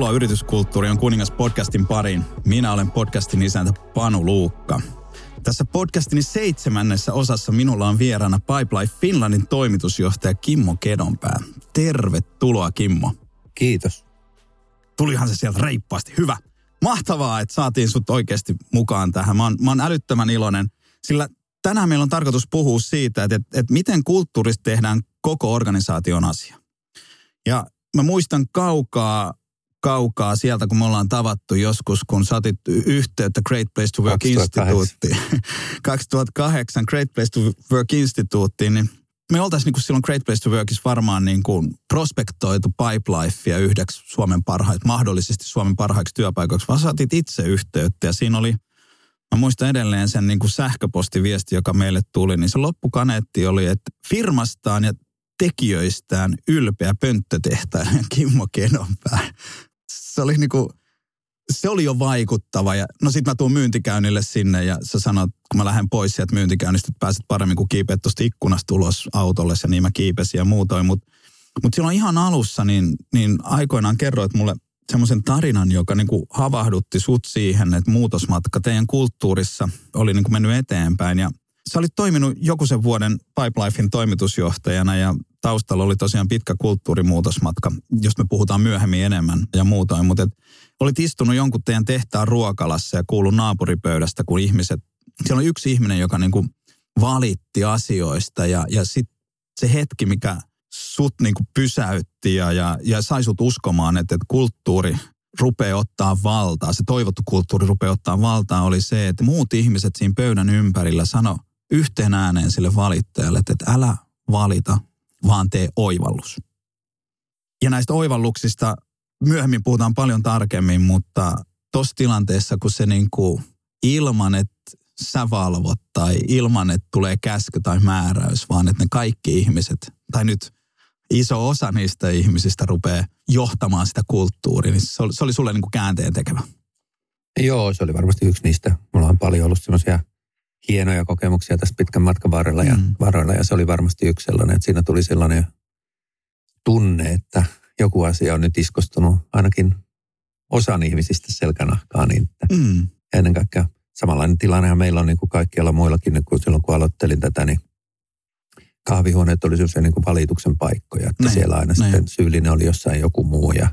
Tervetuloa Yrityskulttuuri on kuningas podcastin pariin. Minä olen podcastin isäntä Panu Luukka. Tässä podcastin seitsemännessä osassa minulla on vieraana Pipeline Finlandin toimitusjohtaja Kimmo Kedonpää. Tervetuloa Kimmo. Kiitos. Tulihan se sieltä reippaasti. Hyvä. Mahtavaa, että saatiin sut oikeasti mukaan tähän. Mä oon, mä oon älyttömän iloinen, sillä tänään meillä on tarkoitus puhua siitä, että, että, että miten kulttuurista tehdään koko organisaation asia. Ja mä muistan kaukaa kaukaa sieltä, kun me ollaan tavattu joskus, kun saatit yhteyttä Great Place to Work 2008. Instituuttiin. 2008 Great Place to Work Instituuttiin, niin me oltaisiin niin kuin silloin Great Place to Workissa varmaan niin kuin prospektoitu Pipelifea yhdeksi Suomen parhaiksi, mahdollisesti Suomen parhaiksi työpaikoiksi, vaan saatit itse yhteyttä ja siinä oli, mä muistan edelleen sen niin kuin sähköpostiviesti, joka meille tuli, niin se loppukaneetti oli, että firmastaan ja tekijöistään ylpeä pönttötehtäjä Kimmo Kenonpää se oli niinku, se oli jo vaikuttava. Ja, no sit mä tuun myyntikäynnille sinne ja sä sanot, kun mä lähden pois sieltä myyntikäynnistä, että pääset paremmin kuin kiipeät tuosta ikkunasta ulos autolle ja niin mä kiipesin ja muutoin. Mutta mut silloin ihan alussa niin, niin aikoinaan kerroit mulle semmoisen tarinan, joka niinku havahdutti sut siihen, että muutosmatka teidän kulttuurissa oli niinku mennyt eteenpäin. Ja sä olit toiminut joku sen vuoden Pipelifein toimitusjohtajana ja taustalla oli tosiaan pitkä kulttuurimuutosmatka, josta me puhutaan myöhemmin enemmän ja muutoin. Mutta et, olit istunut jonkun teidän tehtaan ruokalassa ja kuullut naapuripöydästä, kun ihmiset, siellä oli yksi ihminen, joka niinku valitti asioista ja, ja sitten se hetki, mikä sut niinku pysäytti ja, ja, ja sai sut uskomaan, että, että kulttuuri rupeaa ottaa valtaa, se toivottu kulttuuri rupeaa ottaa valtaa, oli se, että muut ihmiset siinä pöydän ympärillä sano yhteen ääneen sille valittajalle, että, älä valita, vaan tee oivallus. Ja näistä oivalluksista myöhemmin puhutaan paljon tarkemmin, mutta tuossa tilanteessa, kun se niin kuin ilman, että sä valvot tai ilman, että tulee käsky tai määräys, vaan että ne kaikki ihmiset, tai nyt iso osa niistä ihmisistä rupeaa johtamaan sitä kulttuuria, niin se oli, se oli sulle niin kuin käänteen tekevä. Joo, se oli varmasti yksi niistä. Mulla on paljon ollut semmoisia hienoja kokemuksia tästä pitkän matkan varrella ja, mm. varrella, ja se oli varmasti yksi sellainen, että siinä tuli sellainen tunne, että joku asia on nyt iskostunut ainakin osan ihmisistä selkänahkaa, niin että mm. ennen kaikkea samanlainen tilannehan meillä on niin kuin kaikkialla muillakin, kun silloin kun aloittelin tätä, niin kahvihuoneet oli sellaisia niin kuin valituksen paikkoja, että ne, siellä aina ne. sitten syyllinen oli jossain joku muu ja,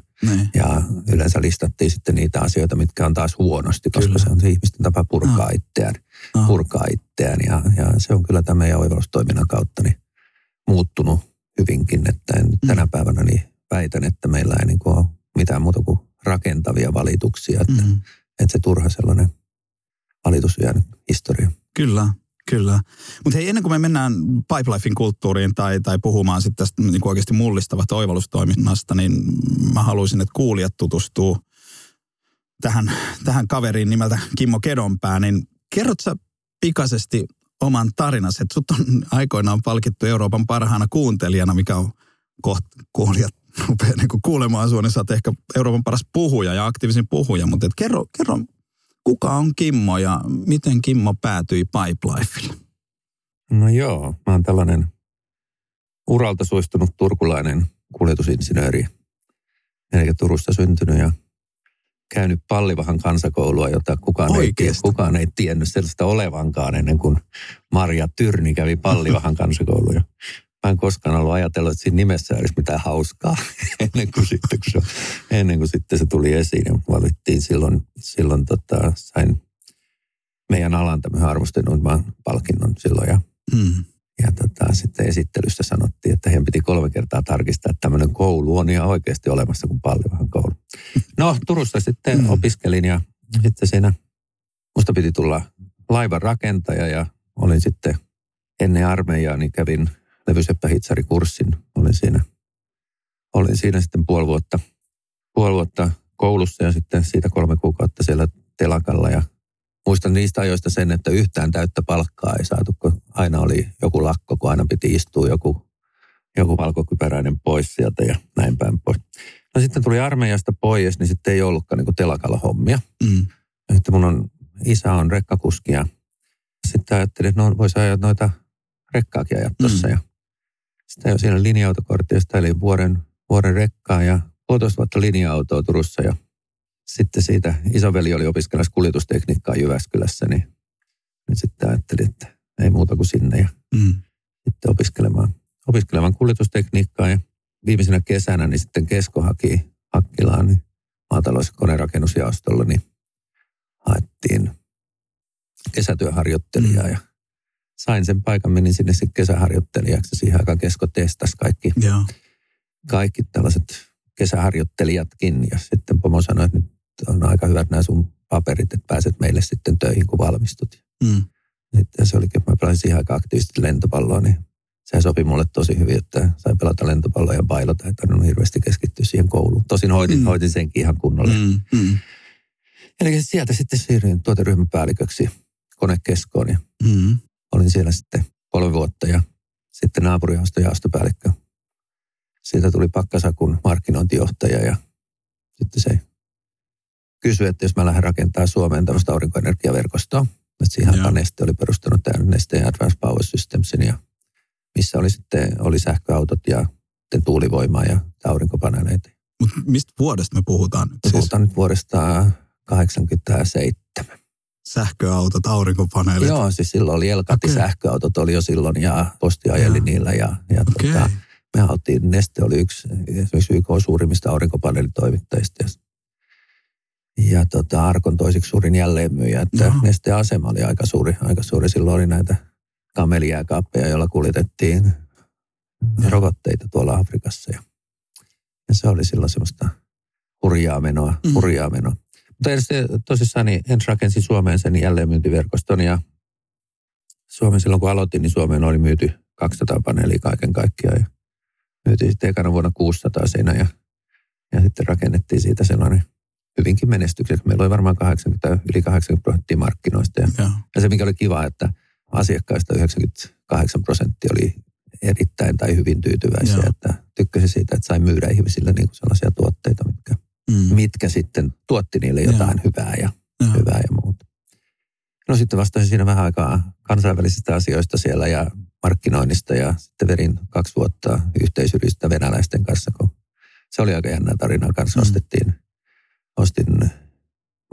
ja yleensä listattiin sitten niitä asioita, mitkä on taas huonosti, koska kyllä. se on se ihmisten tapa purkaa no. itseään, no. purkaa itseään ja, ja se on kyllä tämän meidän oivallustoiminnan kautta niin muuttunut hyvinkin, että en mm. tänä päivänä niin väitän, että meillä ei niin kuin ole mitään muuta kuin rakentavia valituksia, että, mm. että se turha sellainen valitus jäänyt historia. Kyllä, Kyllä. Mutta hei, ennen kuin me mennään Pipelifein kulttuuriin tai, tai puhumaan sitten tästä niin kuin oikeasti mullistavasta oivallustoiminnasta, niin mä haluaisin, että kuulijat tutustuu tähän, tähän kaveriin nimeltä Kimmo Kedonpää, niin kerrot sä pikaisesti oman tarinasi, että sut on aikoinaan palkittu Euroopan parhaana kuuntelijana, mikä on kohta kuulijat rupeaa niin kuulemaan sua, niin sä oot ehkä Euroopan paras puhuja ja aktiivisin puhuja, mutta et kerro, kerro kuka on Kimmo ja miten Kimmo päätyi Pipelifelle? No joo, mä oon tällainen uralta suistunut turkulainen kuljetusinsinööri. Eli Turusta syntynyt ja käynyt Pallivahan kansakoulua, jota kukaan ei, kukaan ei tiennyt sellaista olevankaan ennen kuin Maria Tyrni kävi Pallivahan kansakoulua. Mä en koskaan ollut ajatellut, että siinä nimessä olisi mitään hauskaa ennen kuin sitten, kun se, ennen kuin sitten se tuli esiin. Ja valittiin silloin, silloin tota, sain meidän alan tämmöisen arvostetun palkinnon silloin. Ja, hmm. ja tota, sitten esittelyssä sanottiin, että heidän piti kolme kertaa tarkistaa, että tämmöinen koulu on ihan oikeasti olemassa kuin paljon vähän koulu. No Turussa sitten hmm. opiskelin ja sitten siinä musta piti tulla laivan rakentaja ja olin sitten ennen armeijaa, niin kävin levyseppähitsarikurssin. Olin siinä, olin siinä sitten puoli vuotta, puoli vuotta koulussa ja sitten siitä kolme kuukautta siellä telakalla. Ja muistan niistä ajoista sen, että yhtään täyttä palkkaa ei saatu, kun aina oli joku lakko, kun aina piti istua joku, joku valkokypäräinen pois sieltä ja näin päin pois. No sitten tuli armeijasta pois, niin sitten ei ollutkaan niin telakalla hommia. Mm. Että mun on, isä on rekkakuski ja sitten ajattelin, että no voisi ajaa noita rekkaakin ajaa tuossa. Mm. Ja jo siinä linja-autokortti, eli vuoden, vuoden rekkaa ja puolitoista vuotta linja-autoa Turussa ja sitten siitä isoveli oli opiskelemassa kuljetustekniikkaa Jyväskylässä, niin, niin sitten ajattelin, että ei muuta kuin sinne ja mm. sitten opiskelemaan, opiskelemaan kuljetustekniikkaa ja viimeisenä kesänä niin sitten Kesko haki Hakkilaan niin maatalous- ja konerakennusjaostolla, niin haettiin kesätyöharjoittelijaa mm. ja sain sen paikan, menin sinne sitten kesäharjoittelijaksi. Siihen aikaan Kesko testasi kaikki, Joo. kaikki tällaiset kesäharjoittelijatkin. Ja sitten pomo sanoi, että nyt on aika hyvät nämä sun paperit, että pääset meille sitten töihin, kun valmistut. Mm. Sitten se olikin, että mä pelasin siihen aika aktiivisesti lentopalloa, niin se sopi mulle tosi hyvin, että sai pelata lentopalloa ja bailata, että on hirveästi keskittyä siihen kouluun. Tosin hoitin, mm. hoitin senkin ihan kunnolla. Mm. Mm. Eli sieltä sitten siirryin tuoteryhmäpäälliköksi konekeskoon ja mm. Olin siellä sitten kolme vuotta ja sitten naapurijaosto jaostopäällikkö. Siitä tuli Pakkasakun markkinointijohtaja ja sitten se kysyi, että jos mä lähden rakentamaan Suomeen tämmöistä aurinkoenergiaverkostoa, että siihen aikaan Neste oli perustanut tämän Neste Advanced Power Systemsin ja missä oli sitten oli sähköautot ja sitten tuulivoimaa ja aurinkopaneeleita. Mutta mistä vuodesta me puhutaan nyt? Siis? puhutaan nyt vuodesta 87. Sähköautot, aurinkopaneelit? Joo, siis silloin oli Elkati okay. sähköautot oli jo silloin ja posti ajeli niillä. Ja, ja okay. tota, me oltiin, Neste oli yksi, yksi YK suurimmista aurinkopaneelitoimittajista. Ja tota, Arkon toisiksi suurin jälleenmyyjä, että Joo. Neste asema oli aika suuri, aika suuri. Silloin oli näitä kameliääkaappeja, joilla kuljetettiin Joo. rokotteita tuolla Afrikassa. Ja, ja se oli silloin semmoista hurjaa menoa, mm. hurjaa menoa. Mutta tosissaan niin en rakensi Suomeen sen jälleenmyyntiverkoston ja Suomen silloin kun aloitin, niin Suomeen oli myyty 200 paneelia kaiken kaikkiaan. Ja myytiin sitten ekana vuonna 600 siinä ja, ja sitten rakennettiin siitä sellainen hyvinkin menestykseksi. Meillä oli varmaan 80, yli 80 prosenttia markkinoista. Ja, ja. ja se mikä oli kiva, että asiakkaista 98 prosenttia oli erittäin tai hyvin tyytyväisiä, Joo. että tykkäsi siitä, että sai myydä ihmisille niin kuin sellaisia tuotteita, mitkä, mm. mitkä sitten tuotti niille jotain Joo. hyvää ja, Joo. hyvää ja muuta. No sitten vastasin siinä vähän aikaa kansainvälisistä asioista siellä ja markkinoinnista ja sitten verin kaksi vuotta yhteisyritystä venäläisten kanssa, kun se oli aika jännä tarina kanssa. Mm. Ostettiin, ostin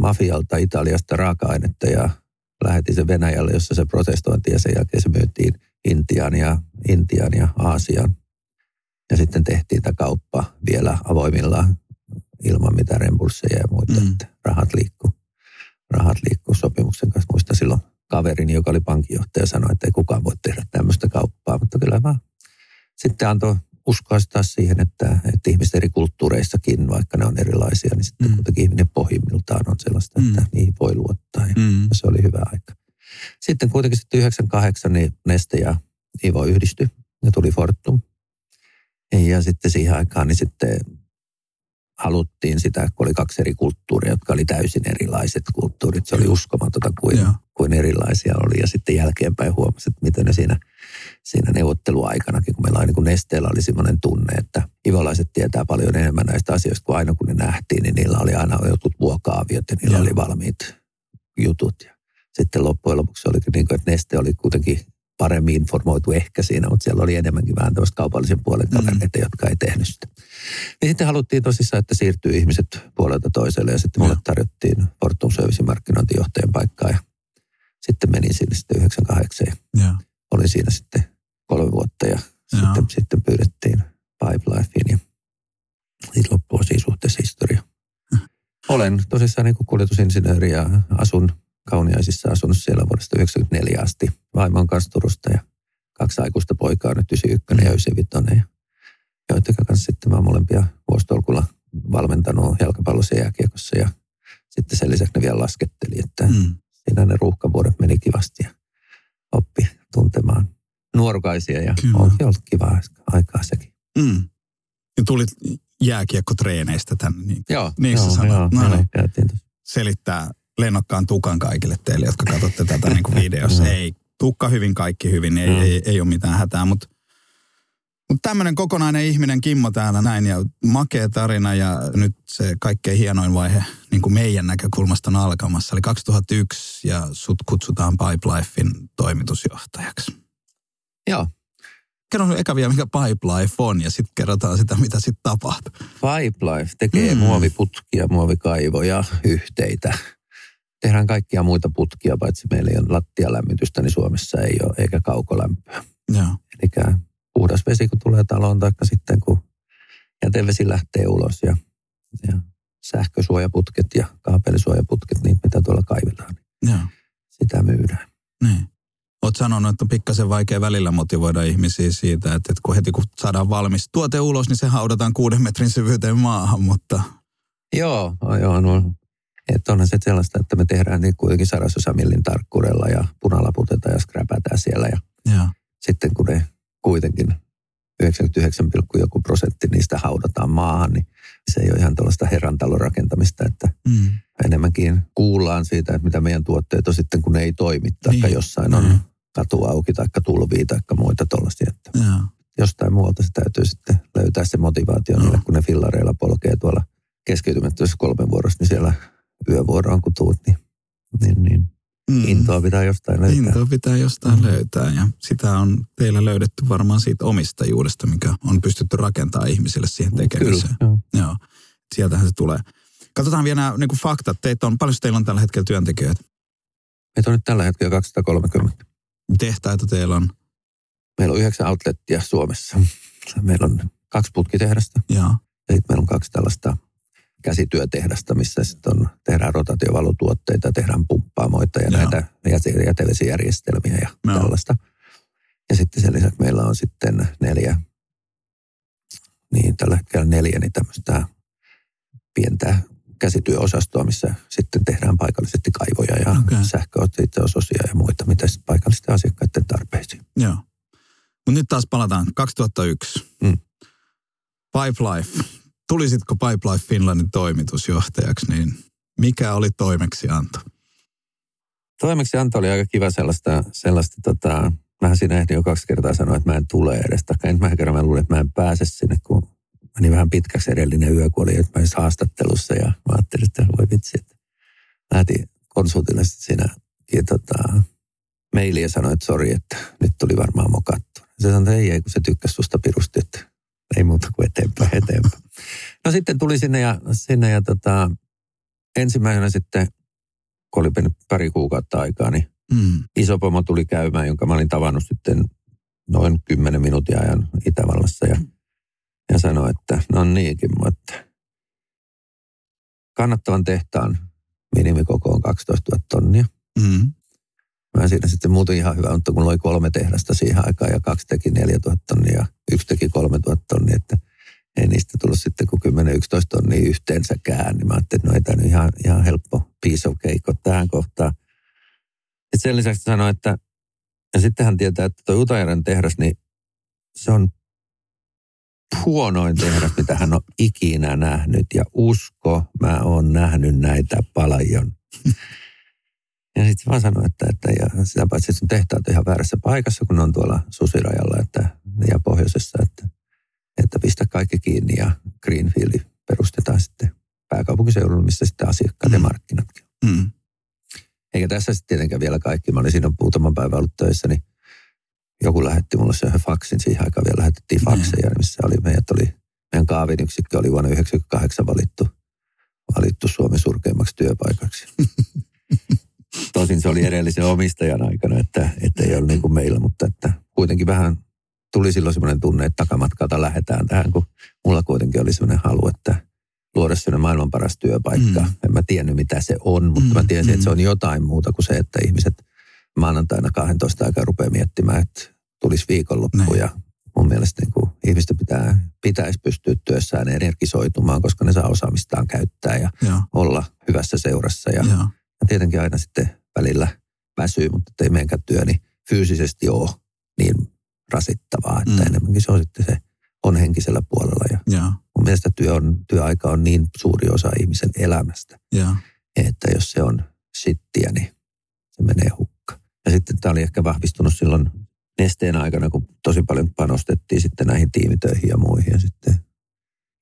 mafialta Italiasta raaka-ainetta ja lähetin sen Venäjälle, jossa se protestointi ja sen jälkeen se myytiin Intiaan ja, Intiaan ja Aasiaan. Ja sitten tehtiin tämä kauppa vielä avoimilla ilman mitään rembulseja ja muita, mm. että rahat liikkuu. Rahat liikkuu sopimuksen kanssa. Muista silloin kaverini, joka oli pankinjohtaja, sanoi, että ei kukaan voi tehdä tämmöistä kauppaa, mutta kyllä vaan sitten antoi uskoa taas siihen, että, että ihmiset eri kulttuureissakin, vaikka ne on erilaisia, niin sitten mm. kuitenkin ihminen pohjimmiltaan on sellaista, että mm. niihin voi luottaa. Ja mm. se oli hyvä aika. Sitten kuitenkin sitten 98 niin Neste ja Ivo yhdistyi ja tuli Fortum. Ja sitten siihen aikaan niin sitten haluttiin sitä, kun oli kaksi eri kulttuuria, jotka oli täysin erilaiset kulttuurit. Se oli uskomatonta kuin, kuin erilaisia oli. Ja sitten jälkeenpäin huomasi, että miten ne siinä, siinä neuvotteluaikanakin, kun meillä niin kuin Nesteellä oli semmoinen tunne, että ivolaiset tietää paljon enemmän näistä asioista kuin aina kun ne nähtiin, niin niillä oli aina jotkut vuokaaviot ja niillä ja. oli valmiit jutut. Ja sitten loppujen lopuksi oli niin kuin, että Neste oli kuitenkin paremmin informoitu ehkä siinä, mutta siellä oli enemmänkin vähän tämmöistä kaupallisen puolen kavereita, mm. jotka ei tehnyt sitä. Ja sitten haluttiin tosissaan, että siirtyy ihmiset puolelta toiselle ja sitten mulle tarjottiin Fortum Servicein markkinointijohtajan paikkaa ja sitten menin sinne sitten 98 ja olin siinä sitten kolme vuotta ja sitten, sitten pyydettiin Pipelifeen ja siitä loppuu siinä suhteessa historia. Olen tosissaan niin kuljetusinsinööri ja asun Kauniaisissa asunut siellä vuodesta 1994 asti vaimon kanssa Turusta ja kaksi aikuista poikaa, nyt 91 ja 95 ja joiden kanssa sitten mä molempia vuostolkulla valmentanut jalkapallossa ja jääkiekossa ja sitten sen lisäksi ne vielä lasketteli, että mm. siinä ne ruuhkavuodet meni kivasti ja oppi tuntemaan nuorukaisia ja Kyllä. onkin ollut kiva aikaa sekin. Mm. Ja tulit jääkiekkotreeneistä tänne. Niin, joo, niin joo, sanoit. Joo, no, joo, niin. Selittää lennokkaan tukan kaikille teille, jotka katsotte tätä niin kuin videossa. Ei, tukka hyvin, kaikki hyvin, ei, ei, ei ole mitään hätää, mutta mutta tämmöinen kokonainen ihminen Kimmo täällä näin ja makea tarina ja nyt se kaikkein hienoin vaihe niin kuin meidän näkökulmasta on alkamassa. Eli 2001 ja sut kutsutaan Pipelifein toimitusjohtajaksi. Joo, kerro eka vielä, mikä Pipe Life on ja sitten kerrotaan sitä, mitä sitten tapahtuu. Pipe Life tekee mm. muoviputkia, muovikaivoja, yhteitä. Tehdään kaikkia muita putkia, paitsi meillä ei ole lattialämmitystä, niin Suomessa ei ole, eikä kaukolämpöä. Joo. Eli puhdas vesi, kun tulee taloon, taikka sitten kun jätevesi lähtee ulos ja, ja sähkösuojaputket ja kaapelisuojaputket, niin mitä tuolla kaivetaan, niin Joo. sitä myydään. Niin. Olet sanonut, että on pikkasen vaikea välillä motivoida ihmisiä siitä, että, että kun heti kun saadaan valmis tuote ulos, niin se haudataan kuuden metrin syvyyteen maahan, mutta... Joo, joo no, että onhan se sellaista, että me tehdään niin kuitenkin sadasosa millin tarkkuudella ja punalaputetaan ja skräpätään siellä ja Joo. sitten kun ne kuitenkin 99, joku prosentti niistä haudataan maahan, niin se ei ole ihan tuollaista herrantalon rakentamista, että Mm. enemmänkin kuullaan siitä, että mitä meidän tuotteet on sitten, kun ne ei toimi, tai Niin. jossain on Mm. katu auki, tai tulvia, tai muita tuollaisia, että Joo. jostain muualta se täytyy sitten löytää se motivaatio niille, kun ne fillareilla polkee tuolla keskeytymättömässä kolmen vuorossa, niin siellä yövuoroon kun tuut, niin, niin, niin Mm. intoa pitää jostain löytää. Intoa pitää jostain Mm. löytää ja sitä on teillä löydetty varmaan siitä omistajuudesta, mikä on pystytty rakentamaan ihmisille siihen tekemiseen. Kyllä, joo. Joo, sieltähän se tulee. Katsotaan vielä nämä niin kuin faktat. Teitä on, paljon teillä on tällä hetkellä työntekijöitä? Meitä on nyt tällä hetkellä 230. Tehtaita teillä on? Meillä on yhdeksän outlettia Suomessa. Meillä on kaksi putkitehdasta Joo. ja sitten meillä on kaksi tällaista käsityötehdasta, missä sitten on, tehdään rotaatiovalutuotteita, tehdään pumppaamoita ja Joo. näitä jäte- jätevesijärjestelmiä ja Joo. tällaista. Ja sitten sen lisäksi meillä on sitten neljä, niin tällä hetkellä neljä, niin tämmöistä pientä käsityöosastoa, missä sitten tehdään paikallisesti kaivoja ja okay. sähköosia ja muita, mitä sitten paikallisten asiakkaiden tarpeisiin. Joo. Mutta nyt taas palataan 2001. Mm. Pipe Life. Tulisitko Pipe Life Finlandin toimitusjohtajaksi, niin mikä oli toimeksianto? Toimeksianto oli aika kiva sellaista, sellaista tota, mähän siinä ehdin jo kaksi kertaa sanoa, että mä en tule edes. Tai ensimmäisen kerran mä luulin, että mä en pääse sinne, kun meni vähän pitkäksi edellinen yö, kun oli mä olin haastattelussa ja mä ajattelin, että voi vitsi, että lähti konsultille sitten siinä ja, tota, maili ja sanoi, että sori, että nyt tuli varmaan mokattu. Se sanoi, että ei, ei, kun se tykkäsi susta pirusti, että ei muuta kuin eteenpäin, eteenpäin. No sitten tuli sinne ja, sinne ja tota, ensimmäisenä sitten, kun oli mennyt pari kuukautta aikaa, niin Mm. iso pomo tuli käymään, jonka mä olin tavannut sitten noin 10 minuutin ajan Itävallassa ja, ja sanoi, että no niinkin, mutta kannattavan tehtaan minimikoko on 12 000 tonnia. Mm. Mä siinä sitten muuten ihan hyvä, mutta kun oli kolme tehdasta siihen aikaan ja kaksi teki 4 000 tonnia ja yksi teki 3 000 tonnia, että ei niistä tullut sitten kuin 10-11 tonnia yhteensäkään, niin mä ajattelin, että no ei tämä nyt ihan, ihan helppo piece of cake tähän kohtaan. Sitten sen lisäksi sanoi, että ja sitten hän tietää, että tuo Utajärven tehdas, niin se on huonoin tehdas, mitä hän on ikinä nähnyt. Ja usko, mä oon nähnyt näitä paljon. Ja sitten vaan sanoi, että, että ja sitä paitsi sun tehtaat on ihan väärässä paikassa, kun ne on tuolla susirajalla että, ja pohjoisessa, että, että pistä kaikki kiinni ja Greenfieldi perustetaan sitten pääkaupunkiseudulla, missä sitten asiakkaat ja Mm. markkinatkin. Mm. Eikä tässä sitten tietenkään vielä kaikki. Mä olin siinä muutaman päivän ollut töissä, niin joku lähetti mulle sen faksin. Siihen aikaan vielä lähetettiin fakseja, missä oli, meidät oli, meidän kaavin yksikkö oli vuonna 1998 valittu, valittu Suomen surkeimmaksi työpaikaksi. Tosin se oli edellisen omistajan aikana, että, että ei ollut niin kuin meillä, mutta että kuitenkin vähän tuli silloin semmoinen tunne, että takamatkalta lähdetään tähän, kun mulla kuitenkin oli semmoinen halu, että luoda semmoinen maailman paras työpaikka. Mm. Mm. En mä tiennyt, mitä se on, mutta Mm, mm. mä tiesin, mm. että se on jotain muuta kuin se, että ihmiset maanantaina 12 aikaa rupeaa miettimään, että tulisi viikonloppu. Näin. Ja mun mielestä niin kuin ihmisten pitää, pitäisi pystyä työssään energisoitumaan, koska ne saa osaamistaan käyttää ja Joo. olla hyvässä seurassa. Ja, Joo. Tietenkin aina sitten välillä väsyy, mutta ei meidänkään työ niin fyysisesti ole niin rasittavaa, että Mm. mm. enemmänkin se on sitten se on henkisellä puolella. Ja Joo. mun mielestä työ on, työaika on niin suuri osa ihmisen elämästä, Joo. että jos se on sittiä, niin se menee hukka. Ja sitten tämä oli ehkä vahvistunut silloin nesteen aikana, kun tosi paljon panostettiin sitten näihin tiimitöihin ja muihin. Ja sitten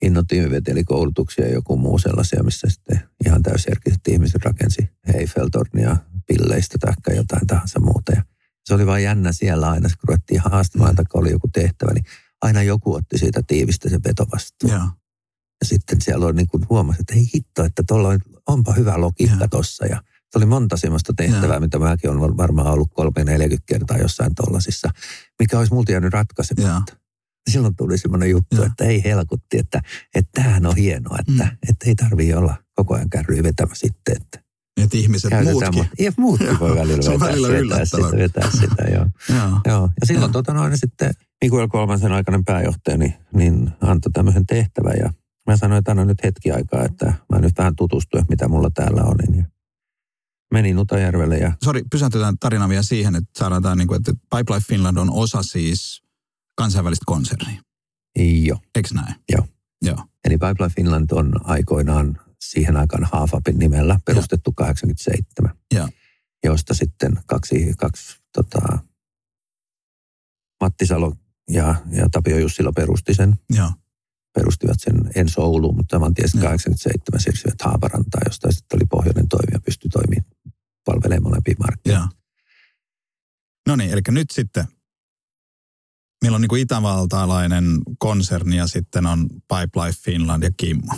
Inno tiimiveteli koulutuksia ja joku muu sellaisia, missä sitten ihan täysjärkisesti ihmiset rakensi Eiffeltornia pilleistä tai jotain tahansa muuta. Ja Se oli vain jännä siellä aina, kun ruvettiin haastamaan, tai oli joku tehtävä, niin aina joku otti siitä tiivistä sen vetovastuun. Joo. Ja sitten siellä oli niin kuin huomasi, että hei hitto, että tuolla on, onpa hyvä logiikka tuossa. Ja se oli monta semmoista tehtävää, Joo. mitä mäkin olen varmaan ollut kolme 40 kertaa jossain tollasissa, mikä olisi multa jäänyt ratkaisematta. Silloin tuli semmoinen juttu, Joo. että ei helkutti, että, että tämähän on hienoa, että, Mm. että ei tarvitse olla koko ajan kärryä vetämä sitten, että Että ihmiset käytetään. muutkin. mu- Ja muutkin voi välillä Se on vetää, välillä vetää, sitä, vetää sitä, joo. Joo. Joo, ja silloin Joo. tota noin sitten Miguel Kolmansen aikainen pääjohtaja niin, niin antoi tämmöisen tehtävän ja mä sanoin, että anna nyt hetki aikaa, että mä nyt vähän tutustun, mitä mulla täällä on. Niin menin Utajärvelle ja Sori, pysäytetään tarina vielä siihen, että saadaan tämä, niin kuin, että Pipeline Finland on osa siis kansainvälistä konsernia. jo. Eikö näin? Joo. Joo. Eli Pipeline Finland on aikoinaan siihen aikaan Haafapin nimellä perustettu 87. Joo. Josta sitten kaksi, kaksi tota, Matti Salo ja, ja Tapio Jussila perusti sen. Joo. Perustivat sen ensi Ouluun, mutta sitten Joo. 87 siirtyivät Haaparantaan, josta sitten oli pohjoinen toimija, pystyi toimimaan palvelemaan molempia markkinoita. Joo. No niin, eli nyt sitten meillä on niin kuin itävaltalainen konserni ja sitten on Pipeline Finland ja Kimmo.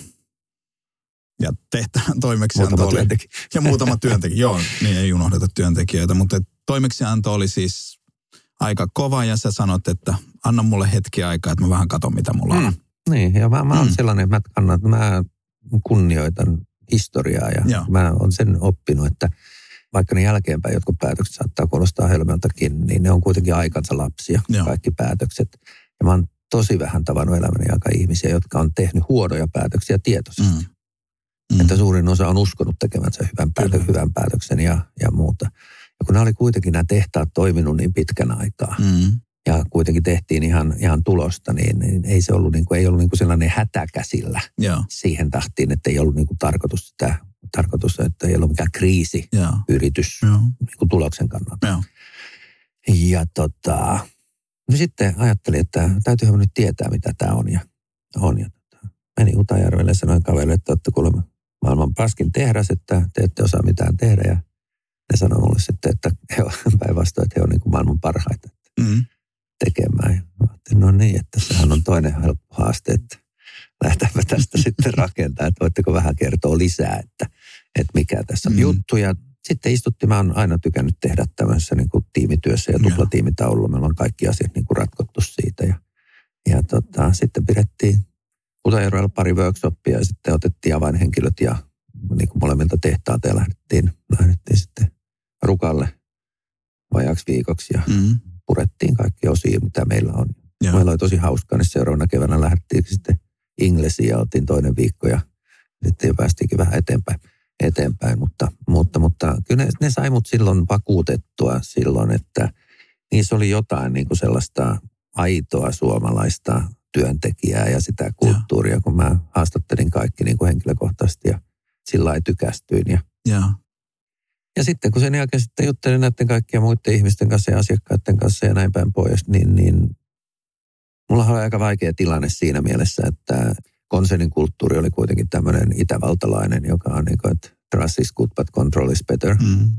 Ja tehtävän toimeksianto Muutama oli... työntekijä. Ja muutama työntekijä. Joo, niin ei unohdeta työntekijöitä, mutta toimeksianto oli siis aika kova ja sä sanot, että anna mulle hetki aikaa, että mä vähän katon, mitä mulla on. Mm. Niin, ja mä, mä oon Mm. sellainen, että mä kannan, mä kunnioitan historiaa ja Joo. mä oon sen oppinut, että vaikka ne jälkeenpäin jotkut päätökset saattaa kuulostaa hölmöltäkin, niin ne on kuitenkin aikansa lapsia, Joo. kaikki päätökset. Ja mä oon tosi vähän tavannut elämäni aika ihmisiä, jotka on tehnyt huonoja päätöksiä tietoisesti. Mm. Mm. Että suurin osa on uskonut tekemänsä hyvän, päätö, Kyllä. hyvän päätöksen ja, ja muuta. Ja kun nämä oli kuitenkin nämä tehtaat toiminut niin pitkän aikaa, Mm. ja kuitenkin tehtiin ihan, ihan tulosta, niin, niin ei se ollut, niin kuin, ei ollut niin kuin sellainen hätäkäsillä Joo, siihen tahtiin, että ei ollut niin kuin tarkoitus sitä, tarkoitus, että ei ollut mikään kriisiyritys joo, joo, niin kuin tuloksen kannalta. joo. Ja tota, no sitten ajattelin, että täytyyhän nyt tietää, mitä tämä on. Ja, on ja tota, menin Utajärvelle ja sanoin kaverille, että olette kuulemma maailman paskin tehdas, että te ette osaa mitään tehdä. Ja ne sanoi mulle sitten, että he on päinvastoin, että he on niin kuin maailman parhaita Mm. tekemään. Ja mä no niin, että sehän on toinen helppo haaste, että lähdetäänpä tästä sitten rakentamaan, että voitteko vähän kertoa lisää, että, että mikä tässä on Mm. juttu. Ja sitten istuttiin, mä oon aina tykännyt tehdä tämmöisessä niin kuin tiimityössä ja tuplatiimitaululla. Meillä on kaikki asiat niin kuin ratkottu siitä. Ja, ja tota, sitten pidettiin Utajärvellä pari workshoppia ja sitten otettiin avainhenkilöt ja niin kuin molemmilta tehtaalta ja lähdettiin, lähdettiin sitten Rukalle vajaaksi viikoksi ja Mm. purettiin kaikki osia, mitä meillä on. Joo. Meillä oli tosi hauskaa, niin seuraavana keväänä lähdettiin sitten Inglesiin ja oltiin toinen viikko ja sitten jo päästiinkin vähän eteenpäin. eteenpäin mutta, mutta, mutta kyllä ne, ne sai mut silloin vakuutettua silloin, että niissä oli jotain niin kuin sellaista aitoa suomalaista työntekijää ja sitä kulttuuria, kun mä haastattelin kaikki niin kuin henkilökohtaisesti ja sillä lailla tykästyin. Ja, Joo. ja sitten kun sen jälkeen sitten juttelin näiden kaikkien muiden ihmisten kanssa ja asiakkaiden kanssa ja näin päin pois, niin, niin mulla oli aika vaikea tilanne siinä mielessä, että konsernin kulttuuri oli kuitenkin tämmöinen itävaltalainen, joka on niin kuin, että trust is good but control is better. Mm.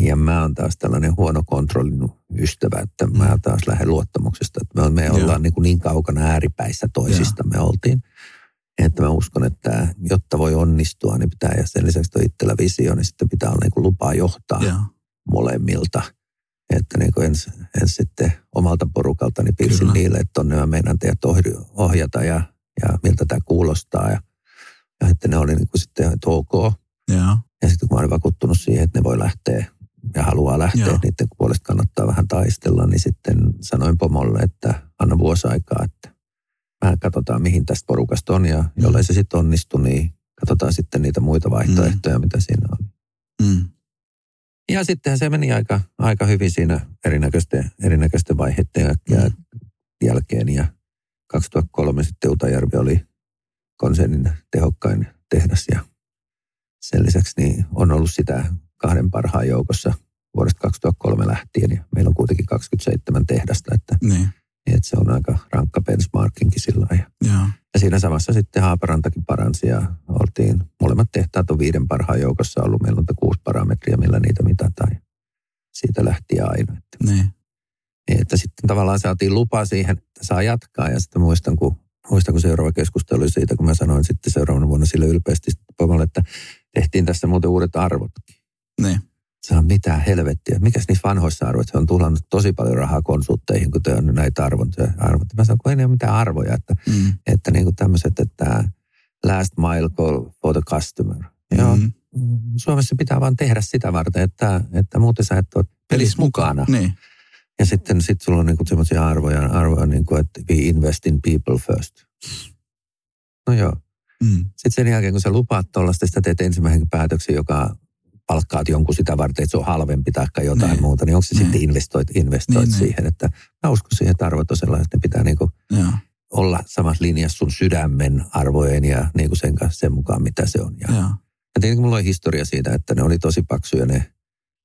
Ja mä oon taas tällainen huono kontrollin ystävä, että mä taas lähden luottamuksesta. Että me, me ollaan niin, kuin niin kaukana ääripäissä toisista me oltiin. Että mä uskon, että jotta voi onnistua, niin pitää, ja sen lisäksi on itsellä visio, niin sitten pitää olla niin kuin lupaa johtaa Joo. molemmilta. Että niin kuin ens, ens sitten omalta porukaltani piirsin Kyllä. niille, että tonne mä meinaan teidät ohj- ohjata ja, ja miltä tämä kuulostaa. Ja, ja että ne oli niin kuin sitten, että ok. Joo. Ja sitten kun mä olin vakuuttunut siihen, että ne voi lähteä ja haluaa lähteä, Joo. niiden puolesta kannattaa vähän taistella, niin sitten sanoin pomolle, että anna vuosi aikaa, että mä katsotaan mihin tästä porukasta on ja jollei se sitten onnistu, niin katsotaan sitten niitä muita vaihtoehtoja, mitä siinä on. Mm. Ja sittenhän se meni aika, aika hyvin siinä erinäköisten, erinäköisten vaiheiden jälkeen, jälkeen. Ja 2003 sitten Utajärvi oli konsernin tehokkain tehdas ja sen lisäksi niin on ollut sitä kahden parhaan joukossa vuodesta 2003 lähtien. Ja meillä on kuitenkin 27 tehdasta, että, Niin. Että se on aika rankka benchmarkinkin sillä lailla. Joo. Ja siinä samassa sitten Haaparantakin paransi ja oltiin, molemmat tehtaat on viiden parhaan joukossa ollut. Meillä on kuusi parametria, millä niitä mitataan. siitä lähti aina. Että, Niin. että sitten tavallaan saatiin lupa siihen, että saa jatkaa. Ja sitten muistan, kun, muistan, kun seuraava keskustelu oli siitä, kun mä sanoin sitten seuraavana vuonna sille ylpeästi Pomolle, että tehtiin tässä muuten uudet arvotkin. Niin. Se on mitään helvettiä. Mikäs niissä vanhoissa arvoissa on tuhlannut tosi paljon rahaa konsultteihin, kun te on näitä arvontoja. arvot. Mä sanon, kun ei ole mitään arvoja, että, Mm. että niin kuin tämmöiset, että last mile call for the customer. Joo, Mm. Suomessa pitää vaan tehdä sitä varten, että, että muuten sä et ole pelissä mukana. Niin. Ja sitten sit sulla on niinku semmoisia arvoja, arvoja niinku, että we invest in people first. No joo. Mm. Sitten sen jälkeen, kun sä lupaat tuollaista, sitä teet ensimmäisen päätöksen, joka palkkaat jonkun sitä varten, että se on halvempi tai jotain Niin. muuta, niin onko se Niin. sitten investoit, investoit Niin, niin. siihen, että mä uskon siihen, että arvot on sellaiset, että ne pitää niinku Joo. olla samassa linjassa sun sydämen arvojen ja niinku sen, kanssa, sen mukaan, mitä se on. Ja, Joo. ja tietenkin mulla on historia siitä, että ne oli tosi paksuja ne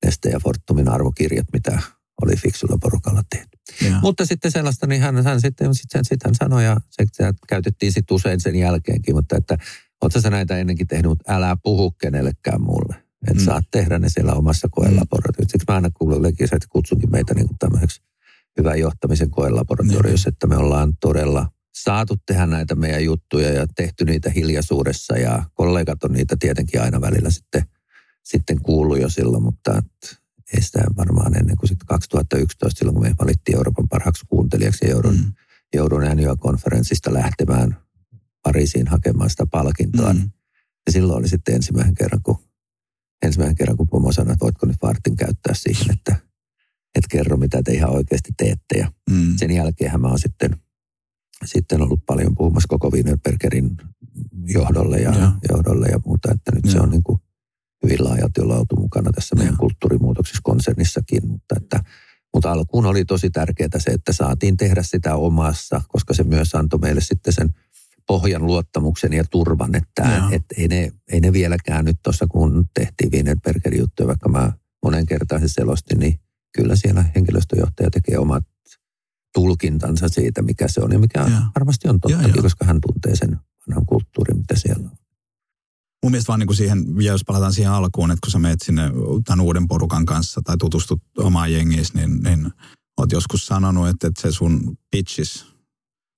Neste ja Fortumin arvokirjat, mitä oli fiksulla porukalla tehty. Joo. Mutta sitten sellaista, niin hän, hän sitten, sitten, sitten hän sanoi, ja se, se käytettiin sitten usein sen jälkeenkin, mutta että ootko sä näitä ennenkin tehnyt, älä puhu kenellekään mulle. Että Mm. mm. saat tehdä ne siellä omassa koelaboratoriossa. Siksi mä aina kuulen että kutsunkin meitä niin kuin tämmöiseksi hyvän johtamisen koelaboratoriossa, että me ollaan todella saatu tehdä näitä meidän juttuja ja tehty niitä hiljaisuudessa ja kollegat on niitä tietenkin aina välillä sitten, sitten kuullut jo silloin, mutta et ei sitä varmaan ennen kuin sitten 2011 silloin, kun me valittiin Euroopan parhaaksi kuuntelijaksi ja joudun, Mm. joudun NYA-konferenssista lähtemään Pariisiin hakemaan sitä palkintoa. Mm. Mm. Ja silloin oli sitten ensimmäisen kerran, kun, ensimmäisen kerran, kun pomo sanoi, että voitko nyt vartin käyttää siihen, että et kerro, mitä te ihan oikeasti teette. Ja Mm. sen jälkeen mä oon sitten, sitten ollut paljon puhumassa koko Wienerbergerin johdolle ja, Joo. johdolle ja muuta, että nyt se Joo. on niin kuin hyvin laajalti olla oltu mukana tässä meidän Joo. kulttuurimuutoksessa konsernissakin, mutta että mutta alkuun oli tosi tärkeää se, että saatiin tehdä sitä omassa, koska se myös antoi meille sitten sen pohjan luottamuksen ja turvan, että Joo. et ei, ne, ei ne vieläkään nyt tuossa, kun tehtiin Wienerbergerin juttuja, vaikka mä monen kertaan se selostin, niin kyllä siellä henkilöstöjohtaja tekee omat tulkintansa siitä, mikä se on ja mikä Joo. varmasti on tottakin, joo. koska hän tuntee sen vanhan kulttuurin, mitä siellä on. Mun mielestä vaan niin kuin siihen, ja jos palataan siihen alkuun, että kun sä meet sinne tämän uuden porukan kanssa tai tutustut omaan jengiis, niin, niin oot joskus sanonut, että, että se sun pitches,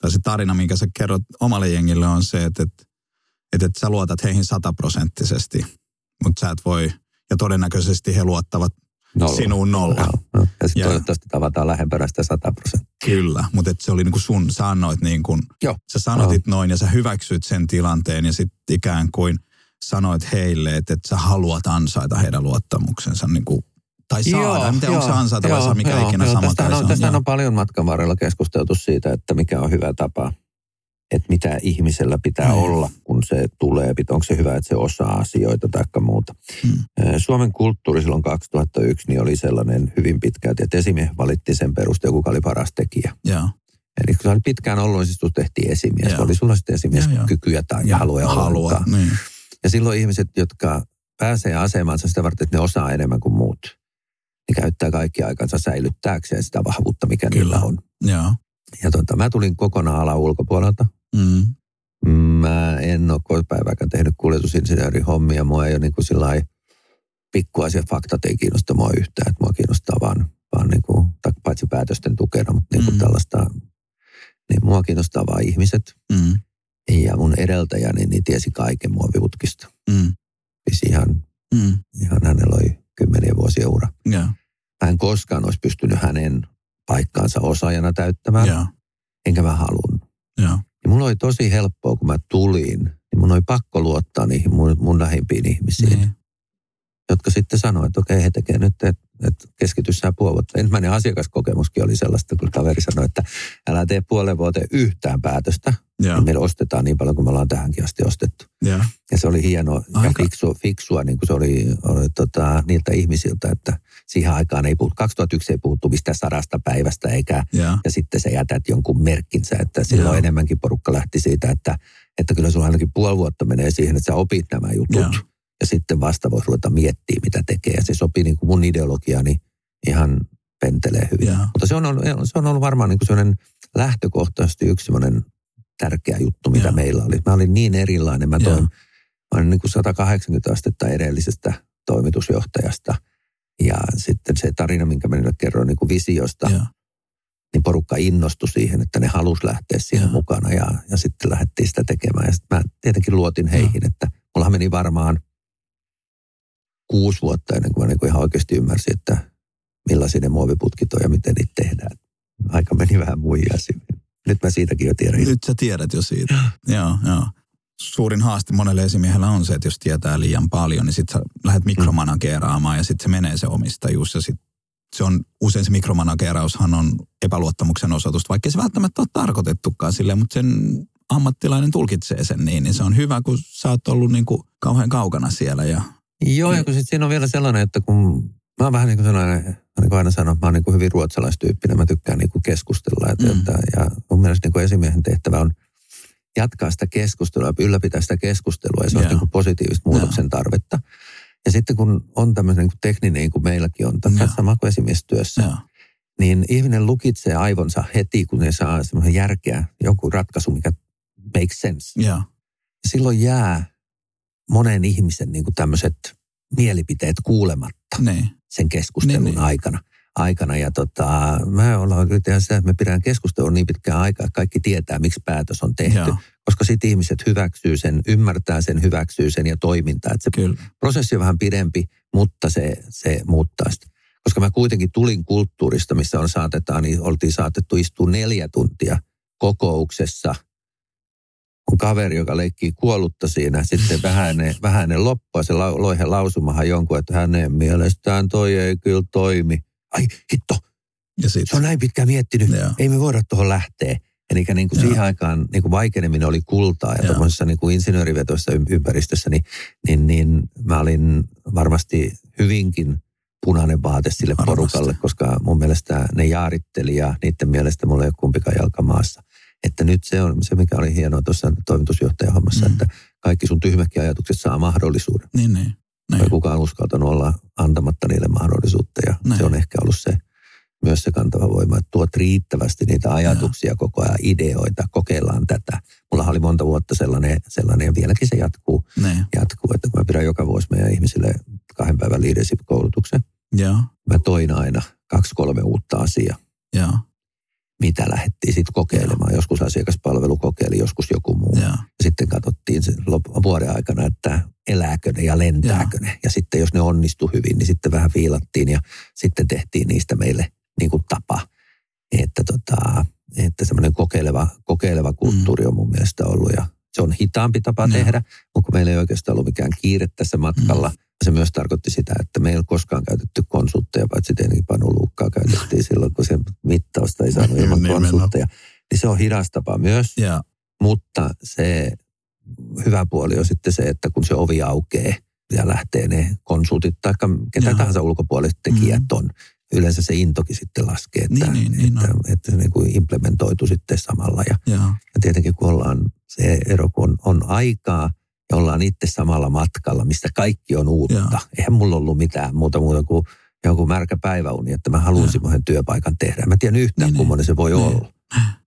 tai se tarina, minkä sä kerrot omalle jengille on se, että, että, että, että sä luotat heihin sataprosenttisesti, mutta sä et voi, ja todennäköisesti he luottavat Nolla. sinuun nolla. No. Ja sitten toivottavasti tavataan lähempänä sitä 100 prosenttia. Kyllä, mutta että se oli niin kuin sun, sä annoit niin kuin, Joo. sä sanotit noin ja sä hyväksyit sen tilanteen ja sitten ikään kuin sanoit heille, että, että sä haluat ansaita heidän luottamuksensa niin kuin, tai saada. en tiedä, onko se ansaita vai saa mikä ikinä sama Tästähän kai on, se on. tästähän Joo. on paljon matkan varrella keskusteltu siitä, että mikä on hyvä tapa, että mitä ihmisellä pitää Mm. olla, kun se tulee. Onko se hyvä, että se osaa asioita tai muuta. Mm. Suomen kulttuuri silloin 2001 niin oli sellainen hyvin pitkälti, että esimies valittiin sen perusteella, kuka oli paras tekijä. Joo. Eli kun se oli pitkään ollut, niin siis tehtiin esimies. Joo. Oli sulla sitten esimies Joo, joo. kykyä tai ja halua. halua. ollenkaan. Niin. Ja silloin ihmiset, jotka pääsee asemaansa sitä varten, että ne osaa enemmän kuin muut, niin käyttää kaikki aikansa säilyttääkseen sitä vahvuutta, mikä Kyllä. niillä on. Joo. Ja tota, mä tulin kokonaan alan ulkopuolelta. Mm. Mä en ole koipäivääkään tehnyt kuljetusinsinöörin hommia. Mua ei ole niin kuin pikkuasia faktat ei kiinnosta mua yhtään. Että mua kiinnostaa vaan, vaan niin kuin, paitsi päätösten tukena, mutta niin kuin Mm. tällaista, niin mua kiinnostaa vaan ihmiset. Mm. Ja mun edeltäjäni niin tiesi kaiken muoviutkista. Mm. Siis ihan, Mm. ihan hänellä oli kymmeniä vuosia ura. Joo. Mä en koskaan olisi pystynyt hänen paikkaansa osaajana täyttämään, Joo. enkä mä halunnut. Joo. Ja mulla oli tosi helppoa, kun mä tulin, niin mun oli pakko luottaa niihin mun, mun lähimpiin ihmisiin, Niin. jotka sitten sanoivat, että okei, he tekee nyt, että et keskity sä puoli vuotta. Ensimmäinen asiakaskokemuskin oli sellaista, kun kaveri sanoi, että älä tee puolen vuoteen yhtään päätöstä, Joo. niin meillä ostetaan niin paljon kuin me ollaan tähänkin asti ostettu. Joo. Ja se oli hieno ja Aika- fiksua, fiksua niin kuin se oli, oli tota, niiltä ihmisiltä, että siihen aikaan ei puhuttu, 2001 ei puhuttu mistään sadasta päivästä eikä, Joo. ja sitten sä jätät jonkun merkkinsä, että silloin Joo. enemmänkin porukka lähti siitä, että, että kyllä sulla ainakin puoli vuotta menee siihen, että sä opit nämä jutut. Joo. Ja sitten vasta voisi ruveta miettimään, mitä tekee. Ja se sopii niin kuin mun ideologiani ihan pentelee hyvin. Joo. Mutta se on ollut, se on ollut varmaan niin kuin sellainen lähtökohtaisesti yksi sellainen tärkeä juttu, mitä Joo. meillä oli. Mä olin niin erilainen. Mä toin, mä olin niin kuin 180 astetta edellisestä toimitusjohtajasta. Ja sitten se tarina, minkä mä niille kerroin niin kuin visiosta, Joo. niin porukka innostui siihen, että ne halusi lähteä siihen Joo. mukana ja, ja sitten lähdettiin sitä tekemään. Ja sitten mä tietenkin luotin heihin, että mullahan meni varmaan kuusi vuotta ennen kuin mä niin kuin ihan oikeasti ymmärsin, että millaisia ne muoviputkit on ja miten niitä tehdään. Aika meni vähän muijaisiin. Nyt mä siitäkin jo tiedän. Nyt sä tiedät jo siitä. joo, joo. Suurin haaste monelle esimiehellä on se, että jos tietää liian paljon, niin sitten sä lähdet mikromanageeraamaan ja sitten se menee se omistajuus ja sitten se on, usein se mikromanageeraushan on epäluottamuksen osoitusta, vaikka se välttämättä ole tarkoitettukaan silleen, mutta sen ammattilainen tulkitsee sen niin, niin se on hyvä, kun sä oot ollut niin kuin kauhean kaukana siellä ja Joo, ja kun sit siinä on vielä sellainen, että kun mä oon vähän niin kuin sellainen, niin kuin aina sanon, mä oon niin kuin hyvin ruotsalaistyyppinen, mä tykkään niin kuin keskustella. Että, Mm. mm. että, ja mun mielestä niin kuin esimiehen tehtävä on jatkaa sitä keskustelua, ylläpitää sitä keskustelua, ja se on Joo. niin kuin positiivista muutoksen tarvetta. Ja sitten kun on tämmöinen niin kuin tekninen, niin kuin meilläkin on, tässä sama kuin esimiestyössä, Joo. niin ihminen lukitsee aivonsa heti, kun ne saa semmoisen järkeä, joku ratkaisu, mikä makes sense. Ja silloin jää monen ihmisen niin kuin tämmöiset mielipiteet kuulematta Niin. sen keskustelun niin, niin. aikana. Aikana. Ja tota, mä ollaan yritetään sitä, että me pidetään keskustelua niin pitkään aikaa, että kaikki tietää, miksi päätös on tehty. Joo. Koska sitten ihmiset hyväksyy sen, ymmärtää sen, hyväksyy sen ja toimintaa. Että se Kyllä. prosessi on vähän pidempi, mutta se, se muuttaa sitä. Koska mä kuitenkin tulin kulttuurista, missä on saatetaan, niin oltiin saatettu istua neljä tuntia kokouksessa. On kaveri, joka leikkii kuollutta siinä, sitten vähäinen, vähäinen loppua, se lau- loi hän lausumahan jonkun, että hänen mielestään toi ei kyllä toimi. Ai hitto, Ja se sitten. on näin pitkään miettinyt, Joo. ei me voida tuohon lähteä. Eli niin kuin Joo. siihen aikaan niin kuin vaikeneminen oli kultaa ja tuommoisessa niin kuin insinöörivetoisessa ym- ympäristössä, niin, niin, niin mä olin varmasti hyvinkin punainen vaate sille Varmasti. porukalle, koska mun mielestä ne jaaritteli ja niiden mielestä mulla ei ole kumpikaan jalka maassa. Että nyt se on se, mikä oli hienoa tuossa toimitusjohtajan hommassa, Mm. mm. että kaikki sun tyhmätkin ajatukset saa mahdollisuuden. Niin, niin. Ei niin. kukaan uskaltanut olla antamatta niille mahdollisuutta ja Näin. se on ehkä ollut se myös se kantava voima, että tuot riittävästi niitä ajatuksia koko ajan, ideoita, kokeillaan tätä. Mulla oli monta vuotta sellainen, sellainen ja vieläkin se jatkuu, niin. jatkuu, että kun mä pidän joka vuosi meidän ihmisille kahden päivän leadership-koulutuksen, Joo. mä toin aina kaksi kolme uutta asiaa, Joo. Mitä lähdettiin sitten kokeilemaan. Joskus asiakaspalvelu kokeili, joskus joku muu. Ja sitten katsottiin sen lop- vuoden aikana, että elääkö ne ja lentääkö ne. Ja sitten jos ne onnistu hyvin, niin sitten vähän viilattiin ja sitten tehtiin niistä meille niin kuin tapa. Että, tota, että semmoinen kokeileva, kokeileva kulttuuri on mun mielestä ollut ja se on hitaampi tapa Joo. tehdä, mutta meillä ei oikeastaan ollut mikään kiire tässä matkalla. Se myös tarkoitti sitä, että me ei ole koskaan käytetty konsultteja, paitsi tietenkin Panu Luukkaa käytettiin silloin, kun se mittausta ei saanut ilman Nimenomaan. konsultteja. Niin se on hidas tapa myös. Joo. Mutta se hyvä puoli on sitten se, että kun se ovi aukeaa ja lähtee ne konsultit tai ketä Joo. tahansa ulkopuoliset tekijät Mm. on, yleensä se intokin sitten laskee, että, Niin, niin, niin että, on. että se niin kuin implementoitu sitten samalla. Ja, Joo. ja tietenkin kun ollaan se ero, kun on, on aikaa ja ollaan itse samalla matkalla, mistä kaikki on uutta. Joo. Eihän mulla ollut mitään muuta muuta kuin joku märkä päiväuni, että mä haluan semmoisen työpaikan tehdä. Mä tiedän yhtään, Niin, niin, kummonen se voi niin. olla.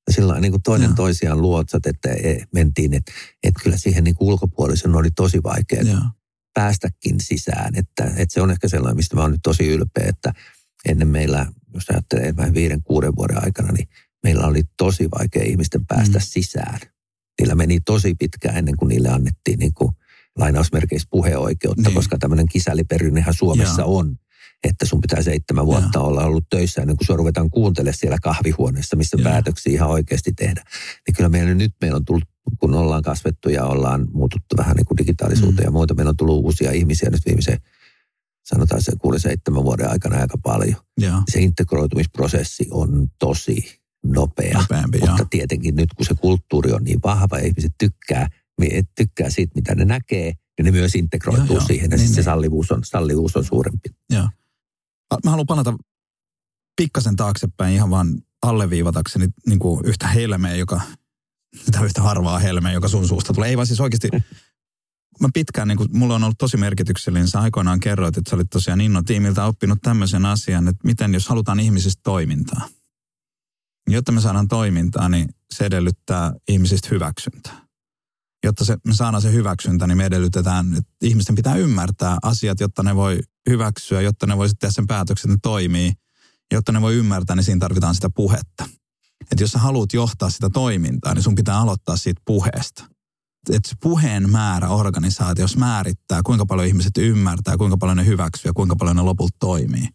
Ja sillä niin kuin toinen Joo. toisiaan luotsat, että e- mentiin, että, että kyllä siihen niin kuin ulkopuolisen oli tosi vaikea Joo. päästäkin sisään. Että, että se on ehkä sellainen, mistä mä oon nyt tosi ylpeä, että ennen meillä, jos ajattelee vähän viiden, kuuden vuoden aikana, niin meillä oli tosi vaikea ihmisten päästä mm. sisään. Niillä meni tosi pitkään ennen kuin niille annettiin niin kuin lainausmerkeissä puheoikeutta, Niin. koska tämmöinen kisäliperinnehän Suomessa Joo. on. Että sun pitää seitsemän vuotta olla ollut töissä ennen kuin sua ruvetaan kuuntelemaan siellä kahvihuoneessa, missä Joo. päätöksiä ihan oikeasti tehdä. Niin kyllä meillä nyt meillä on tullut, kun ollaan kasvettu ja ollaan muututtu vähän niin kuin digitaalisuuteen Mm. ja muuta, meillä on tullut uusia ihmisiä nyt viimeisen, sanotaan se kuuden seitsemän vuoden aikana aika paljon. Joo. Se integroitumisprosessi on tosi nopea. Nopeampi, Mutta joo. tietenkin nyt, kun se kulttuuri on niin vahva ja ihmiset tykkää, tykkää siitä, mitä ne näkee, niin ne myös integroituu Joo, joo. siihen. Ja Niin, niin, se sallivuus on, sallivuus on suurempi. Mä haluan palata pikkasen taaksepäin ihan vaan alleviivatakseni niin kuin yhtä helmeä, joka, tai yhtä harvaa helmeä, joka sun suusta tulee. Ei vaan siis oikeasti, mä pitkään, niin kuin, mulla on ollut tosi merkityksellinen. Sä aikoinaan kerroit, että sä olit tosiaan Inno tiimiltä oppinut tämmöisen asian, että miten jos halutaan ihmisistä toimintaa. Jotta me saadaan toimintaa, niin se edellyttää ihmisistä hyväksyntää. jotta se, me saadaan se hyväksyntä, niin me edellytetään, että ihmisten pitää ymmärtää asiat, jotta ne voi hyväksyä, jotta ne voi tehdä sen päätöksen, että ne toimii. Jotta ne voi ymmärtää, niin siinä tarvitaan sitä puhetta. Että jos sä haluat johtaa sitä toimintaa, niin sun pitää aloittaa siitä puheesta. Että se puheen määrä organisaatiossa määrittää, kuinka paljon ihmiset ymmärtää, kuinka paljon ne hyväksyy ja kuinka paljon ne lopulta toimii.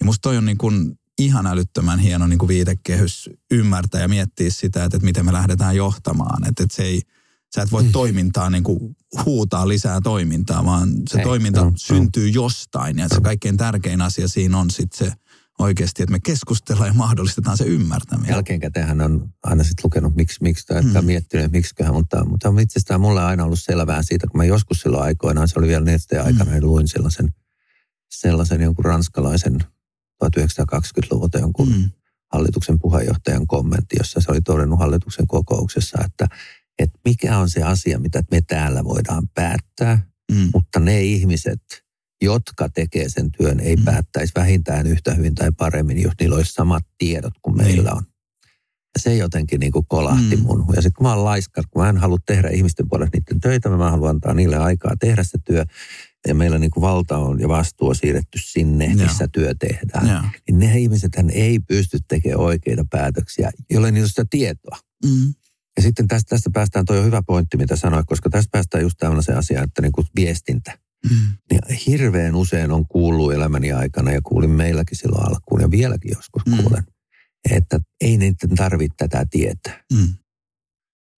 Ja musta toi on niin kuin ihan älyttömän hieno niin kuin viitekehys ymmärtää ja miettiä sitä, että, että miten me lähdetään johtamaan. Että, että se ei, sä et voi mm. toimintaa niin kuin huutaa lisää toimintaa, vaan se ei, toiminta no, syntyy no. jostain. Ja se kaikkein tärkein asia siinä on sitten se oikeasti, että me keskustellaan ja mahdollistetaan se ymmärtäminen. Jälkeenkäteen on aina sitten lukenut, miksi, miksi tai mm. miettinyt, miksiköhän, mutta, mutta on asiassa mulle aina ollut selvää siitä, kun mä joskus silloin aikoinaan, se oli vielä nesteen aikana, mm. ja luin sellaisen, sellaisen jonkun ranskalaisen 1920-luvulta jonkun mm. hallituksen puheenjohtajan kommentti, jossa se oli todennut hallituksen kokouksessa, että, että mikä on se asia, mitä me täällä voidaan päättää, mm. mutta ne ihmiset, jotka tekee sen työn, ei mm. päättäisi vähintään yhtä hyvin tai paremmin, jos niillä olisi samat tiedot kuin niin. meillä on. Ja se jotenkin niin kuin kolahti mm. mun. Ja sitten kun mä oon laiska, kun mä en halua tehdä ihmisten puolesta niiden töitä, mä haluan antaa niille aikaa tehdä se työ, ja meillä niin kuin valta on ja vastuu on siirretty sinne, Joo. missä työ tehdään. Joo. Niin ne ihmiset ei pysty tekemään oikeita päätöksiä, jolle niillä on sitä tietoa. Mm. Ja sitten tästä, tästä päästään, toi on hyvä pointti, mitä sanoit, koska tästä päästään just se asia, että niin kuin viestintä. Mm. Niin hirveän usein on kuullut elämäni aikana ja kuulin meilläkin silloin alkuun ja vieläkin joskus mm. kuulen, että ei niiden tarvitse tätä tietää. Mm.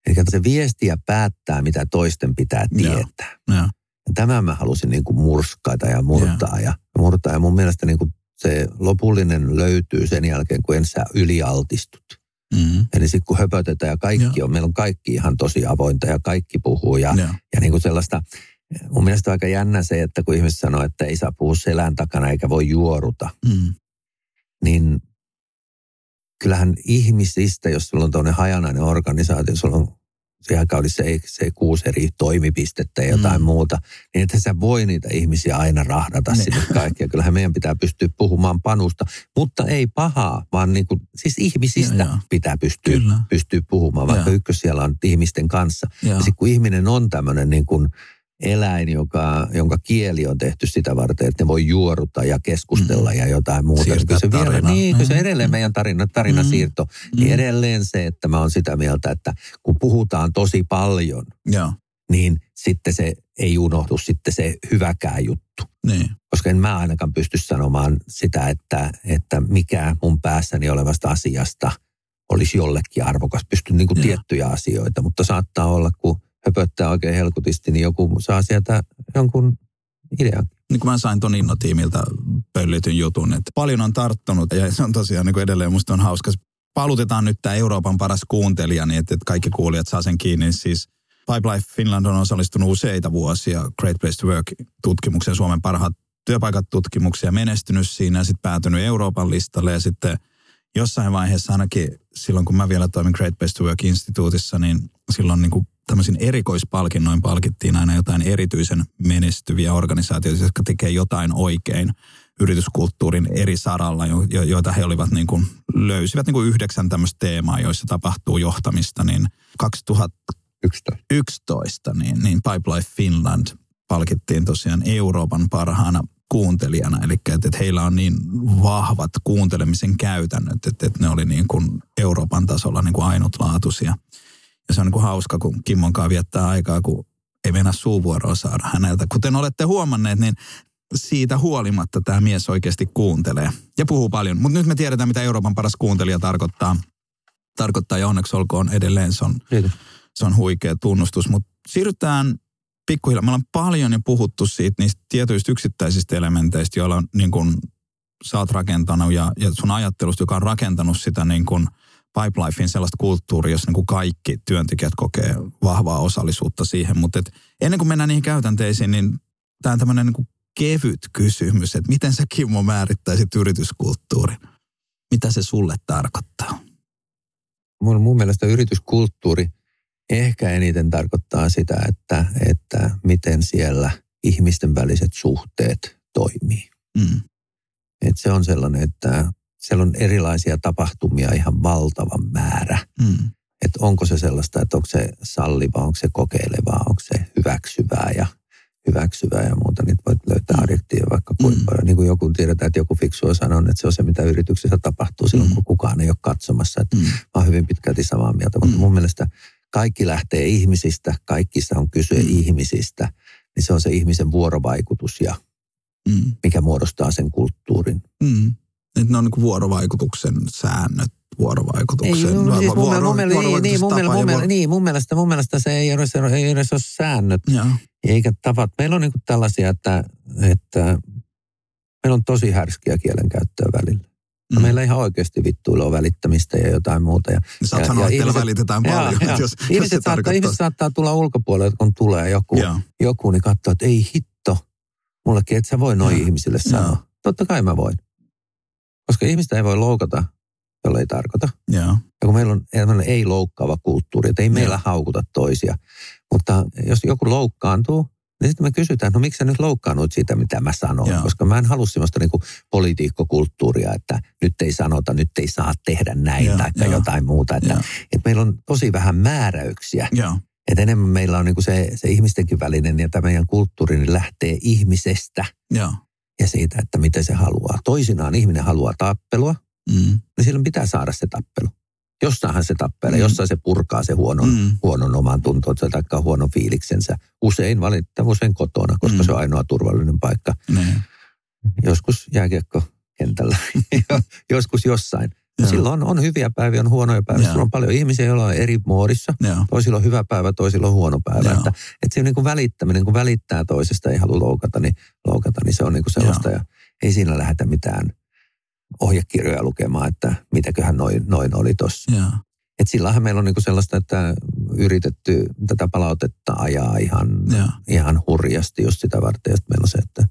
Eli se viestiä päättää, mitä toisten pitää tietää. Ja. Ja. Tämän mä halusin niin kuin murskata ja murtaa ja, ja murtaa. Ja mun mielestä niin kuin se lopullinen löytyy sen jälkeen, kun ensin sä ylialtistut. Mm-hmm. Eli sitten kun höpötetään ja kaikki ja. on, meillä on kaikki ihan tosi avointa ja kaikki puhuu ja, ja. ja niin kuin sellaista, mun mielestä on aika jännä se, että kun ihmiset sanoo, että ei saa puhua selän takana eikä voi juoruta, mm. niin kyllähän ihmisistä, jos sulla on tuonne hajanainen organisaatio, sulla on siihen oli se, se kuusi eri toimipistettä ja jotain mm. muuta, niin että sä voi niitä ihmisiä aina rahdata ne. sinne kaikkia. Kyllähän meidän pitää pystyä puhumaan panusta, mutta ei pahaa, vaan niin kuin, siis ihmisistä ja, ja. pitää pystyä, pystyä puhumaan, vaikka ykkös siellä on ihmisten kanssa. Ja, ja sitten kun ihminen on tämmöinen niin kuin, eläin, joka, jonka kieli on tehty sitä varten, että ne voi juoruta ja keskustella mm. ja jotain muuta. Niin Siirtää se, vielä, niin, mm. se edelleen meidän tarina, tarinasiirto, mm. niin edelleen se, että mä oon sitä mieltä, että kun puhutaan tosi paljon, ja. niin sitten se ei unohdu sitten se hyväkään juttu. Niin. Koska en mä ainakaan pysty sanomaan sitä, että, että mikä mun päässäni olevasta asiasta olisi jollekin arvokas. Pystyn niin kuin tiettyjä asioita, mutta saattaa olla, kun höpöttää oikein helkutisti, niin joku saa sieltä jonkun idean. Niin kuin mä sain ton Inno-tiimiltä pöllityn jutun, että paljon on tarttunut ja se on tosiaan niin kuin edelleen musta on hauska. Palutetaan nyt tämä Euroopan paras kuuntelija, niin että, että kaikki kuulijat saa sen kiinni. Siis Pipelife Finland on osallistunut useita vuosia Great Place to Work-tutkimukseen, Suomen parhaat työpaikat tutkimuksia, menestynyt siinä ja sitten päätynyt Euroopan listalle ja sitten jossain vaiheessa ainakin silloin, kun mä vielä toimin Great Place to Work-instituutissa, niin silloin niin kuin tämmöisin erikoispalkinnoin palkittiin aina jotain erityisen menestyviä organisaatioita, jotka tekee jotain oikein yrityskulttuurin eri saralla, jo, jo, joita he olivat niin kuin, löysivät niin kuin yhdeksän tämmöistä teemaa, joissa tapahtuu johtamista, niin 2011 niin, niin Pipelife Finland palkittiin tosiaan Euroopan parhaana kuuntelijana. Eli että, että heillä on niin vahvat kuuntelemisen käytännöt, että, että ne oli niin kuin Euroopan tasolla niin kuin ainutlaatuisia. Ja se on niin kuin hauska, kun Kimmon kanssa viettää aikaa, kun ei mennä suuvuoroa saada häneltä. Kuten olette huomanneet, niin siitä huolimatta tämä mies oikeasti kuuntelee ja puhuu paljon. Mutta nyt me tiedetään, mitä Euroopan paras kuuntelija tarkoittaa. Tarkoittaa ja onneksi olkoon edelleen. Se on, se on huikea tunnustus. Mutta siirrytään pikkuhiljaa. Me ollaan paljon jo puhuttu siitä niistä tietyistä yksittäisistä elementeistä, joilla on, niin kun, sä oot rakentanut ja, ja sun ajattelusta, joka on rakentanut sitä niin kun, Pipelifein sellaista kulttuuria, jossa niin kuin kaikki työntekijät kokee vahvaa osallisuutta siihen. Mutta et ennen kuin mennään niihin käytänteisiin, niin tämä on tämmöinen niin kevyt kysymys, että miten sä Kimmo määrittäisit yrityskulttuurin? Mitä se sulle tarkoittaa? Mun, mun mielestä yrityskulttuuri ehkä eniten tarkoittaa sitä, että, että miten siellä ihmisten väliset suhteet toimii. Mm. Et se on sellainen, että siellä on erilaisia tapahtumia ihan valtavan määrä. Mm. että onko se sellaista, että onko se salliva, onko se kokeilevaa, onko se hyväksyvää ja hyväksyvää ja muuta. Niitä voit löytää adjektiiveja vaikka kuinka mm. paljon. Niin kuin joku tiedetään, että joku fiksu on sanonut, että se on se, mitä yrityksessä tapahtuu silloin, mm. kun kukaan ei ole katsomassa. Että mm. Mä oon hyvin pitkälti samaa mieltä, mutta mm. mun mielestä kaikki lähtee ihmisistä, kaikissa on kyse mm. ihmisistä, niin se on se ihmisen vuorovaikutus ja mm. mikä muodostaa sen kulttuurin. Mm. Että ne on niin vuorovaikutuksen säännöt, vuorovaikutuksen. Ei, no, siis mun, vuoro, mun, niin, niin, mun, mun, mun, niin, mun mielestä, mun mielestä se ei edes, ei edes ole säännöt, ja. eikä tavat. Meillä on niin tällaisia, että, että meillä on tosi härskiä kielenkäyttöä välillä. Mm. Meillä ihan oikeasti vittuilla on välittämistä ja jotain muuta. Ja, Sä ja, sanoa, että ihmiset, välitetään paljon. Ja, jos, ihmiset, jos saattaa, ihmiset saattaa tulla ulkopuolelle, kun tulee joku, joku niin katsoo, että ei hitto. Mullekin, että sä voi noin ihmisille sanoa. Ja. Totta kai mä voin. Koska ihmistä ei voi loukata, jolle ei tarkoita. Ja, ja kun meillä on ei loukkaava kulttuuri, että ei meillä haukuta toisia. Mutta jos joku loukkaantuu, niin sitten me kysytään, no miksi sä nyt loukkaannut siitä, mitä mä sanon? Joo. Koska mä en halua sellaista niin politiikkokulttuuria, että nyt ei sanota, nyt ei saa tehdä näin tai jotain muuta. Että, että meillä on tosi vähän määräyksiä. Joo. Että enemmän meillä on niin kuin se, se ihmistenkin välinen ja tämä meidän kulttuuri niin lähtee ihmisestä. Joo ja siitä, että miten se haluaa. Toisinaan ihminen haluaa tappelua, mm. niin silloin pitää saada se tappelu. Jossainhan se tappelee, mm. jossain se purkaa se huonon, mm. huonon oman tuntonsa tai huonon fiiliksensä. Usein valittaa usein kotona, koska mm. se on ainoa turvallinen paikka. Mm. Joskus jääkiekko kentällä, joskus jossain. Ja silloin on, on hyviä päiviä, on huonoja päiviä. Sulla on paljon ihmisiä, joilla on eri muodissa. Ja. Toisilla on hyvä päivä, toisilla on huono päivä. Että, että se on niin kuin välittäminen, kun välittää toisesta, ei halua loukata, niin, loukata, niin se on niin kuin sellaista. Ja. ja ei siinä lähdetä mitään ohjekirjoja lukemaan, että mitäköhän noin, noin oli tuossa. Et sillähän meillä on niinku sellaista, että yritetty tätä palautetta ajaa ihan, ihan hurjasti just sitä varten. Ja meillä on se, että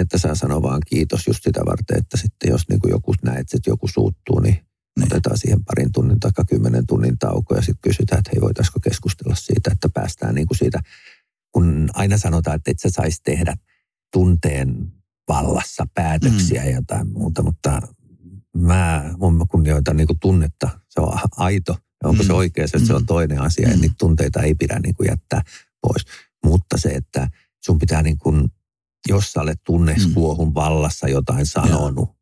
että sä sano vaan kiitos just sitä varten, että sitten jos niin kuin joku näet, että joku suuttuu, niin niin. Otetaan siihen parin tunnin tai kymmenen tunnin tauko ja sitten kysytään, että hei voitaisiko keskustella siitä, että päästään niin kuin siitä, kun aina sanotaan, että et sä saisi tehdä tunteen vallassa päätöksiä mm. ja jotain muuta, mutta mä, mun kunnioitan niin kuin tunnetta, se on aito. Ja onko mm. se oikea, se, se on mm. toinen asia mm. ja niitä tunteita ei pidä niin kuin jättää pois. Mutta se, että sun pitää niin kuin jos sä olet tunneskuohun mm. vallassa jotain sanonut, ja.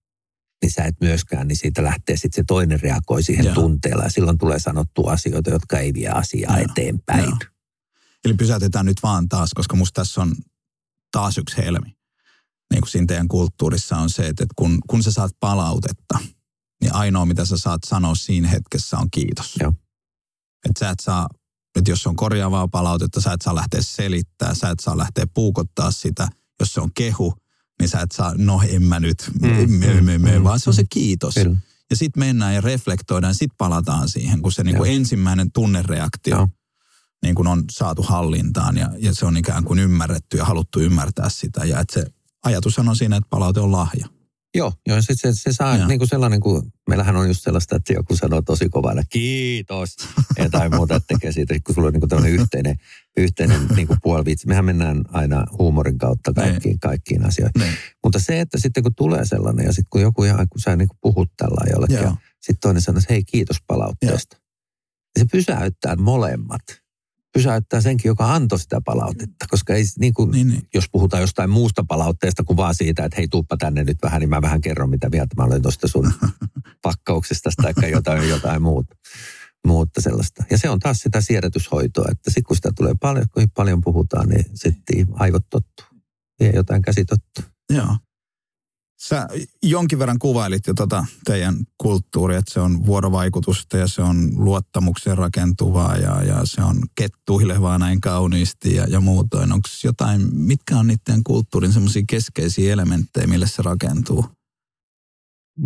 niin sä et myöskään, niin siitä lähtee sitten se toinen reagoi siihen ja. tunteella. Ja silloin tulee sanottua asioita, jotka ei vie asiaa ja. eteenpäin. Ja. Eli pysäytetään nyt vaan taas, koska musta tässä on taas yksi helmi. Niin kuin siinä teidän kulttuurissa on se, että kun, kun sä saat palautetta, niin ainoa mitä sä saat sanoa siinä hetkessä on kiitos. Joo. Että sä et saa, että jos on korjaavaa palautetta, sä et saa lähteä selittää, sä et saa lähteä puukottaa sitä – jos se on kehu, niin sä et saa, no en mä nyt, mm, me, me, me, mm, vaan se on se kiitos. Kyllä. Ja sitten mennään ja reflektoidaan, sitten palataan siihen, kun se niin kuin ensimmäinen tunnereaktio Joo. niin kuin on saatu hallintaan ja, ja se on ikään kuin ymmärretty ja haluttu ymmärtää sitä. Ja että se ajatus on siinä, että palaute on lahja. Joo, joo se, se, se saa niin kuin sellainen, kun meillähän on just sellaista, että joku sanoo tosi kovana, kiitos, tai muuta, tekee siitä, kun sulla on niin kuin tämmöinen yhteinen, yhteinen niin kuin puolivitsi. Mehän mennään aina huumorin kautta niin. kaikkiin, kaikkiin asioihin. Ne. Niin. Mutta se, että sitten kun tulee sellainen, ja sitten kun joku ihan, kun sä niin kuin puhut tällä jollekin, ja sitten toinen sanoo, hei kiitos palautteesta. Joo. Se pysäyttää molemmat pysäyttää senkin, joka antoi sitä palautetta. Koska ei, niin kuin, niin, niin. jos puhutaan jostain muusta palautteesta kuin vaan siitä, että hei tuuppa tänne nyt vähän, niin mä vähän kerron, mitä mieltä mä olen tuosta sun pakkauksesta tai jotain, jotain muuta. Mutta sellaista. Ja se on taas sitä siedätyshoitoa, että sitten kun sitä tulee paljon, kun paljon puhutaan, niin sitten aivot tottuu. Vie jotain käsitottua. Joo. Sä jonkin verran kuvailit jo tota teidän kulttuuria, että se on vuorovaikutusta ja se on luottamuksen rakentuvaa ja, ja se on kettuilevaa näin kauniisti ja, ja muutoin. Onko jotain, mitkä on niiden kulttuurin semmoisia keskeisiä elementtejä, mille se rakentuu?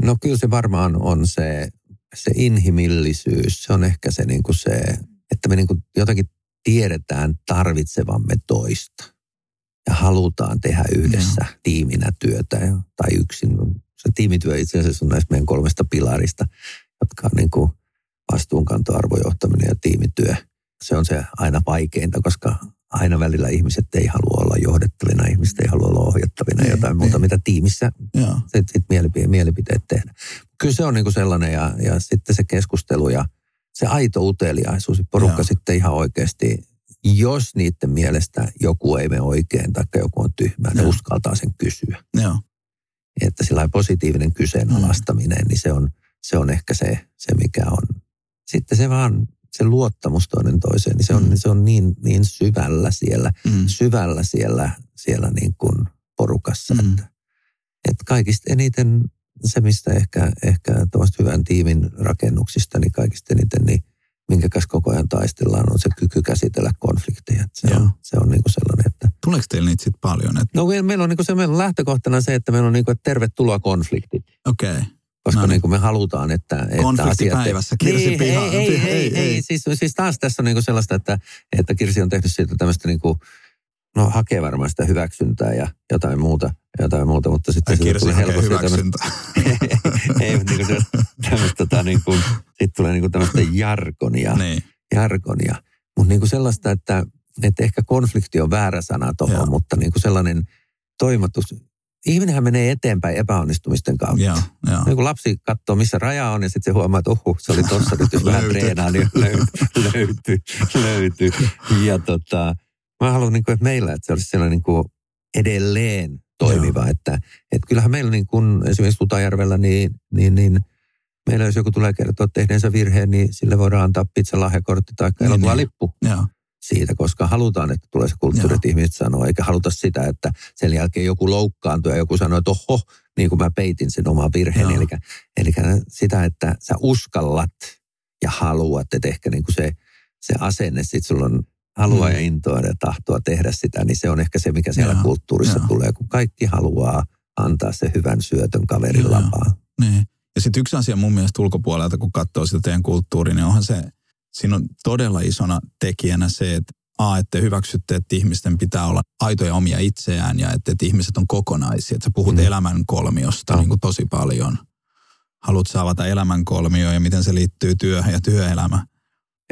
No kyllä se varmaan on se, se inhimillisyys. Se on ehkä se, niin kuin se että me niin kuin jotakin tiedetään tarvitsevamme toista ja halutaan tehdä yhdessä Joo. tiiminä työtä ja, tai yksin. Se tiimityö itse asiassa on näistä meidän kolmesta pilarista, jotka on niin kuin vastuunkanto, arvojohtaminen ja tiimityö. Se on se aina vaikeinta, koska aina välillä ihmiset ei halua olla johdettavina, ihmiset ei halua olla ohjattavina ja niin, jotain muuta, niin. mitä tiimissä sit, sit mielipiteet, mielipiteet tehdä. Kyllä se on niin kuin sellainen ja, ja sitten se keskustelu ja se aito uteliaisuus, porukka Joo. sitten ihan oikeasti, jos niiden mielestä joku ei mene oikein tai joku on tyhmä, ne uskaltaa sen kysyä. Joo. Että sillä positiivinen kyseenalaistaminen, niin se on, se on ehkä se, se, mikä on. Sitten se vaan, se luottamus toinen toiseen, niin se on, Mm. se on niin, niin syvällä siellä, Mm. syvällä siellä, siellä niin kuin porukassa, Mm. että, että kaikista eniten se, mistä ehkä, ehkä hyvän tiimin rakennuksista, niin kaikista eniten, niin minkä kanssa koko ajan taistellaan, on se kyky käsitellä konflikteja. Että se, Joo. on, se on niin kuin sellainen, että Tuleeko teillä niitä sitten paljon? Et, No meillä on, niin kuin se, meillä on lähtökohtana se, että meillä on niin kuin, että tervetuloa konfliktit. Okei. Okay. Koska No niin. niin kuin me halutaan, että, että Konflikti asiat... päivässä, Kirsi niin, piha- ei, ei, ei, ei, ei, ei. Siis, siis taas tässä on niin kuin sellaista, että, että Kirsi on tehnyt siitä tämmöistä niin kuin, no hakee varmaan sitä hyväksyntää ja jotain muuta, jotain muuta mutta sitten Ai Kirsi tulee hakee helposti hyväksyntää. ei, mutta niin tämmöistä tota, niin kuin, sitten tulee niin kuin tämmöistä jargonia, niin. jargonia. Mutta niin kuin sellaista, että, että ehkä konflikti on väärä sana tuohon, mutta niin kuin sellainen toimatus. Ihminenhän menee eteenpäin epäonnistumisten kautta. Joo, joo. Niin kun lapsi katsoo, missä raja on, ja sitten se huomaa, että ohu, se oli tossa nyt, jos vähän treenaa, niin löytyy, löytyy, löytyy. Ja tota, mä haluan, niin kuin, että meillä, että se olisi sellainen niin kuin edelleen toimiva, että, että kyllähän meillä niin kuin esimerkiksi Tutajärvellä, niin, niin, niin meillä jos joku tulee kertoa tehneensä virheen, niin sille voidaan antaa pizzalahjakortti tai Niin, elokuvalippu Joo. siitä, koska halutaan, että tulee se kulttuuri, Joo. että ihmiset sanoo, eikä haluta sitä, että sen jälkeen joku loukkaantuu ja joku sanoo, että oho, niin kuin mä peitin sen oman virheen. Joo. Eli, eli sitä, että sä uskallat ja haluat, että ehkä niin kuin se, se asenne, sit sulla on halua Mm. ja intoa ja tahtoa tehdä sitä, niin se on ehkä se, mikä siellä Joo, kulttuurissa joo. tulee, kun kaikki haluaa antaa se hyvän syötön kaverin lapaan. Niin. Ja sitten yksi asia mun mielestä ulkopuolelta, kun katsoo sitä teidän kulttuuria, niin onhan se, siinä on todella isona tekijänä se, että A, että te hyväksytte, että ihmisten pitää olla aitoja omia itseään ja että, että ihmiset on kokonaisia. Että sä puhut Mm. elämän kolmiosta Joo. niin kuin tosi paljon. Haluat saavata elämän kolmioon ja miten se liittyy työhön ja työelämään.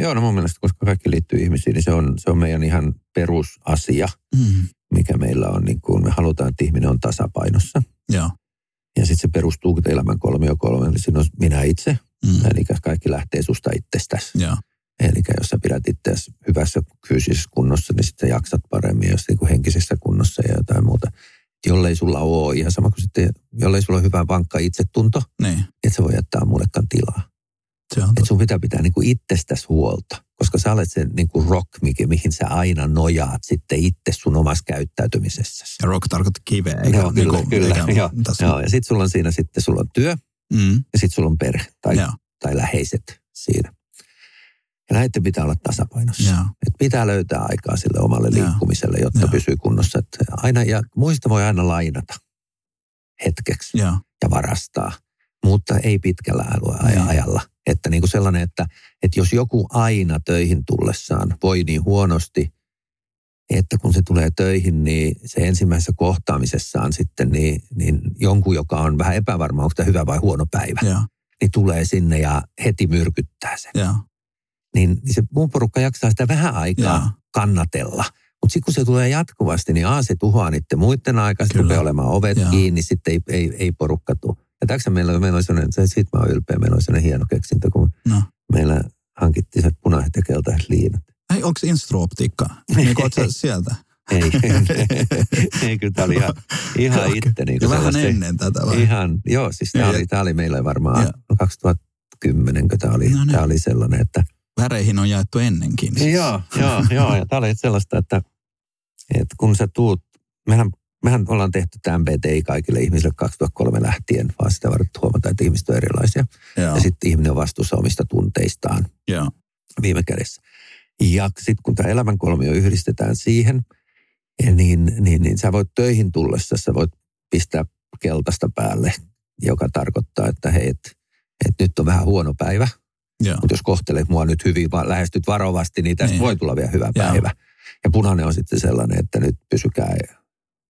Joo, no mun mielestä, koska kaikki liittyy ihmisiin, niin se on, se on meidän ihan perusasia, Mm. mikä meillä on, niin kuin me halutaan, että ihminen on tasapainossa. Joo. Ja sitten se perustuu elämän kolmio kolme, eli siinä on minä itse, Mm. eli kaikki lähtee susta itsestäsi. Joo. Eli jos sä pidät itseäsi hyvässä fyysisessä kunnossa, niin sitten jaksat paremmin, jos niin kuin henkisessä kunnossa ja jotain muuta. Jollei sulla ole ihan sama kuin sitten, jollei sulla ole hyvä vankka itsetunto, Niin. et sä voi jättää mullekaan tilaa. Se on Että sun pitää pitää niin kuin itsestäsi huolta, koska sä olet se niin kuin rock, mikä, mihin sä aina nojaat sitten itse sun omassa käyttäytymisessäsi. Ja rock tarkoittaa kiveä, eikä Joo, kyllä, niinku- kyllä, eikä joo, tässä- Joo, ja sitten sulla on siinä sitten, sulla on työ Mm. ja sitten sulla on perhe tai, Joo. tai läheiset siinä. Ja näiden pitää olla tasapainossa. Et pitää löytää aikaa sille omalle Joo. liikkumiselle, jotta Joo. pysyy kunnossa. Et aina, ja muista voi aina lainata hetkeksi Joo. ja varastaa, mutta ei pitkällä Niin. ajalla. Että niin kuin sellainen, että, että jos joku aina töihin tullessaan voi niin huonosti, että kun se tulee töihin, niin se ensimmäisessä kohtaamisessaan sitten niin, niin jonkun, joka on vähän epävarma, onko tämä hyvä vai huono päivä, Joo. niin tulee sinne ja heti myrkyttää sen. Joo. Niin, niin se muun porukka jaksaa sitä vähän aikaa Joo. kannatella. Mutta sitten kun se tulee jatkuvasti, niin A, se tuhoaa niiden muiden aikaa, sitten rupeaa olemaan ovet Joo. kiinni, sitten ei, ei, ei porukka tule. Ja tässä meillä, meillä oli sellainen, se, siitä mä oon ylpeä, meillä oli sellainen hieno keksintö, kun No. meillä hankittiin se punaiset ja keltaiset liinat. Ei, onko Instrooptiikka? Niin sieltä? Ei, ei kyllä tämä oli ihan, ihan itse. Niin Ja kuin vähän ennen tätä vai? Ihan, joo, siis tämä oli, tää oli meillä varmaan no 2010, kun tämä oli, No niin. oli sellainen, että Väreihin on jaettu ennenkin. siis. Joo, joo, joo. Ja tämä oli sellaista, että, että kun sä tuut, mehän, mehän ollaan tehty tämä MBTI kaikille ihmisille 2003 lähtien, vaan sitä varten huomataan, että ihmiset on erilaisia. Joo. Ja sitten ihminen on vastuussa omista tunteistaan Joo. viime kädessä. Ja sitten kun tämä elämänkolmio yhdistetään siihen, niin, niin, niin sä voit töihin tullessa, sä voit pistää keltaista päälle, joka tarkoittaa, että hei, et, et nyt on vähän huono päivä, Joo. mutta jos kohtelet mua nyt hyvin, vaan lähestyt varovasti, niin tästä Niin. voi tulla vielä hyvä Joo. päivä. Ja punainen on sitten sellainen, että nyt pysykää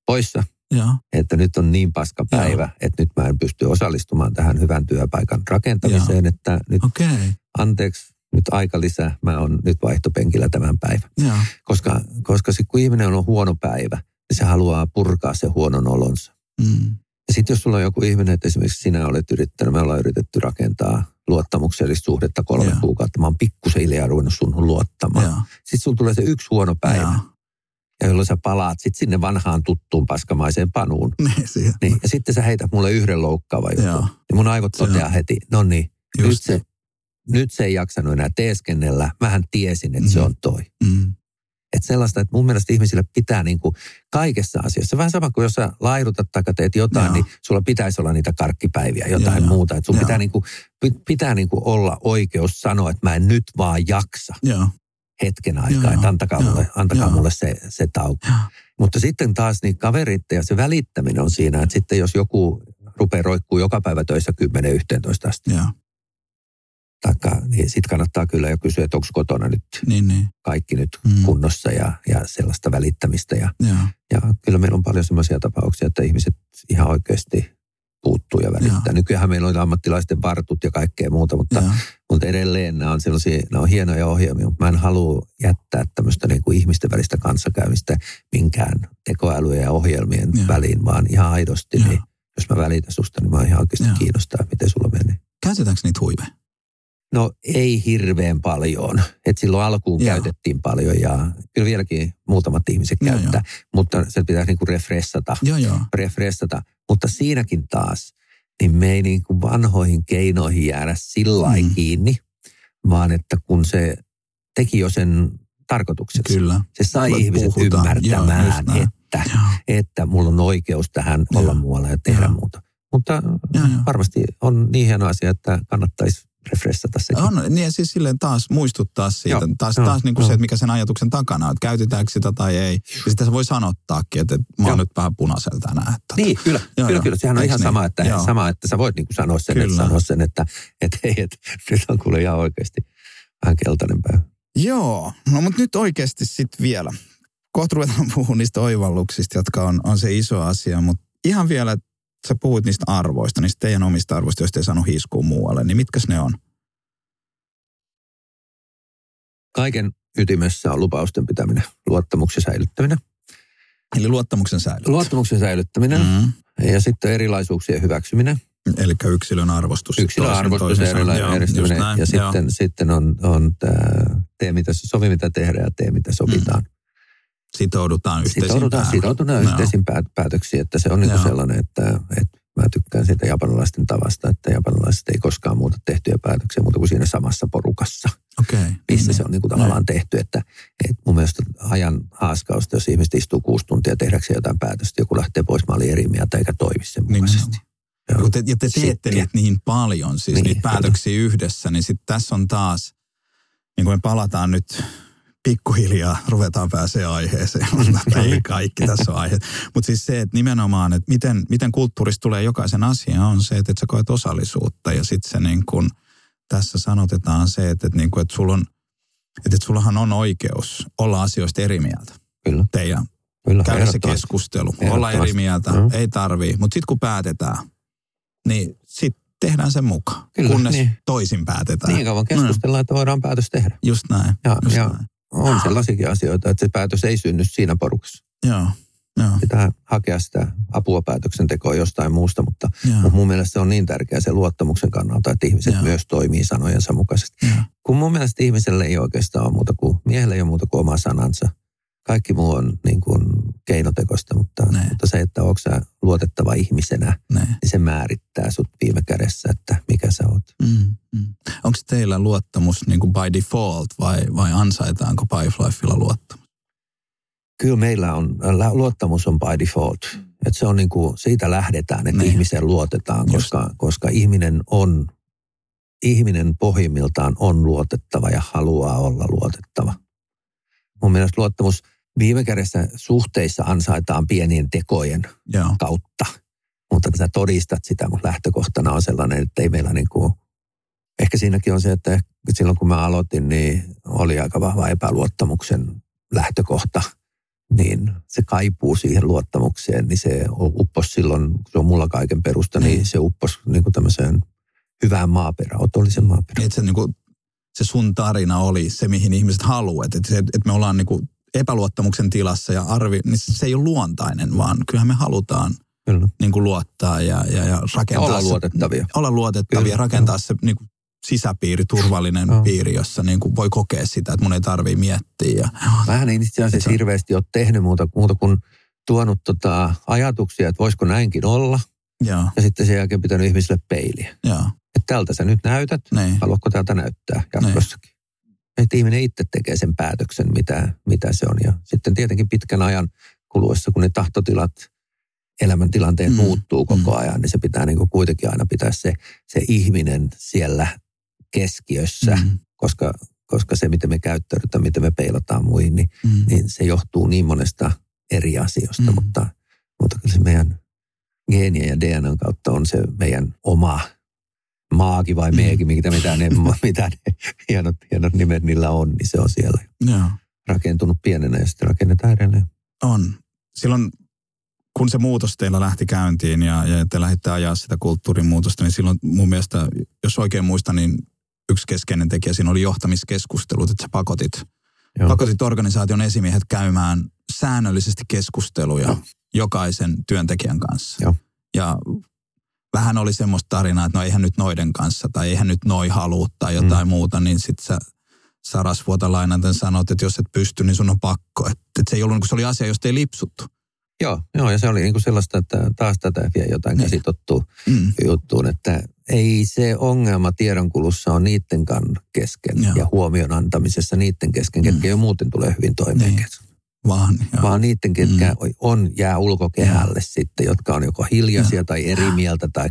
poissa, Joo. että nyt on niin paska Joo. päivä, että nyt mä en pysty osallistumaan tähän hyvän työpaikan rakentamiseen, että nyt. Okay. anteeksi, nyt aika lisää, mä oon nyt vaihtopenkillä tämän päivän. Joo. Koska, koska sit kun ihminen on huono päivä, niin se haluaa purkaa se huonon olonsa. Mm. Ja Ja sitten jos sulla on joku ihminen, että esimerkiksi sinä olet yrittänyt, me ollaan yritetty rakentaa luottamuksellista suhdetta kolme Joo. kuukautta. Mä oon pikkusen hiljaa ruvennut sun luottamaan. Joo. Sitten sulla tulee se yksi huono päivä, Joo. Ja jolloin sä palaat sitten sinne vanhaan tuttuun paskamaiseen panuun. Niin. Niin, ja sitten sä heität mulle yhden loukkaavan jutun. Joo. Niin mun aivot toteaa heti, no niin, nyt se, nyt se ei jaksanut enää teeskennellä. Mähän tiesin, että se Mhm. on toi. Mm. Että sellaista, että mun mielestä ihmisille pitää niin kuin kaikessa asiassa, vähän sama kuin jos sä laidutat tai teet jotain, Joo. niin sulla pitäisi olla niitä karkkipäiviä, jotain Joo, muuta. Että sun Joo. pitää, niin kuin, pi- pitää niin kuin olla oikeus sanoa, että mä en nyt vaan jaksa Joo. Hetken aikaa, Joo, että antakaa, joo, mulle, antakaa joo. mulle se, se tauko. Joo. Mutta sitten taas niin kaverit ja se välittäminen on siinä, että sitten jos joku rupeaa roikkuu joka päivä töissä 10-11 asti, Joo. taikka, niin sitten kannattaa kyllä jo kysyä, että onko kotona nyt Niin, niin. kaikki nyt Mm. kunnossa ja, ja sellaista välittämistä. Ja, Joo. ja kyllä meillä on paljon sellaisia tapauksia, että ihmiset ihan oikeasti puuttuu ja välittää. Joo. Nykyään meillä on ammattilaisten vartut ja kaikkea muuta, mutta, Joo. mutta edelleen nämä on sellaisia, nämä on hienoja ohjelmia, mutta mä en halua jättää tämmöistä niin kuin ihmisten välistä kanssakäymistä minkään tekoälyjen ja ohjelmien Joo. väliin, vaan ihan aidosti, Joo. niin jos mä välitän susta, niin mä ihan oikeasti Joo. kiinnostaa, miten sulla menee. Käytetäänkö niitä huiveja? No ei hirveän paljon. Et silloin alkuun Joo. käytettiin paljon ja kyllä vieläkin muutamat ihmiset Joo, käyttää, mutta se pitää niinku refressata, Joo, joo. refressata. Mutta siinäkin taas, niin me ei niinku vanhoihin keinoihin jäädä sillä Mm. kiinni, vaan että kun se teki jo sen tarkoituksensa. Kyllä. Se sai Me ihmiset puhutaan. Joo, ymmärtämään, näin. että, Joo. että mulla on oikeus tähän olla Joo. muualla ja tehdä Joo. muuta. Mutta Joo, joo. varmasti on niin hieno asia, että kannattaisi refressata sekin. On, niin ja siis silleen taas muistuttaa siitä, Joo, taas, joo, taas niin kuin joo. se, että mikä sen ajatuksen takana on, että käytetäänkö sitä tai ei. Ja sitten se voi sanottaakin, että, että mä oon Joo. nyt vähän punaisella tänään. Että, Niin, kyllä. Joo, kyllä, joo. kyllä. Sehän on Eiks ihan niin? sama, että, Joo. sama, että sä voit niin kuin sanoa sen, Kyllä. että sanoa sen, että, että hei, että nyt on kuule ihan oikeasti vähän keltainen päivä. Joo, no mutta nyt oikeasti sitten vielä. Kohta ruvetaan puhumaan niistä oivalluksista, jotka on, on se iso asia, mutta ihan vielä, että sä puhuit niistä arvoista, niistä teidän omista arvoista, joista ei saanut hiiskua muualle, niin mitkäs ne on? Kaiken ytimessä on lupausten pitäminen, luottamuksen säilyttäminen. Eli luottamuksen säilyttä. Luottamuksen säilyttäminen mm. ja sitten erilaisuuksien hyväksyminen. Eli yksilön arvostus. Yksilön toisen- arvostus ja toisen erila- sanoo. Joo, järjestäminen. just näin, Ja sitten, sitten on, on tämä, tee mitä, sovi mitä tehdään ja tee mitä sovitaan. Sitoudutaan yhteisiin Sitoudutaan, sitoudutaan Joo. yhteisiin päät- päätöksiin, että se on niin sellainen, että, että mä tykkään siitä japanilaisten tavasta, että japanilaiset ei koskaan muuta tehtyjä päätöksiä muuta kuin siinä samassa porukassa, Okei. missä Niin. se on niin kuin tavallaan tehty. Että, että mun mielestä ajan haaskausta, jos ihmiset istuu kuusi tuntia tehdäkseen jotain päätöstä, joku lähtee pois, mä olin eri mieltä eikä toimi sen mukaisesti. Nimenomaan. Joo. Kun te, ja te teette niitä niin paljon, siis Niin, niitä päätöksiä yhdessä, niin sitten tässä on taas, niin kuin me palataan nyt pikkuhiljaa, ruvetaan pääsee aiheeseen. ei kaikki tässä on aiheet. Mutta siis se, että nimenomaan, että miten, miten kulttuurista tulee jokaisen asia, on se, että, sä koet osallisuutta. Ja sitten se niin kuin, tässä sanotetaan se, että, että, niin kuin, että, sulla on, että, että sullahan on oikeus olla asioista eri mieltä. Kyllä, Teidän kyllä. käydä se keskustelu, olla eri mieltä, Joo. ei tarvii. Mutta sitten kun päätetään, niin sitten tehdään sen mukaan, Kyllä, kunnes niin. toisin päätetään. Niin kauan keskustellaan, että voidaan päätös tehdä. Just näin. Ja, just ja näin. On sellaisiakin asioita, että se päätös ei synny siinä porukassa. Joo, joo, Pitää hakea sitä apua päätöksentekoon jostain muusta, mutta, joo, mutta mun mielestä se on niin tärkeää sen luottamuksen kannalta, että ihmiset Joo. myös toimii sanojensa mukaisesti. joo. Kun mun mielestä ihmiselle ei oikeastaan ole muuta kuin, miehelle ei ole muuta kuin oma sanansa. Kaikki muu on niin kuin keinotekoista, mutta, Näin. mutta se, että onko sä luotettava ihmisenä, Näin. niin se määrittää sut viime kädessä, että mikä sä oot. Mm, mm. Onko teillä luottamus niin kuin by default vai, vai ansaitaanko Pipelifella luottamus? Kyllä meillä on, luottamus on by default. Että se on niin kuin, siitä lähdetään, että Niin. ihmiseen luotetaan, Just. koska, koska ihminen on, ihminen pohjimmiltaan on luotettava ja haluaa olla luotettava. Mun mielestä luottamus viime kädessä suhteissa ansaitaan pienien tekojen Joo, kautta, mutta sä todistat sitä, mutta lähtökohtana on sellainen, että ei meillä niin kuin, ehkä siinäkin on se, että silloin kun mä aloitin, niin oli aika vahva epäluottamuksen lähtökohta, niin se kaipuu siihen luottamukseen, niin se uppos silloin, kun se on mulla kaiken perusta, niin Niin. se uppos niin kuin tämmöiseen hyvään maaperään, otollisen maaperään. että se, niin kuin, se sun tarina oli se, mihin ihmiset haluavat. Että, se, että me ollaan niin kuin epäluottamuksen tilassa ja arvi, niin se ei ole luontainen, vaan kyllähän me halutaan Kyllä. Niin kuin luottaa ja, ja, ja rakentaa. Olla se- luotettavia. Olla luotettavia, Kyllä, rakentaa se niin kuin sisäpiiri, turvallinen Joo. piiri, jossa niin kuin voi kokea sitä, että mun ei tarvii miettiä. Ja, Vähän en itse asiassa hirveästi ole tehnyt muuta, muuta kuin tuonut tota ajatuksia, että voisiko näinkin olla. joo, Ja sitten sen jälkeen pitänyt ihmisille peiliä. joo, Että tältä sä nyt näytät, niin, haluatko täältä näyttää jatkossakin. Että ihminen itse tekee sen päätöksen, mitä, mitä se on. Ja sitten tietenkin pitkän ajan kuluessa, kun ne tahtotilat, elämäntilanteet Mm, muuttuu koko mm. ajan, niin se pitää niin kuin kuitenkin aina pitää se, se ihminen siellä keskiössä, mm. Koska, koska se, miten me käyttäydytään, miten me peilataan muihin, niin, mm, niin se johtuu niin monesta eri asioista, mm. mutta, mutta kyllä se meidän geenien ja DNAn kautta on se meidän oma maagi vai Mm. meegi, mitä, mitä, ne, mitä ne hienot, hienot nimet niillä on, niin se on siellä joo. rakentunut pienenä ja sitten rakennetaan edelleen. On. Silloin, kun se muutos teillä lähti käyntiin ja, ja te lähditte ajaa sitä kulttuurin muutosta, niin silloin mun mielestä, jos oikein muistan, niin yksi keskeinen tekijä siinä oli johtamiskeskustelut, että sä pakotit, Joo. pakotit organisaation esimiehet käymään säännöllisesti keskusteluja Joo. jokaisen työntekijän kanssa. Joo. Ja vähän oli semmoista tarinaa, että no eihän nyt noiden kanssa tai eihän nyt noi halua tai jotain mm. muuta, niin sit sä sarasvuota lainaten sanot, että jos et pysty, niin sun on pakko. Että et se ei ollut, kun se oli asia, josta ei lipsuttu. Joo, joo, ja se oli niinku sellaista, että taas tätä vie jotain Niin. käsitottua Mm. juttuun, että ei se ongelma tiedonkulussa on niittenkaan kesken Joo. ja huomion antamisessa niiden kesken, ketkä Mm. jo muuten tulee hyvin toimeen. Niin. Vaan, joo. Vaan niiden, ketkä on, jää ulkokehälle sitten, jotka on joko hiljaisia Joo. tai eri mieltä tai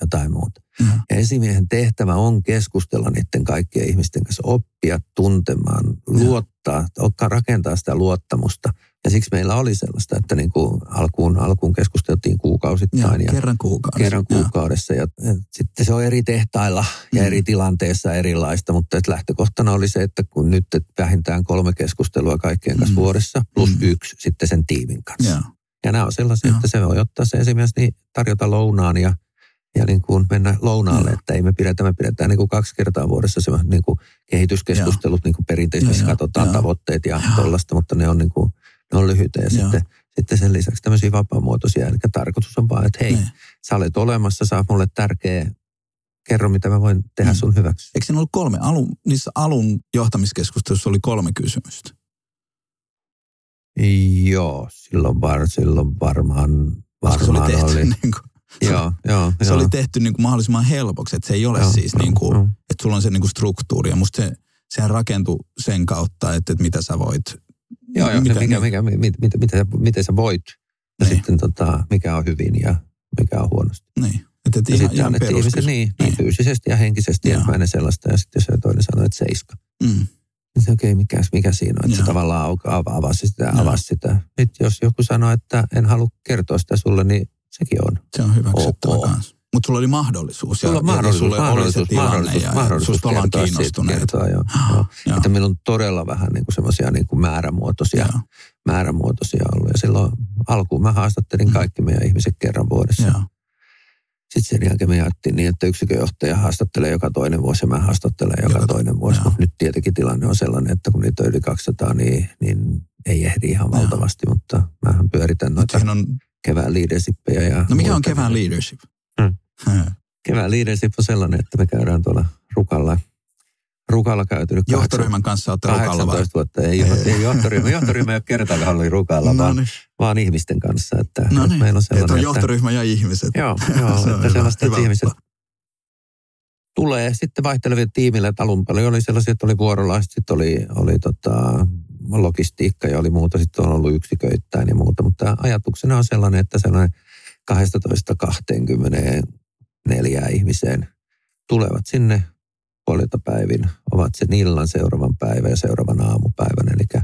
jotain muuta. Joo. Ja esimiehen tehtävä on keskustella niiden kaikkien ihmisten kanssa, oppia tuntemaan, luottaa, okka- rakentaa sitä luottamusta. Ja siksi meillä oli sellaista, että niin kuin alkuun, alkuun keskusteltiin kuukausittain ja kerran kuukaudessa. kerran kuukaudessa. Ja, ja sitten se on eri tehtailla ja Mm. eri tilanteissa erilaista, mutta et lähtökohtana oli se, että kun nyt et vähintään kolme keskustelua kaikkien kanssa Mm. vuodessa, plus Mm. yksi sitten sen tiimin kanssa. Joo. Ja nämä on sellaisia, Joo. että se voi ottaa se esimies niin tarjota lounaan ja, ja niin kuin mennä lounaalle, Joo. että ei me pidetä, me pidetään niin kuin kaksi kertaa vuodessa se niin kuin kehityskeskustelut niin kuin perinteisesti, joo, katsotaan joo. tavoitteet ja Joo. tollaista, mutta ne on, niin kuin, on lyhyitä ja Joo. sitten, sitten sen lisäksi tämmöisiä vapaamuotoisia. Eli tarkoitus on vaan, että hei, Niin. sä olet olemassa, sä oot mulle tärkeä, kerro mitä mä voin tehdä Mm. sun hyväksi. Eikö siinä ollut kolme? Alun, niissä alun johtamiskeskustelussa oli kolme kysymystä. Joo, silloin, var, silloin varmaan, Koska se oli varmaan tehty, oli. Niin kuin, Joo, joo, se joo. oli tehty niin kuin mahdollisimman helpoksi, että se ei ole Joo, siis joo, niin kuin, joo. että sulla on se niin kuin struktuuri. Ja musta se, sehän rakentui sen kautta, että, että mitä sä voit. Joo, joo, mitä, mikä, mikä, mikä, mit, mit, mitä, sä- miten sä voit ja Niin. sitten tota, mikä on hyvin ja mikä on huonosti. Niin. Että, että Ja ihan, sitten annettiin peruskysymys. niin, niin, Niin. fyysisesti ja henkisesti ensimmäinen sellaista ja sitten jos toinen sanoi, että seiska. Mm. Niin se, okei, mikä, mikä siinä on, että se tavallaan au- av- avasi sitä, avasi sitä. Nyt jos joku sanoo, että en halua kertoa sitä sulle, niin sekin on. Se on hyväksyttävä Ok. kanssa. Mutta sulla oli mahdollisuus. Sulla ja, mahdollisuus, ja sulle mahdollisuus, oli se tilanne mahdollisuus, ja, mahdollisuus ollaan kertoa kiinnostuneet. kertoa, joo, joo. Joo. Että meillä on todella vähän niin kuin semmoisia niin kuin määrämuotoisia, Joo. määrämuotoisia ollut. Ja silloin alkuun mä haastattelin Mm. kaikki meidän ihmiset kerran vuodessa. Joo. Sitten sen jälkeen me jaettiin niin, että yksikönjohtaja haastattelee joka toinen vuosi ja mä haastattelen joka, Joka- toinen vuosi. joo. Mutta nyt tietenkin tilanne on sellainen, että kun niitä on yli 200, niin, niin ei ehdi ihan Joo. valtavasti. Mutta mähän pyöritän noita on, kevään leadershippeja. Ja no mikä on kevään leadership? Mm. Hmm. Kevään leadership on sellainen, että me käydään tuolla Rukalla. Rukalla käytynyt Johtoryhmän kanssa olette rukalla vai? 18 vuotta. Ei, ei, ei johtoryhmä. Johtoryhmä ei ole kertaakaan ollut Rukalla, No vaan, niin, vaan ihmisten kanssa. Että, no niin. meillä on Että sellainen, että, johtoryhmä ja ihmiset. Joo, joo Se että sellaista, hyvä että ihmiset tulee sitten vaihteleville tiimille, että alun perin oli sellaisia, että oli vuorolaiset, sitten oli, oli tota, logistiikka ja oli muuta, sitten on ollut yksiköittäin ja muuta, mutta ajatuksena on sellainen, että sellainen 12-24 ihmiseen tulevat sinne puolilta päivin, ovat sen illan seuraavan päivän ja seuraavan aamupäivän, eli,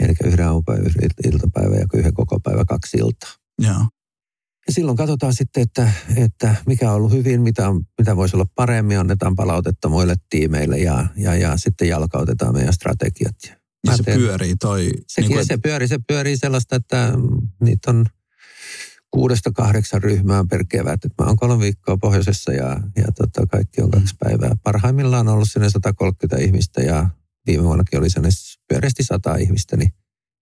eli yhden aamupäivän, yhden iltapäivän ja yhden koko päivän kaksi iltaa. Joo. Ja silloin katsotaan sitten, että, että mikä on ollut hyvin, mitä, mitä voisi olla paremmin, annetaan palautetta muille tiimeille ja, ja, ja sitten jalkautetaan meidän strategiat. Ja se teen- pyörii toi. Niinku, niin se pyörii, se pyörii sellaista, että niitä on kuudesta kahdeksan ryhmää per kevät. Et mä oon kolme viikkoa pohjoisessa ja, ja tota, kaikki on kaksi päivää. Parhaimmillaan on ollut sinne 130 ihmistä ja viime vuonnakin oli sinne pyöreästi 100 ihmistä. Niin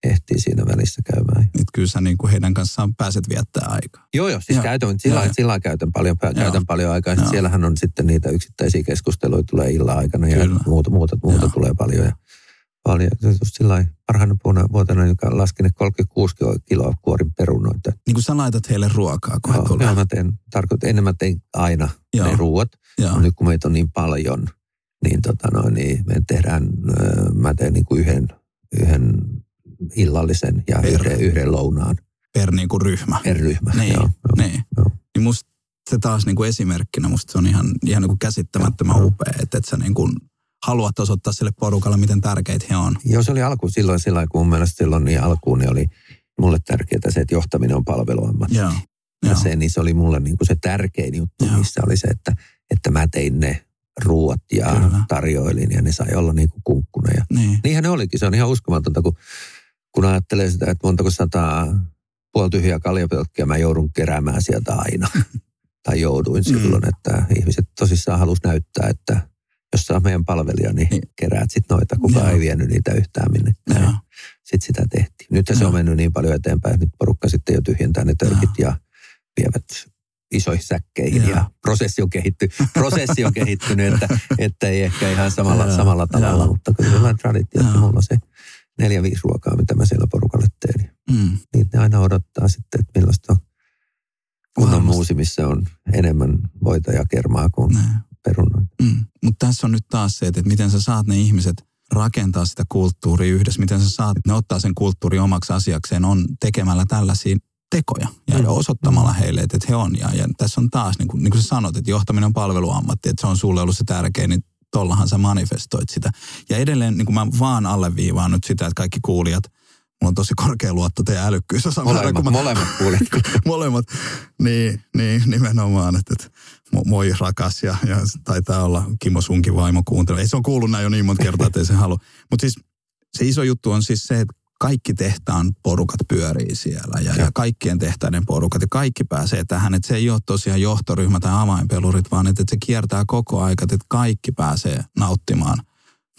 ehtii siinä välissä käymään. Nyt kyllä sä niin kuin heidän kanssaan pääset viettää aikaa. Joo, joo, siis Joo. käytän, sillä, Joo. sillä käytän paljon, käytän Joo. paljon aikaa. Joo. Siellähän on sitten niitä yksittäisiä keskusteluja tulee illan aikana ja Kyllä. muuta, muuta, muuta Joo. tulee paljon. Ja paljon. Just sillä parhaana vuonna, vuotena, joka laskin, että 36 kiloa kuorin perunoita. Niin kuin sä laitat heille ruokaa, kun he Joo, tulee. joo, mä teen, tarkoitan, ennen mä tein aina Joo. ne ruuat. Joo. Nyt kun meitä on niin paljon, niin, tota noin, niin me tehdään, mä teen niin kuin yhden, yhden illallisen ja Per- yhden, yhden lounaan Per niin kuin ryhmä. per ryhmä. Niin, Joo, joo. niin. joo. Niin musta se taas niin kuin esimerkkinä, musta se on ihan, ihan niin kuin käsittämättömän Joo. upea, että, että sä niin kuin haluat osoittaa sille porukalle, miten tärkeitä he on. Joo, se oli alku silloin, sillä kun mun mielestä silloin niin alkuun niin oli mulle tärkeää se, että johtaminen on palveluammatti. Joo. Ja Joo. se, niin se oli mulle niin kuin se tärkein juttu, Joo. missä oli se, että, että mä tein ne ruuat ja Kyllä. tarjoilin ja ne sai olla niin kuin kunkkuna. Ja Niin. niinhän ne olikin, se on ihan uskomatonta, kun, kun ajattelee sitä, että montako sataa puoltyhjää kaljapelkkiä mä joudun keräämään sieltä aina. tai jouduin Mm. silloin, että ihmiset tosissaan halus näyttää, että jos sä meidän palvelija, niin, Niin. keräät sit noita. Kukaan Joo. ei vienyt niitä yhtään minnekään. Joo. Sitten sitä tehtiin. Nyt se on mennyt niin paljon eteenpäin, että nyt porukka sitten jo tyhjentää ne törkit ja vievät isoihin säkkeihin Joo. ja prosessi on, kehitty, prosessi on kehittynyt, että, että ei ehkä ihan samalla, Joo. samalla tavalla, Joo. mutta kyllä on traditio, että mulla on se neljä, viisi ruokaa, mitä mä siellä porukalle teen. Mm. Niin ne aina odottaa sitten, että millaista on kunnon muusi, missä on enemmän voita ja kermaa kuin Näin. Perunoita. Mm. Mutta tässä on nyt taas se, että miten sä saat ne ihmiset rakentaa sitä kulttuuria yhdessä, miten sä saat ne ottaa sen kulttuuri omaksi asiakseen, on tekemällä tällaisia tekoja ja, Mm. osoittamalla heille, että, että he on. Ja, ja tässä on taas, niin kuin, niin kuin sä sanot, että johtaminen on palveluammatti, että se on sulle ollut se tärkein, niin tollahan sä manifestoit sitä. Ja edelleen niin kuin mä vaan alleviivaan nyt sitä, että kaikki kuulijat, mulla on tosi korkea luotto teidän älykkyys. Molemmat, molemmat kuulet. molemmat. Niin, niin nimenomaan, että, että moi rakas ja, ja taitaa olla Kimo sunkin vaimo kuuntelu. Ei se on kuullut näin jo niin monta kertaa, että ei se halua. Mutta siis se iso juttu on siis se, että kaikki tehtaan porukat pyörii siellä ja, ja kaikkien tehtäiden porukat ja kaikki pääsee tähän. Että se ei ole tosiaan johtoryhmä tai avainpelurit, vaan että, että se kiertää koko aika, että kaikki pääsee nauttimaan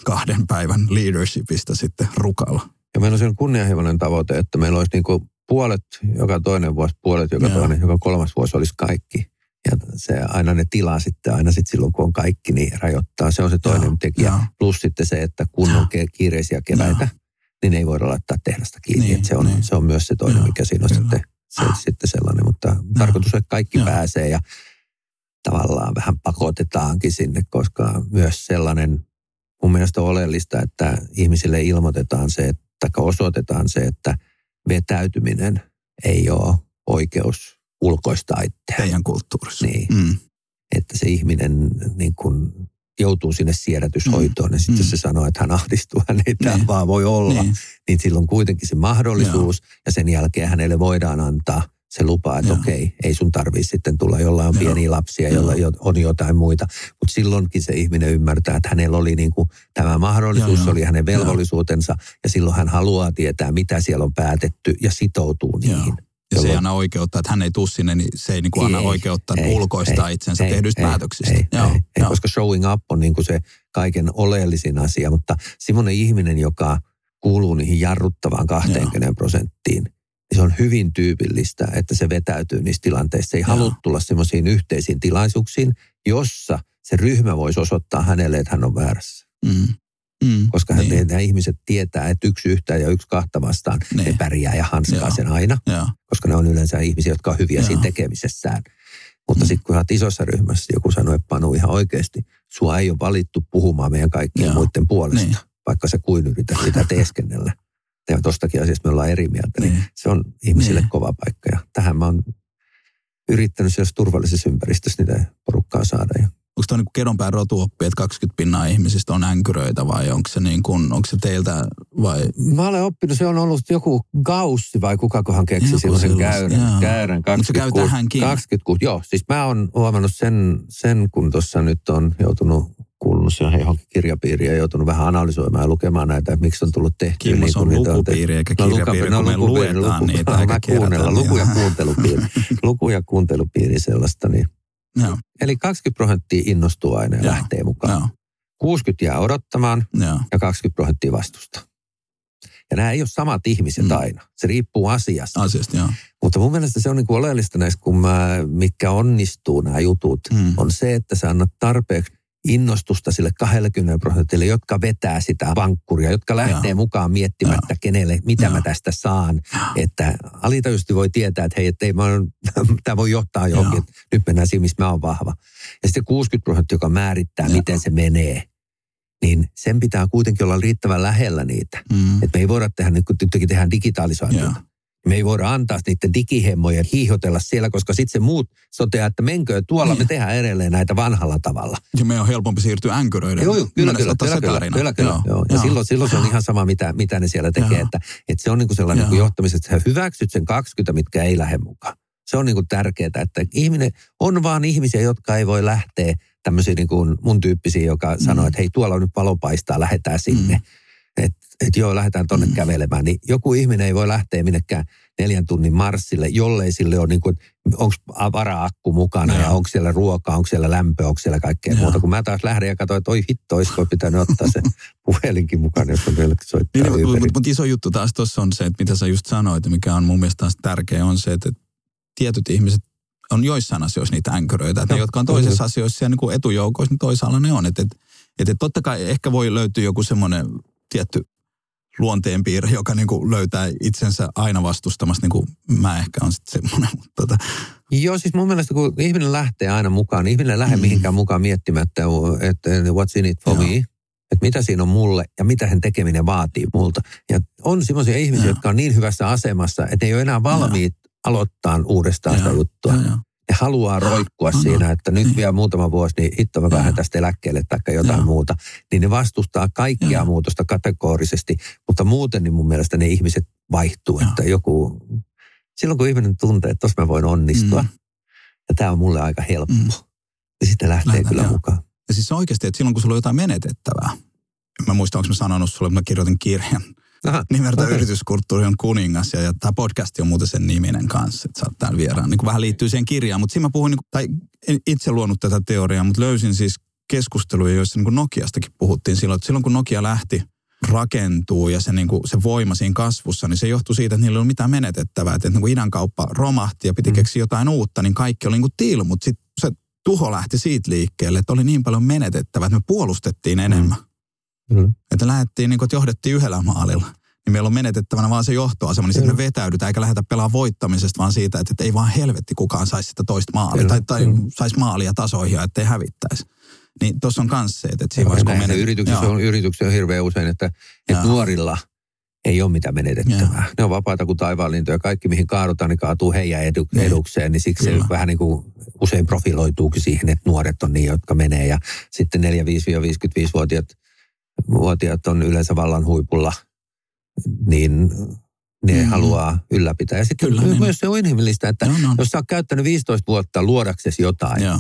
kahden päivän leadershipistä sitten rukalla. Ja meillä on sellainen kunnianhimoinen tavoite, että meillä olisi niin kuin puolet joka toinen vuosi, puolet joka Joo. toinen, joka kolmas vuosi olisi kaikki. Ja se aina ne tilaa sitten, aina sitten silloin kun on kaikki, niin rajoittaa. Se on se toinen Joo, tekijä. joo. Plus sitten se, että kun on kiireisiä keväitä, niin ei voida laittaa tehdasta kiinni. Niin, se, on, niin. se on myös se toinen, Joo, mikä siinä on kyllä. sitten, se, sitten sellainen. Mutta tarkoitus on, että kaikki Joo. pääsee ja tavallaan vähän pakotetaankin sinne, koska myös sellainen, mun mielestä on oleellista, että ihmisille ilmoitetaan se, että osoitetaan se, että vetäytyminen ei ole oikeus ulkoistaa itseään. Teidän kulttuurissa. Niin, Mm. että se ihminen niin kun joutuu sinne siedätyshoitoon ja sitten Mm. se sanoo, että hän ahdistuu, hän ei tämä Niin. vaan voi olla. Niin. Niin silloin kuitenkin se mahdollisuus ja sen jälkeen hänelle voidaan antaa se lupa, että Joo. okei, ei sun tarvii sitten tulla, jolla on Joo. pieniä lapsia, Joo. jolla jo- on jotain muita. Mutta silloinkin se ihminen ymmärtää, että hänellä oli niinku tämä mahdollisuus, Joo, se joo. oli hänen velvollisuutensa ja silloin hän haluaa tietää, mitä siellä on päätetty ja sitoutuu Joo. Ja se ei anna oikeutta, että hän ei tuu sinne, niin se ei niin kuin anna Ei, oikeutta ei, ulkoistaa ei, itsensä ei, tehdyistä ei, päätöksistä. Ei, joo, ei, joo. koska showing up on niin kuin se kaiken oleellisin asia, mutta semmoinen ihminen, joka kuuluu niihin jarruttavaan 20 prosenttiin, niin se on hyvin tyypillistä, että se vetäytyy niistä tilanteista. Se ei Joo. halua tulla semmoisiin yhteisiin tilaisuuksiin, jossa se ryhmä voisi osoittaa hänelle, että hän on väärässä. Mm. Mm. Koska niin. nämä ihmiset tietää, että yksi yhtä ja yksi kahta vastaan Niin. ne pärjää ja hanskaa Joo. sen aina Joo. koska ne on yleensä ihmisiä, jotka on hyviä Joo. siinä tekemisessään. Mutta Mm. sitten kun olet isossa ryhmässä, joku sanoo, että Panu ihan oikeasti, sua ei ole valittu puhumaan meidän kaikkien Joo. muiden puolesta, Niin. vaikka sä kuin yrität sitä teeskennellä. Ja tostakin asiasta me ollaan eri mieltä, niin, Niin. se on ihmisille Niin. kova paikka. Ja tähän mä oon yrittänyt siellä turvallisessa ympäristössä niitä porukkaa saada. Ja Onko tuo niin kedonpään rotuoppi, että 20 pinnaa ihmisistä on änkyröitä vai onko se, niin kuin, onko se teiltä vai... Mä olen oppinut, se on ollut joku Gaussi vai kukakohan keksi Joku silloin sen sellaista, käyrän. joo. käyrän Mut se käy 26, tähänkin. 26, joo. Siis mä oon huomannut sen, sen kun tuossa nyt on joutunut kuulunut siihen johonkin kirjapiiriin ja joutunut vähän analysoimaan ja lukemaan näitä, että miksi on tullut tehtyä. Kimmo, niin se on on lukupiiri eikä No, kirjapiiri, lukupiiri, kun me lukupiiri, luetaan luku- niitä no, mä kuunnella, luku- ja kuuntelupiiri. luku- ja kuuntelupiiri sellaista. Niin. Joo, Eli 20 prosenttia innostuu aina ja Joo, lähtee mukaan. joo, 60 jää odottamaan joo. ja 20 prosenttia vastusta. Ja nämä ei ole samat ihmiset Mm. aina. Se riippuu asiasta. Asiasta, joo. Mutta mun mielestä se on niin kuin oleellista näissä, kun mä, mitkä onnistuu nämä jutut, Mm. on se, että sä annat tarpeeksi innostusta sille 20 prosentille, jotka vetää sitä vankkuria, jotka lähtee Joo. mukaan miettimättä, kenelle, mitä Joo. mä tästä saan. Että alitajuisesti voi tietää, että hei, että ei, mä oon, tämä voi johtaa johonkin, Joo. että nyt mennään siihen, missä mä oon vahva. Ja sitten 60 prosenttia, joka määrittää, Joo. miten se menee, niin sen pitää kuitenkin olla riittävän lähellä niitä. Mm. Että me ei voida tehdä, nyt kun tyttökin tehdään digitalisointia, Joo. Me ei voida antaa niiden digihemmoja hiihotella siellä, koska sitten se muut soteaa, että menkö tuolla, Niin. me tehdään edelleen näitä vanhalla tavalla. Ja meidän on helpompi siirtyä änkyröiden. Joo, joo, kyllä, kyllä, kyllä, kyllä, kyllä, kyllä, joo, joo. Ja silloin, silloin se on ihan sama, mitä, mitä ne siellä tekee, Joo. että, että se on niin kuin sellainen Joo. niin johtamisen, että sä hyväksyt sen 20, mitkä ei lähde mukaan. Se on niin kuin tärkeää, että ihminen, on vaan ihmisiä, jotka ei voi lähteä tämmöisiä niin kuin mun tyyppisiä, joka Mm. sanoo, että hei tuolla on nyt valo paistaa, lähdetään sinne. Että et joo, lähdetään tonne Mm. kävelemään. Niin joku ihminen ei voi lähteä minnekään neljän tunnin marssille, jollei sille ole niin kuin, onko vara-akku mukana Joo. ja onko siellä ruokaa, onko siellä lämpöä, onko siellä kaikkea Joo. muuta. Kun mä taas lähden ja katsoin, että oi hitto, olisiko pitänyt ottaa se puhelinkin mukaan, jos on vielä soittaa Niin, mutta mut iso juttu taas tuossa on se, että mitä sä just sanoit ja mikä on mun mielestä taas tärkeä on se, että tietyt ihmiset on joissain asioissa niitä änköröitä. Että ne, Joo, jotka on toisissa asioissa siellä niin etujoukoissa, niin toisaalla ne on. Että et, et, et totta kai ehkä voi löytyä joku semmoinen tietty luonteenpiirre, joka niin kuin löytää itsensä aina vastustamasta, niin kuin mä ehkä on sitten semmoinen. Mutta tota, Joo, siis mun mielestä kun ihminen lähtee aina mukaan, niin ihminen lähde Mm. mihinkään mukaan miettimättä, että what's in it for Joo. me, että mitä siinä on mulle ja mitä hän tekeminen vaatii multa. Ja on semmoisia ihmisiä, Joo. jotka on niin hyvässä asemassa, että ne ei ole enää valmiit aloittaa uudestaan sitä Joo. juttua. joo, joo. Ne haluaa roikkua No, no. siinä, että nyt vielä muutama vuosi, niin hitto mä vähän Joo. tästä eläkkeelle tai jotain Joo. muuta. Niin ne vastustaa kaikkea Joo. muutosta kategorisesti, mutta muuten niin mun mielestä ne ihmiset vaihtuu, että joku... Silloin kun ihminen tuntee, että tuossa mä voin onnistua, Mm. ja tämä on mulle aika helppo, Mm. niin sitten lähtee Lähdetään, kyllä joo. mukaan. Ja siis oikeasti, että silloin kun sulla on jotain menetettävää, en mä muista, onko mä sanonut sulle, että mä kirjoitin kirjan Aha, nimeltä okei. Yrityskulttuuri on kuningas ja, ja tämä podcast on muuten sen niminen kanssa, että sä oot täällä vieraan. Niin vähän liittyy siihen kirjaan, mutta siinä mä puhuin, niin kuin, tai en itse luonut tätä teoriaa, mutta löysin siis keskusteluja, joissa niin kuin Nokiastakin puhuttiin silloin, että silloin kun Nokia lähti rakentuu ja se, niin kuin, se voima siinä kasvussa, niin se johtui siitä, että niillä ei ollut mitään menetettävää. Että niin kuin idän kauppa romahti ja piti Mm. keksiä jotain uutta, niin kaikki oli niin kuin tiilu, mutta sitten se tuho lähti siitä liikkeelle, että oli niin paljon menetettävää, että me puolustettiin enemmän. Kyllä. Että lähdettiin, niin kuin, että johdettiin yhdellä maalilla. Niin meillä on menetettävänä vaan se johtoasema, niin sitten me vetäydytään eikä lähdetä pelaamaan voittamisesta, vaan siitä, että, että ei vaan helvetti kukaan saisi sitä toista maalia. Kyllä, Tai, tai kyllä. saisi maalia tasoihin ja ettei hävittäisi. Niin tuossa on kans se, että siinä Joo, vaiheessa kun menet... yrityksessä, Joo. on, yrityksessä on hirveän usein, että, että Joo. nuorilla ei ole mitään menetettävää. Ne on vapaita kuin taivaanlintoja. Kaikki, mihin kaadutaan, niin kaatuu heidän edu, Niin. edukseen. Niin siksi Kyllä. se vähän niin kuin usein profiloituukin siihen, että nuoret on niin, jotka menee. Ja sitten 4-5-55-vuotiaat vuotiaat on yleensä vallan huipulla, niin ne Mm. haluaa ylläpitää. Ja sitten Kyllä, myös niin. se on inhimillistä, että Joo, no. jos sä oot käyttänyt 15 vuotta luodaksesi jotain, Joo.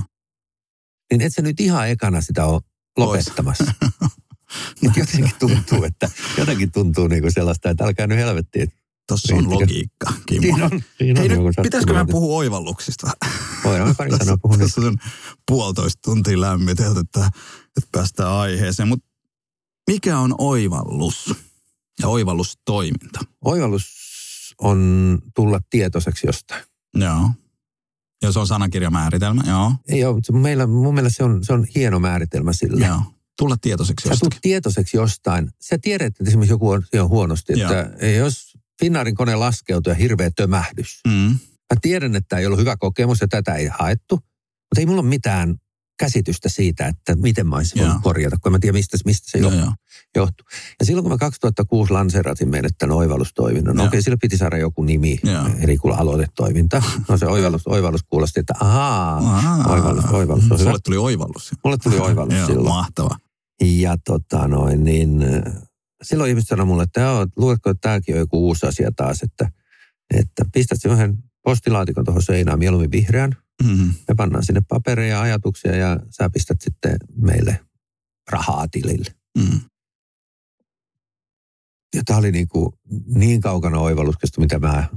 niin et sä nyt ihan ekana sitä ole lopettamassa. Nyt jotenkin tuntuu, että jotenkin tuntuu niin kuin sellaista, että älkää nyt helvettiin. Tossa on logiikka, Kimmo. Siinä on, siinä Hei on nyt, pitäisikö me sattumalta. puhua oivalluksista? Voidaan me pari sanoa puhua. Tässä on puolitoista tuntia lämmitelty, että, että päästään aiheeseen. Mutta mikä on oivallus ja oivallustoiminta? Oivallus on tulla tietoiseksi jostain. Joo. Ja se on sanakirjamääritelmä, joo. Se meillä, mun mielestä se on, se on hieno määritelmä sille. Joo. Tulla tietoiseksi Sä tulet jostakin. tietoiseksi jostain. Sä tiedät, että esimerkiksi joku on, on huonosti, että jos Finnaarin kone laskeutuu ja hirveä tömähdys. Mm. Mä tiedän, että ei ollut hyvä kokemus ja tätä ei haettu, mutta ei mulla ole mitään käsitystä siitä, että miten mä olisin voinut korjata, kun en mä tiedä, mistä, mistä se johtuu. joo. johtuu. Ja silloin, kun mä 2006 lanseeratin meille tämän oivallustoiminnon, Joo. okei, sillä piti saada joku nimi, Joo. eli kun aloitetoiminta. No se oivallus, oivallus kuulosti, että ahaa, Aa. oivallus, oivallus on hyvä. Tuli oivallus. Mulle tuli oivallus Joo, silloin. mahtava. Ja tota noin, niin äh, silloin ihmiset sanoi mulle, että joo, luuletko, että tämäkin on joku uusi asia taas, että, että pistät sen yhden postilaatikon tuohon seinään, mieluummin vihreän. Mm-hmm. Me pannaan sinne papereja ja ajatuksia ja sä pistät sitten meille rahaa tilille. Mm. Ja tämä oli niin, kuin niin kaukana oivalluksesta, mitä mä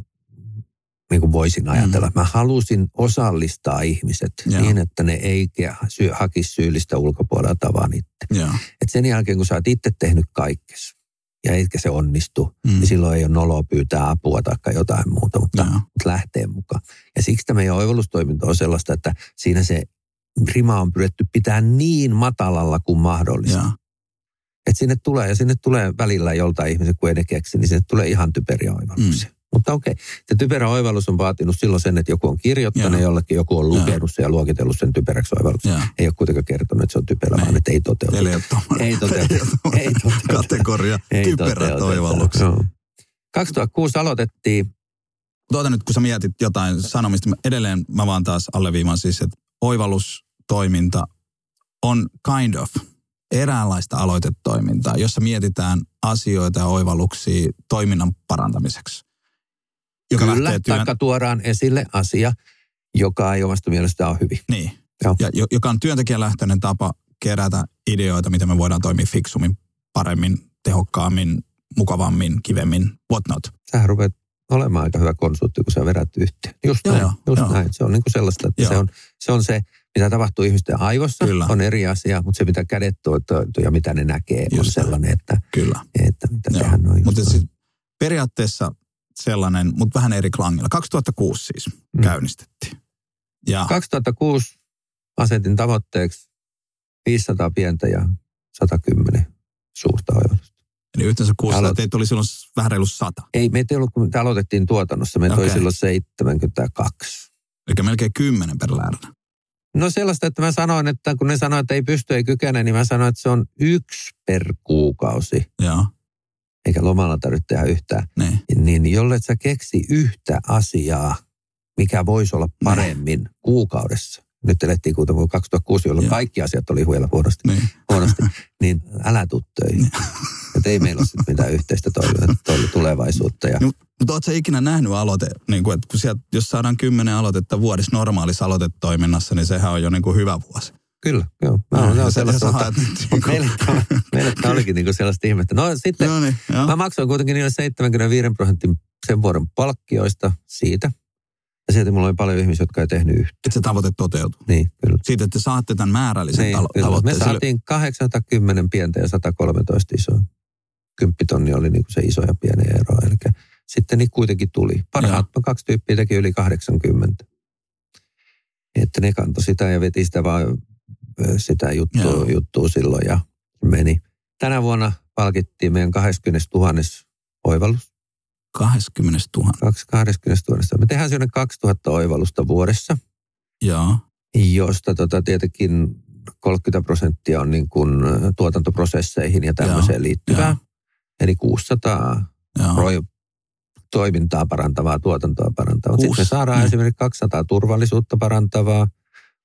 niin kuin voisin ajatella. Mä halusin osallistaa ihmiset Joo. niin, että ne ei syö, hakisi syyllistä ulkopuolelta, vaan itse. Joo. Et sen jälkeen, kun sä oot itse tehnyt kaikkes, ja eikä se onnistu, Mm. niin silloin ei ole noloa pyytää apua tai jotain muuta, mutta, Joo. mutta lähtee mukaan. Ja siksi tämä meidän oivallustoiminta on sellaista, että siinä se rima on pyritty pitää niin matalalla kuin mahdollista. Että sinne tulee, ja sinne tulee välillä joltain ihmiset, kun ei ne keksi, niin sinne tulee ihan typeriä oivalluksia. Mm. Mutta okei, se typerä oivallus on vaatinut silloin sen, että joku on kirjoittanut Joo. jollekin, joku on lukenut sen ja luokitellut sen typeräksi oivalluksi. Joo. Ei ole kuitenkaan kertonut, että se on typerä, vaan että ei toteutu. Teillä ei tommoinen, Ei tommoinen Ei toteutu. kategoria. Ei Typerät oivallukset. Joo. 2006 aloitettiin, Tuota nyt, kun sä mietit jotain sanomista, mä- edelleen mä vaan taas alleviivan siis, että oivallustoiminta on kind of eräänlaista aloitetoimintaa, jossa mietitään asioita ja oivalluksia toiminnan parantamiseksi. Joka kyllä, lähtee työn... taikka tuodaan esille asia, joka ei omasta mielestä ole hyvin. Niin. Joo. Ja jo- joka on työntekijälähtöinen tapa kerätä ideoita, miten me voidaan toimia fiksummin, paremmin, tehokkaammin, mukavammin, kivemmin, whatnot. Sähän rupeat olemaan aika hyvä konsultti, kun sä vedät yhteen. Just Joo, näin, joo, just joo. näin. Se on niin kuin sellaista, että Joo. se on, se on se, mitä tapahtuu ihmisten aivossa, Kyllä. on eri asia, mutta se, mitä kädet toituu ja mitä ne näkee, on Just näin. sellainen, että, Kyllä. että mitä Joo. tehdään noin. Mutta siis periaatteessa sellainen, mutta vähän eri klangilla. 2006 siis Mm. käynnistettiin. Ja 2006 asetin tavoitteeksi 500 pientä ja 110 suurta oivallusta. eli yhteensä 600, Aloit- teitä oli silloin vähän reilu 100. Ei, meitä ei ollut, kun me aloitettiin tuotannossa, meitä okay. oli Okei. silloin 72. Eli melkein 10 per läärä. No sellaista, että mä sanoin, että kun ne sanoivat, että ei pysty, ei kykene, niin mä sanoin, että se on yksi per kuukausi, Joo, eikä lomalla tarvitse tehdä yhtään. niin. Niin jollet sä keksi yhtä asiaa, mikä voisi olla paremmin kuukaudessa. Nyt elettiin kuitenkin 2006, jolloin Joo. kaikki asiat oli vielä huonosti, niin. huonosti niin älä tuu töihin. Että ei meillä ole sit mitään yhteistä toivoa, tulevaisuutta. Ja, Mutta ootko ikinä nähnyt aloite, niin kuin, että kun sieltä, jos saadaan 10 aloitetta vuodessa normaalissa aloitetoiminnassa, niin sehän on jo niin kuin hyvä vuosi. Kyllä, joo. Ja oon, sä- joo, sellaista, ja niinku- meille, tämä- meille tämä olikin niinku sellaista ihmettä. No sitten Joo niin, joo. Mä maksoin kuitenkin niille 75 prosentin sen vuoden palkkioista siitä. Ja sieltä mulla oli paljon ihmisiä, jotka ei tehnyt yhtä. Että se tavoite toteutuu. Niin, kyllä. Siitä, että te saatte tämän määrällisen Niin, talo- kyllä. Me tavoitteen. Sille- saatiin 810 pientä ja 113 isoa. Kymppitonni oli niinku se iso ja pieni ero. Eli sitten niin kuitenkin tuli. Parhaat kaksi tyyppiä teki yli 80. Että ne kantoi sitä ja veti sitä vaan sitä juttua, Joo. juttua silloin ja meni. Tänä vuonna palkittiin meidän 20 000 oivallus. 20 000. Kaksi- 20 000. Me tehdään sellainen 2000 oivallusta vuodessa, Joo. josta tota tietenkin 30 prosenttia on niin kuin tuotantoprosesseihin ja tämmöiseen Joo, liittyvää. joo. Eli 600 Joo. toimintaa parantavaa, tuotantoa parantavaa. Sitten me 600, saadaan niin. esimerkiksi 200 turvallisuutta parantavaa,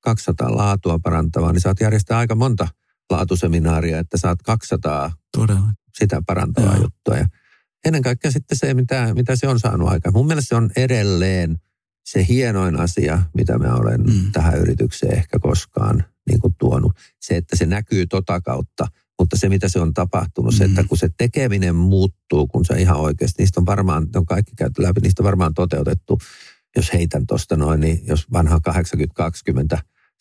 200 laatua parantavaa, niin saat järjestää aika monta laatuseminaaria, että saat 200 Todella. sitä parantavaa Joo. juttua. Ja ennen kaikkea sitten se, mitä, mitä se on saanut aikaan. Mun mielestä se on edelleen se hienoin asia, mitä mä olen Mm. mm. tähän yritykseen ehkä koskaan niin kuin tuonut. Se, että se näkyy tota kautta, mutta se, mitä se on tapahtunut, se, Mm. että kun se tekeminen muuttuu, kun se ihan oikeasti, niistä on varmaan, ne on kaikki käyty läpi, niistä on varmaan toteutettu, jos heitän tuosta noin, niin jos vanha 80-20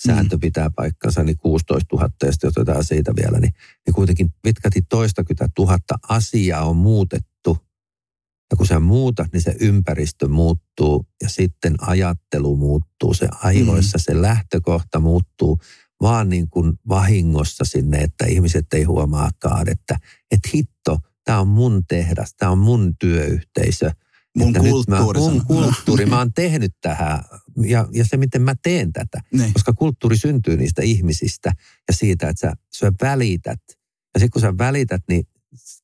sääntö Mm. pitää paikkansa, niin 16 000, ja sitten otetaan siitä vielä, niin, niin kuitenkin pitkälti toistakymmentä tuhatta asiaa on muutettu. Ja kun sä muutat, niin se ympäristö muuttuu ja sitten ajattelu muuttuu. Se aivoissa se lähtökohta muuttuu vaan niin kuin vahingossa sinne, että ihmiset ei huomaakaan, että, että hitto, tämä on mun tehdas, tämä on mun työyhteisö. Mun kulttuuri Mä, mun kulttuuri, mä oon tehnyt tähän ja, ja se, miten mä teen tätä. Niin. Koska kulttuuri syntyy niistä ihmisistä ja siitä, että sä, sä välität. Ja sitten kun sä välität, niin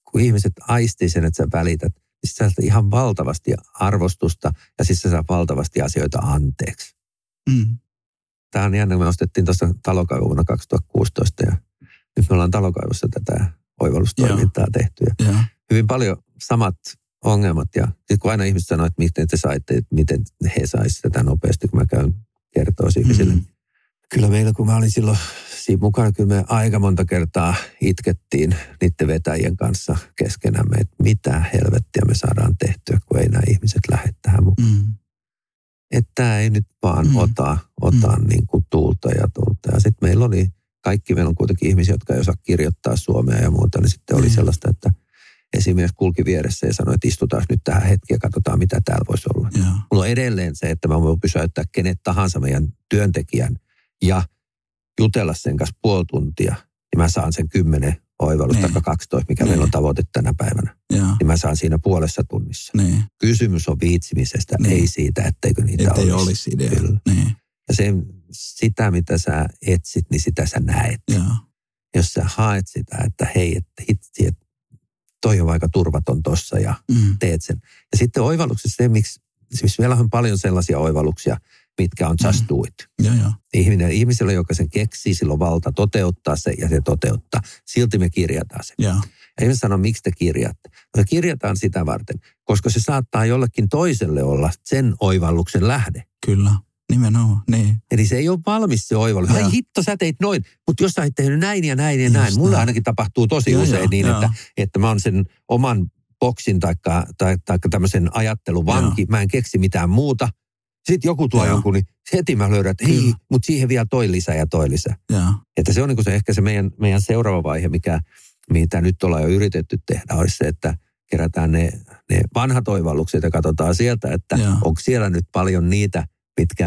kun ihmiset aistii sen, että sä välität, niin sä saat ihan valtavasti arvostusta ja sitten sä saat valtavasti asioita anteeksi. Mm. Tämä on jännä, me ostettiin tuossa talokaivu vuonna 2016 ja nyt me ollaan talokaivossa tätä oivallustoimintaa tehty. Ja Joo. hyvin paljon samat ongelmat ja sitten kun aina ihmiset sanoo, että miten te saitte, että miten he saisivat tätä nopeasti, kun mä käyn kertoa ihmisille, Mm. Kyllä meillä, kun mä olin silloin siinä mukana, kyllä me aika monta kertaa itkettiin niiden vetäjien kanssa keskenämme, että mitä helvettiä me saadaan tehtyä, kun ei nämä ihmiset lähde tähän mukaan. Mm. Että tämä ei nyt vaan Mm. mm. ota, ota mm. niin kuin tuulta ja tuulta. Ja sitten meillä oli, kaikki meillä on kuitenkin ihmisiä, jotka ei osaa kirjoittaa suomea ja muuta, niin sitten oli Mm. sellaista, että esimies kulki vieressä ja sanoi, että istutaan nyt tähän hetki ja katsotaan, mitä täällä voisi olla. Joo. Mulla on edelleen se, että mä voin pysäyttää kenet tahansa meidän työntekijän ja jutella sen kanssa puoli tuntia, niin mä saan sen kymmenen oivallusta, Niin. tai 12, mikä Niin. meillä on tavoite tänä päivänä. Joo. Niin mä saan siinä puolessa tunnissa. Niin. Kysymys on viitsimisestä, Niin. ei siitä, etteikö niitä Että ei olisi. olisi idea. Kyllä. Niin. Ja se, sitä, mitä sä etsit, niin sitä sä näet. Joo. Jos sä haet sitä, että hei, että hitsi, että toi on aika turvaton tossa ja Mm. teet sen. Ja sitten oivalluksessa se, miksi, siis meillä on paljon sellaisia oivalluksia, mitkä on just Mm. do it. Joo, joo. Ihminen, ihmisellä, joka sen keksii, sillä on valta toteuttaa se ja se toteuttaa. Silti me kirjataan se. Joo. Ei me sano, miksi te kirjaatte. Me kirjataan sitä varten, koska se saattaa jollekin toiselle olla sen oivalluksen lähde. Kyllä. Nimenomaan. Niin. Eli se ei ole valmis se oivallus. Joo. Ai hitto, sä teit noin. Mutta jos sä oot tehnyt näin ja näin ja Just näin. Mulla näin. ainakin tapahtuu tosi Joo, usein joo, niin, joo. että, että mä oon sen oman boksin taikka, tai, tämmöisen ajattelun vanki. Mä en keksi mitään muuta. Sitten joku tuo Joo. jonkun, niin heti mä löydän, että ei, Kyllä. mutta siihen vielä toi lisä ja toi lisä. Joo. Että se on niin se, ehkä se meidän, meidän seuraava vaihe, mikä, mitä nyt ollaan jo yritetty tehdä, olisi se, että kerätään ne, ne vanhat oivallukset ja katsotaan sieltä, että Joo. onko siellä nyt paljon niitä, mitkä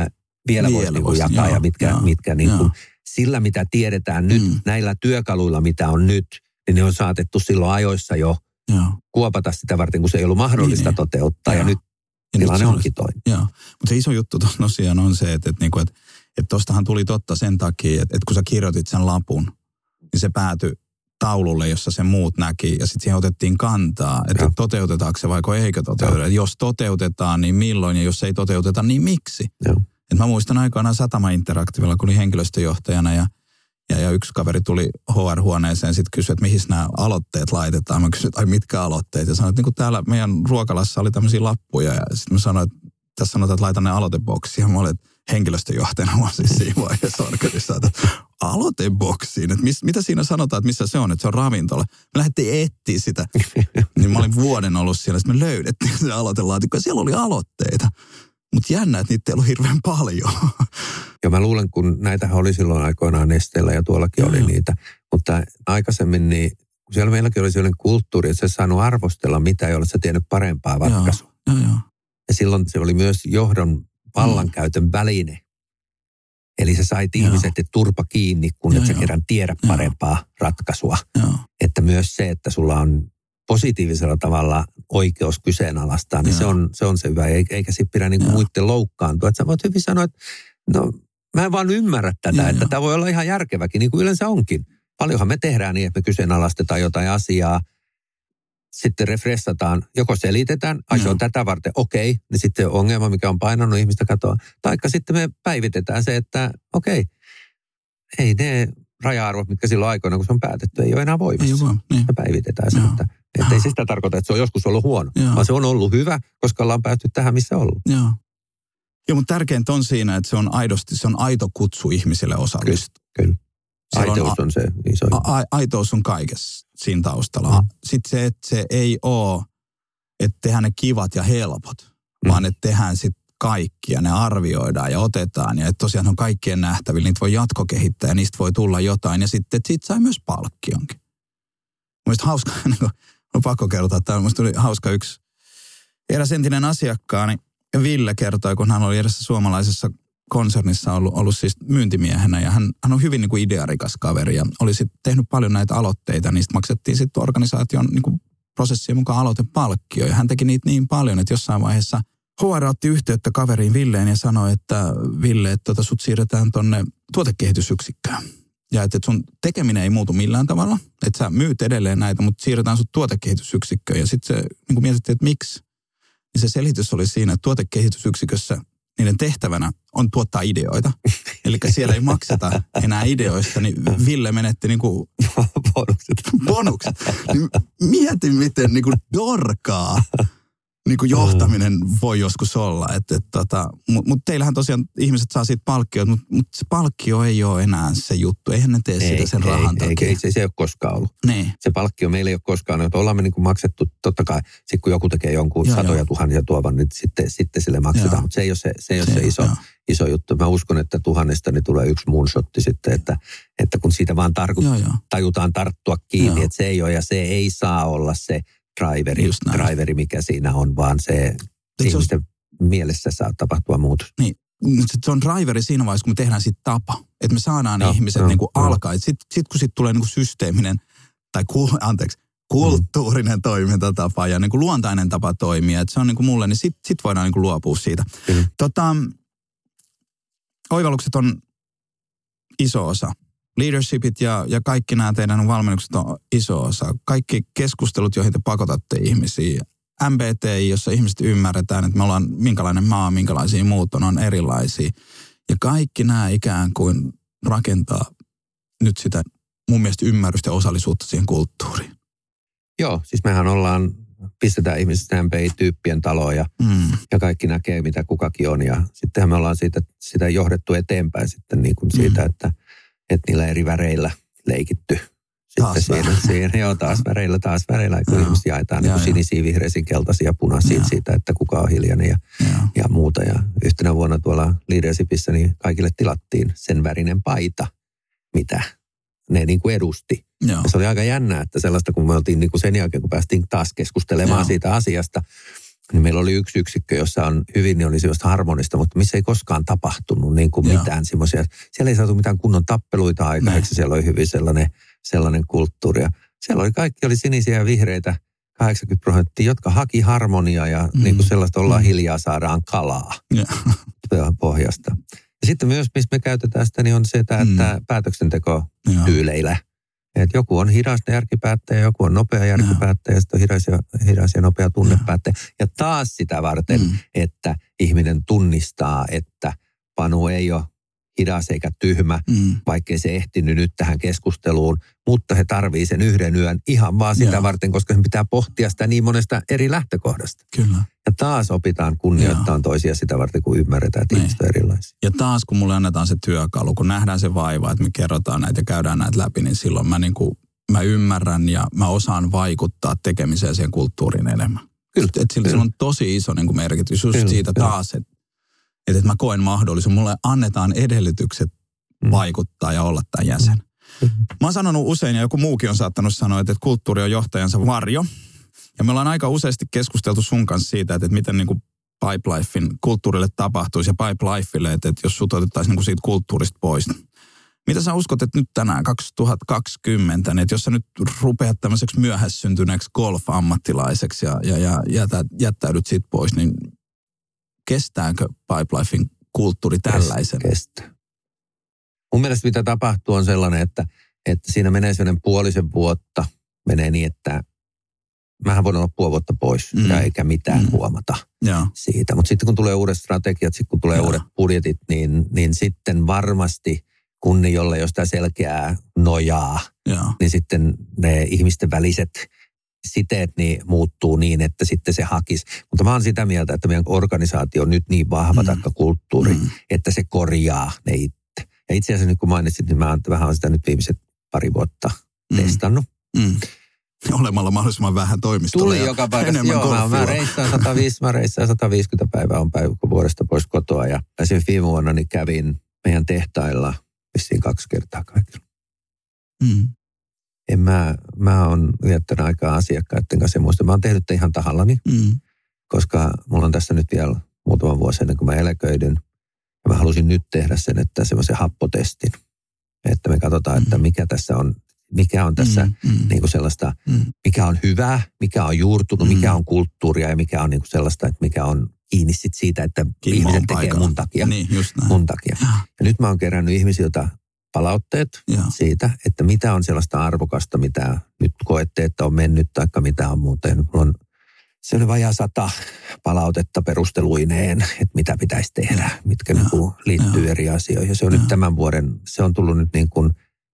vielä, Vielä voisi niin voisi, jakaa joo, ja mitkä, joo, mitkä niin joo. kuin, sillä, mitä tiedetään nyt, Mm. näillä työkaluilla, mitä on nyt, niin ne on saatettu silloin ajoissa jo Joo. kuopata sitä varten, kun se ei ollut mahdollista Niin, niin. toteuttaa. Ja Joo. nyt Ja nyt tilanne se olisi- onkin toinen. Joo, mutta se iso juttu tosiaan on se, että, että, niinku, että, että tostahan tuli totta sen takia, että, että kun sä kirjoitit sen lapun, niin se päätyi taululle, jossa se muut näki, ja sitten siihen otettiin kantaa, että Joo. toteutetaanko se vaiko eikö toteuteta. Jos toteutetaan, niin milloin, ja jos ei toteuteta, niin miksi? Joo. Et mä muistan aikoinaan Satama Interaktivilla, kun olin henkilöstöjohtajana, ja, ja, ja yksi kaveri tuli HR-huoneeseen, sitten kysyi, että mihin nämä aloitteet laitetaan. Mä kysyin, että ai mitkä aloitteet, ja sanoin, että niin kuin täällä meidän ruokalassa oli tämmöisiä lappuja, ja sitten mä sanoin, että tässä sanotaan, että laita ne aloiteboksiin. Ja mä olin, että henkilöstöjohtajana mä siis siinä vaiheessa organisaatio, aloiteboksiin. Että mis, mitä siinä sanotaan, että missä se on, että se on ravintola. Me lähdettiin etsiä sitä. niin mä olin vuoden ollut siellä, sitten me löydettiin se aloitelaatikko ja siellä oli aloitteita. Mutta jännä, että niitä ei ollut hirveän paljon. Ja mä luulen, kun näitä oli silloin aikoinaan Nesteellä ja tuollakin Joo, oli joo. niitä. Mutta aikaisemmin niin, kun siellä meilläkin oli sellainen kulttuuri, että sä saanut arvostella mitä, ei ole sä tiennyt parempaa ratkaisua. joo, joo. Ja silloin se oli myös johdon vallankäytön väline. Eli sä sait Joo. ihmiset et turpa kiinni, kun Joo, et sä joo. kerran tiedä Joo. parempaa ratkaisua. joo. Että myös se, että sulla on positiivisella tavalla oikeus kyseenalaistaa, niin Joo. se on, se on se hyvä. Eikä, eikä sit pidä niinku Joo. muiden loukkaantua. Että sä voit hyvin sanoa, että no mä en vaan ymmärrä tätä, Joo, että joo. tämä voi olla ihan järkeväkin, niin kuin yleensä onkin. Paljonhan me tehdään niin, että me kyseenalaistetaan jotain asiaa, sitten refressataan, joko selitetään, ai se on tätä varten, okei, niin sitten ongelma, mikä on painanut ihmistä katoa. Taikka sitten me päivitetään se, että okei, ei ne raja-arvot, mitkä silloin aikoina, kun se on päätetty, ei ole enää Ei voimassa. vaan, niin. Me päivitetään se, Joo. että, että ei se sitä tarkoita, että se on joskus ollut huono, Joo. vaan se on ollut hyvä, koska ollaan päästy tähän, missä ollaan. Joo. Joo, mutta tärkeintä on siinä, että se on aidosti, se on aito kutsu ihmisille osallistua. Kyllä. Siellä on Aitous on se iso A, a, aitous on kaikessa siinä taustalla. Mm. Sitten se, että se ei ole, että tehdään ne kivat ja helpot, Mm. vaan että tehdään sitten kaikki ja ne arvioidaan ja otetaan. Ja että tosiaan on kaikkien nähtävillä, niitä voi jatkokehittää ja niistä voi tulla jotain. Ja sitten, että siitä sai myös palkkionkin. Mielestäni hauska, niin kuin, on pakko kertoa, tämä minusta tuli hauska yksi eräs entinen asiakkaani, Ville kertoi, kun hän oli edessä suomalaisessa konsernissa ollut, ollut siis myyntimiehenä ja hän, hän on hyvin niin kuin idearikas kaveri ja oli sitten tehnyt paljon näitä aloitteita. Niistä maksettiin sitten organisaation niin kuin prosessien mukaan aloitepalkkio ja hän teki niitä niin paljon, että jossain vaiheessa HR otti yhteyttä kaveriin Villeen ja sanoi, että Ville, että tota, sut siirretään tonne tuotekehitysyksikköön. Ja että sun tekeminen ei muutu millään tavalla, että sä myyt edelleen näitä, mutta siirretään sut tuotekehitysyksikköön. Ja sitten se niin mietittiin, että miksi, niin se selitys oli siinä, että tuotekehitysyksikössä niiden tehtävänä on tuottaa ideoita. Eli siellä ei makseta enää ideoista, niin Ville menetti niin kuin Bonukset. bonukset. Niin mieti, miten niin kuin dorkaa niin kuin johtaminen voi joskus olla. Et, et, tota, Mutta mut teillähän tosiaan ihmiset saa siitä palkkiota, mutta mut se palkkio ei ole enää se juttu. Eihän ne tee sitä sen rahan ei, takia. ei, se, se ei ole koskaan ollut. Niin. Se palkkio meillä ei ole koskaan ollut. Ollaan me niin kuin maksettu, totta kai, sit kun joku tekee jonkun Joo, satoja joo. tuhansia tuovan, niin sitten, sitten sille maksetaan. Mutta se ei ole se, se, ei ole se, Se- iso, joo. iso juttu. Mä uskon, että tuhannesta niin tulee yksi moonshotti sitten, että, että kun siitä vaan tarkoittaa, Joo, joo. tajutaan tarttua kiinni, Joo. että se ei ole ja se ei saa olla se driveri, Just driveri mikä siinä on, vaan se se on- ihmisten mielessä saa tapahtua muutos. Sit se on driveri siinä vaiheessa, kun me tehdään siitä tapa. Että me saadaan Joo, ihmiset joo, niin kuin joo. alkaa. Sitten sit, kun sitten tulee niin kuin systeeminen, tai ku, anteeksi, kulttuurinen toimintatapa ja niin kuin luontainen tapa toimia. Että se on niin kuin mulle, niin sitten sit voidaan niin kuin luopua siitä. Kyllä. Tota, oivallukset on iso osa. Leadershipit ja, ja kaikki nämä teidän valmennukset on iso osa. Kaikki keskustelut, joihin te pakotatte ihmisiä. MBTI, jossa ihmiset ymmärretään, että me ollaan minkälainen maa, minkälaisia muut on, on erilaisia. Ja kaikki nämä ikään kuin rakentaa nyt sitä mun mielestä ymmärrystä ja osallisuutta siihen kulttuuriin. Joo, siis mehän ollaan, pistetään ihmiset MPI-tyyppien taloon ja, Mm. ja kaikki näkee, mitä kukakin on. Ja sittenhän me ollaan siitä, sitä johdettu eteenpäin sitten niin kuin siitä, Mm. että, että niillä eri väreillä leikitty. Taas Sitten siinä, siinä, joo, taas väreillä, taas väreillä, kun ihmiset jaetaan niin sinisiä, vihreisiä, keltaisia, punaisia Joo. siitä, että kuka on hiljainen ja, Joo. ja muuta. Ja yhtenä vuonna tuolla Leadershipissä niin kaikille tilattiin sen värinen paita, mitä ne niin kuin edusti. Joo. Ja se oli aika jännää, että sellaista, kun me oltiin niin kuin sen jälkeen, kun päästiin taas keskustelemaan Joo. siitä asiasta, niin meillä oli yksi yksikkö, jossa on hyvin, niin oli sellaista harmonista, mutta missä ei koskaan tapahtunut niin kuin Joo. mitään semmoisia. Siellä ei saatu mitään kunnon tappeluita aikaiseksi, siellä oli hyvin sellainen, sellainen kulttuuri. Ja siellä oli kaikki, oli sinisiä ja vihreitä, 80 prosenttia, jotka haki harmoniaa ja Mm. niin kuin sellaista ollaan Mm. hiljaa, saadaan kalaa Joo. pohjasta. Ja sitten myös, missä me käytetään sitä, niin on se, että, Mm. päätöksenteko tyyleillä. Et joku on hidas järkipäättäjä, joku on nopea järkipäättäjä, ja sitten on hidas ja, hidas ja nopea tunnepäättäjä. Ja taas sitä varten, Mm. että ihminen tunnistaa, että Panu ei ole hidas eikä tyhmä, Mm. vaikkei se ehtinyt nyt tähän keskusteluun, mutta he tarvii sen yhden yön ihan vaan sitä Joo. varten, koska sen pitää pohtia sitä niin monesta eri lähtökohdasta. Kyllä. Ja taas opitaan kunnioittaa Joo. toisia sitä varten, kun ymmärretään, että Niin. ihmiset on erilaisia. Ja taas kun mulle annetaan se työkalu, kun nähdään se vaiva, että me kerrotaan näitä ja käydään näitä läpi, niin silloin mä, niin kuin, mä ymmärrän ja mä osaan vaikuttaa tekemiseen siihen kulttuuriin enemmän. Kyllä, Et, et sillä, kyllä. sillä on tosi iso niin kuin merkitys just Kyllä, siitä taas, että et, et mä koen mahdollisuuden. Mulle annetaan edellytykset Mm. vaikuttaa ja olla tämän jäsen. Mä oon sanonut usein, ja joku muukin on saattanut sanoa, että, että kulttuuri on johtajansa varjo. Ja me ollaan aika useasti keskusteltu sun kanssa siitä, että, että miten niin kuin Pipelifein kulttuurille tapahtuisi ja Pipelifeille, että, että jos sut otettaisiin niin kuin siitä kulttuurista pois. Mitä sä uskot, että nyt tänään 2020, niin että jos sä nyt rupeat tämmöiseksi myöhässyntyneeksi golf-ammattilaiseksi ja, ja, ja jätä, jättäydyt siitä pois, niin kestääkö Pipelifein kulttuuri tällaisen? Kestää. Mun mielestä mitä tapahtuu on sellainen, että, että siinä menee sellainen puolisen vuotta, menee niin, että mähän voin olla puoli vuotta pois Mm. ja eikä mitään Mm. huomata Joo, siitä. Mutta sitten kun tulee uudet strategiat, sitten kun tulee Joo. uudet budjetit, niin, niin sitten varmasti kun ne, jolle ei ole sitä selkeää nojaa, joo, niin sitten ne ihmisten väliset siteet niin muuttuu niin, että sitten se hakisi. Mutta mä oon sitä mieltä, että meidän organisaatio on nyt niin vahva Mm. taikka kulttuuri, Mm. että se korjaa ne itse. Ja itse asiassa nyt kun mainitsit, niin mä oon vähän sitä nyt viimeiset pari vuotta Mm. testannut. Mm. Olemalla mahdollisimman vähän toimistolla. Tuli joka paikassa. enemmän Joo, mä, mä, golfilla. reissaan 105, mä reissaan 150 päivää on päivä vuodesta pois kotoa. Ja esimerkiksi viime vuonna niin kävin meidän tehtailla vissiin kaksi kertaa kaikilla. Mm. En mä, mä oon viettänyt aikaa asiakkaiden kanssa ja muista. Mä oon tehnyt tämän ihan tahallani, Mm. koska mulla on tässä nyt vielä muutama vuosi ennen kuin mä eläköidyn. Ja mä halusin nyt tehdä sen, että semmoisen happotestin. Että me katsotaan, että Mm. mikä tässä on, mikä on tässä Mm. Mm. niin kuin sellaista, Mm. mikä on hyvää, mikä on juurtunut, Mm. mikä on kulttuuria ja mikä on niin kuin sellaista, että mikä on kiinni sit siitä, että Kimmo ihmiset tekee mun takia. Niin, just näin. Mun takia. Joo, Ja nyt mä oon kerännyt ihmisiltä palautteet joo. siitä, että mitä on sellaista arvokasta, mitä nyt koette, että on mennyt, taikka mitä on muuten. Mulla on se oli vajaa sata palautetta perusteluineen, että mitä pitäisi tehdä, mitkä Joo, niin liittyy joo. eri asioihin. Ja se on Joo. nyt tämän vuoden, se on tullut nyt niin kuin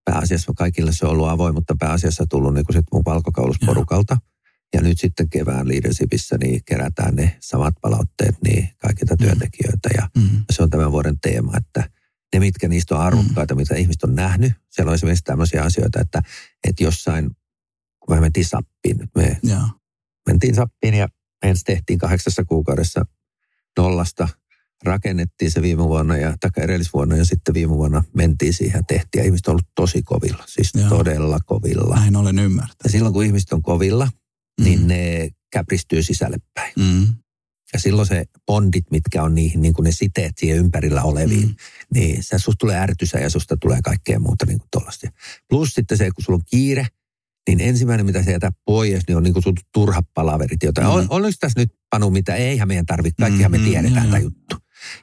pääasiassa, kaikille se on ollut avoin, mutta pääasiassa tullut niin kuin sit mun valkokaulusporukalta. Ja nyt sitten kevään leadershipissä niin kerätään ne samat palautteet niin kaikilta työntekijöiltä. Ja Mm. se on tämän vuoden teema, että ne, mitkä niistä on arvokkaita, mitä ihmiset on nähnyt. Siellä on esimerkiksi tämmöisiä asioita, että, että jossain, kun me mentiin sappiin, nyt me Joo. mentiin sappiin ja ensin tehtiin kahdeksassa kuukaudessa nollasta. Rakennettiin se viime vuonna ja taikka edellisvuonna ja sitten viime vuonna mentiin siihen ja tehtiin. Ja ihmiset on ollut tosi kovilla, siis Joo. Todella kovilla. Näin olen ymmärtänyt. Ja silloin kun ihmiset on kovilla, niin mm. ne käpristyy sisälle päin. Mm. Ja silloin se bondit, mitkä on niihin, niin kuin ne siteet siihen ympärillä oleviin, mm. niin se susta tulee ärtysä ja susta tulee kaikkea muuta niin kuin Plus sitten se, kun sulla on kiire, niin ensimmäinen, mitä se jätä pois, niin on niin kuin turha palaverit. Jota, mm. on, oliko tässä nyt, Panu, mitä eihän meidän tarvitse, kaikkihan me mm, tiedetään mm, tämä juttu.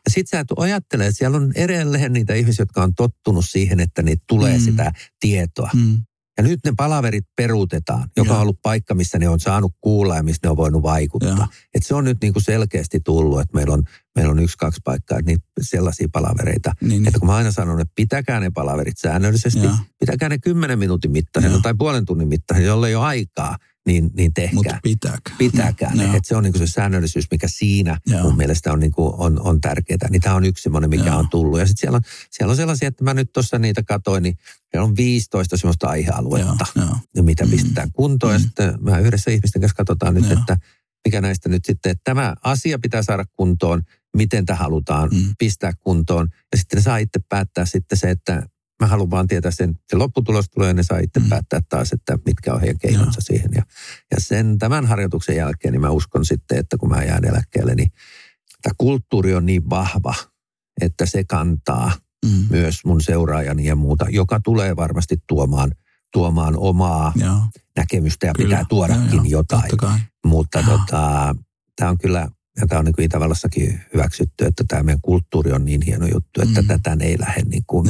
Ja sit sä ajattelee, että siellä on edelleen niitä ihmisiä, jotka on tottunut siihen, että niitä tulee mm. sitä tietoa. Mm. Ja nyt ne palaverit peruutetaan, joka on ollut paikka, missä ne on saanut kuulla ja missä ne on voinut vaikuttaa. Et se on nyt niin kuin selkeästi tullut, että meillä on, meillä on yksi, kaksi paikkaa, että niitä sellaisia palavereita. Niin, niin. että kun mä aina sanon, että pitäkää ne palaverit säännöllisesti, ja. pitäkää ne kymmenen minuutin mittaisena tai puolen tunnin mittaisena, jolle ei ole aikaa, niin, niin tehkää. Mutta pitääkää. Pitääkää ne. Että se on niinku se säännöllisyys, mikä siinä Joo. mun mielestä on, niinku, on, on tärkeää. Niin tämä on yksi semmoinen, mikä Joo. on tullut. Ja sitten siellä on, siellä on sellaisia, että mä nyt tuossa niitä katoin, niin siellä on 15 semmoista aihealuetta, Joo, jo. mitä mm. pistetään kuntoon. Mm. Ja sitten mä yhdessä ihmisten kanssa katsotaan nyt, Joo. että mikä näistä nyt sitten, että tämä asia pitää saada kuntoon, miten tämä halutaan mm. pistää kuntoon. Ja sitten ne saa itse päättää sitten se, että Mä haluan vaan tietää sen, se lopputulos tulee ja ne saa itse mm. päättää taas, että mitkä on heidän keinonsa Joo. siihen. Ja, ja sen tämän harjoituksen jälkeen niin mä uskon sitten, että kun mä jään eläkkeelle, niin tämä kulttuuri on niin vahva, että se kantaa mm. myös mun seuraajani ja muuta, joka tulee varmasti tuomaan, tuomaan omaa Joo. näkemystä ja kyllä. pitää tuodakin Joo, jotain. Mutta tota, tämä on kyllä ja tämä on niin kuin Itävallassakin hyväksytty, että tämä meidän kulttuuri on niin hieno juttu, että mm. tätä ei lähde niin kuin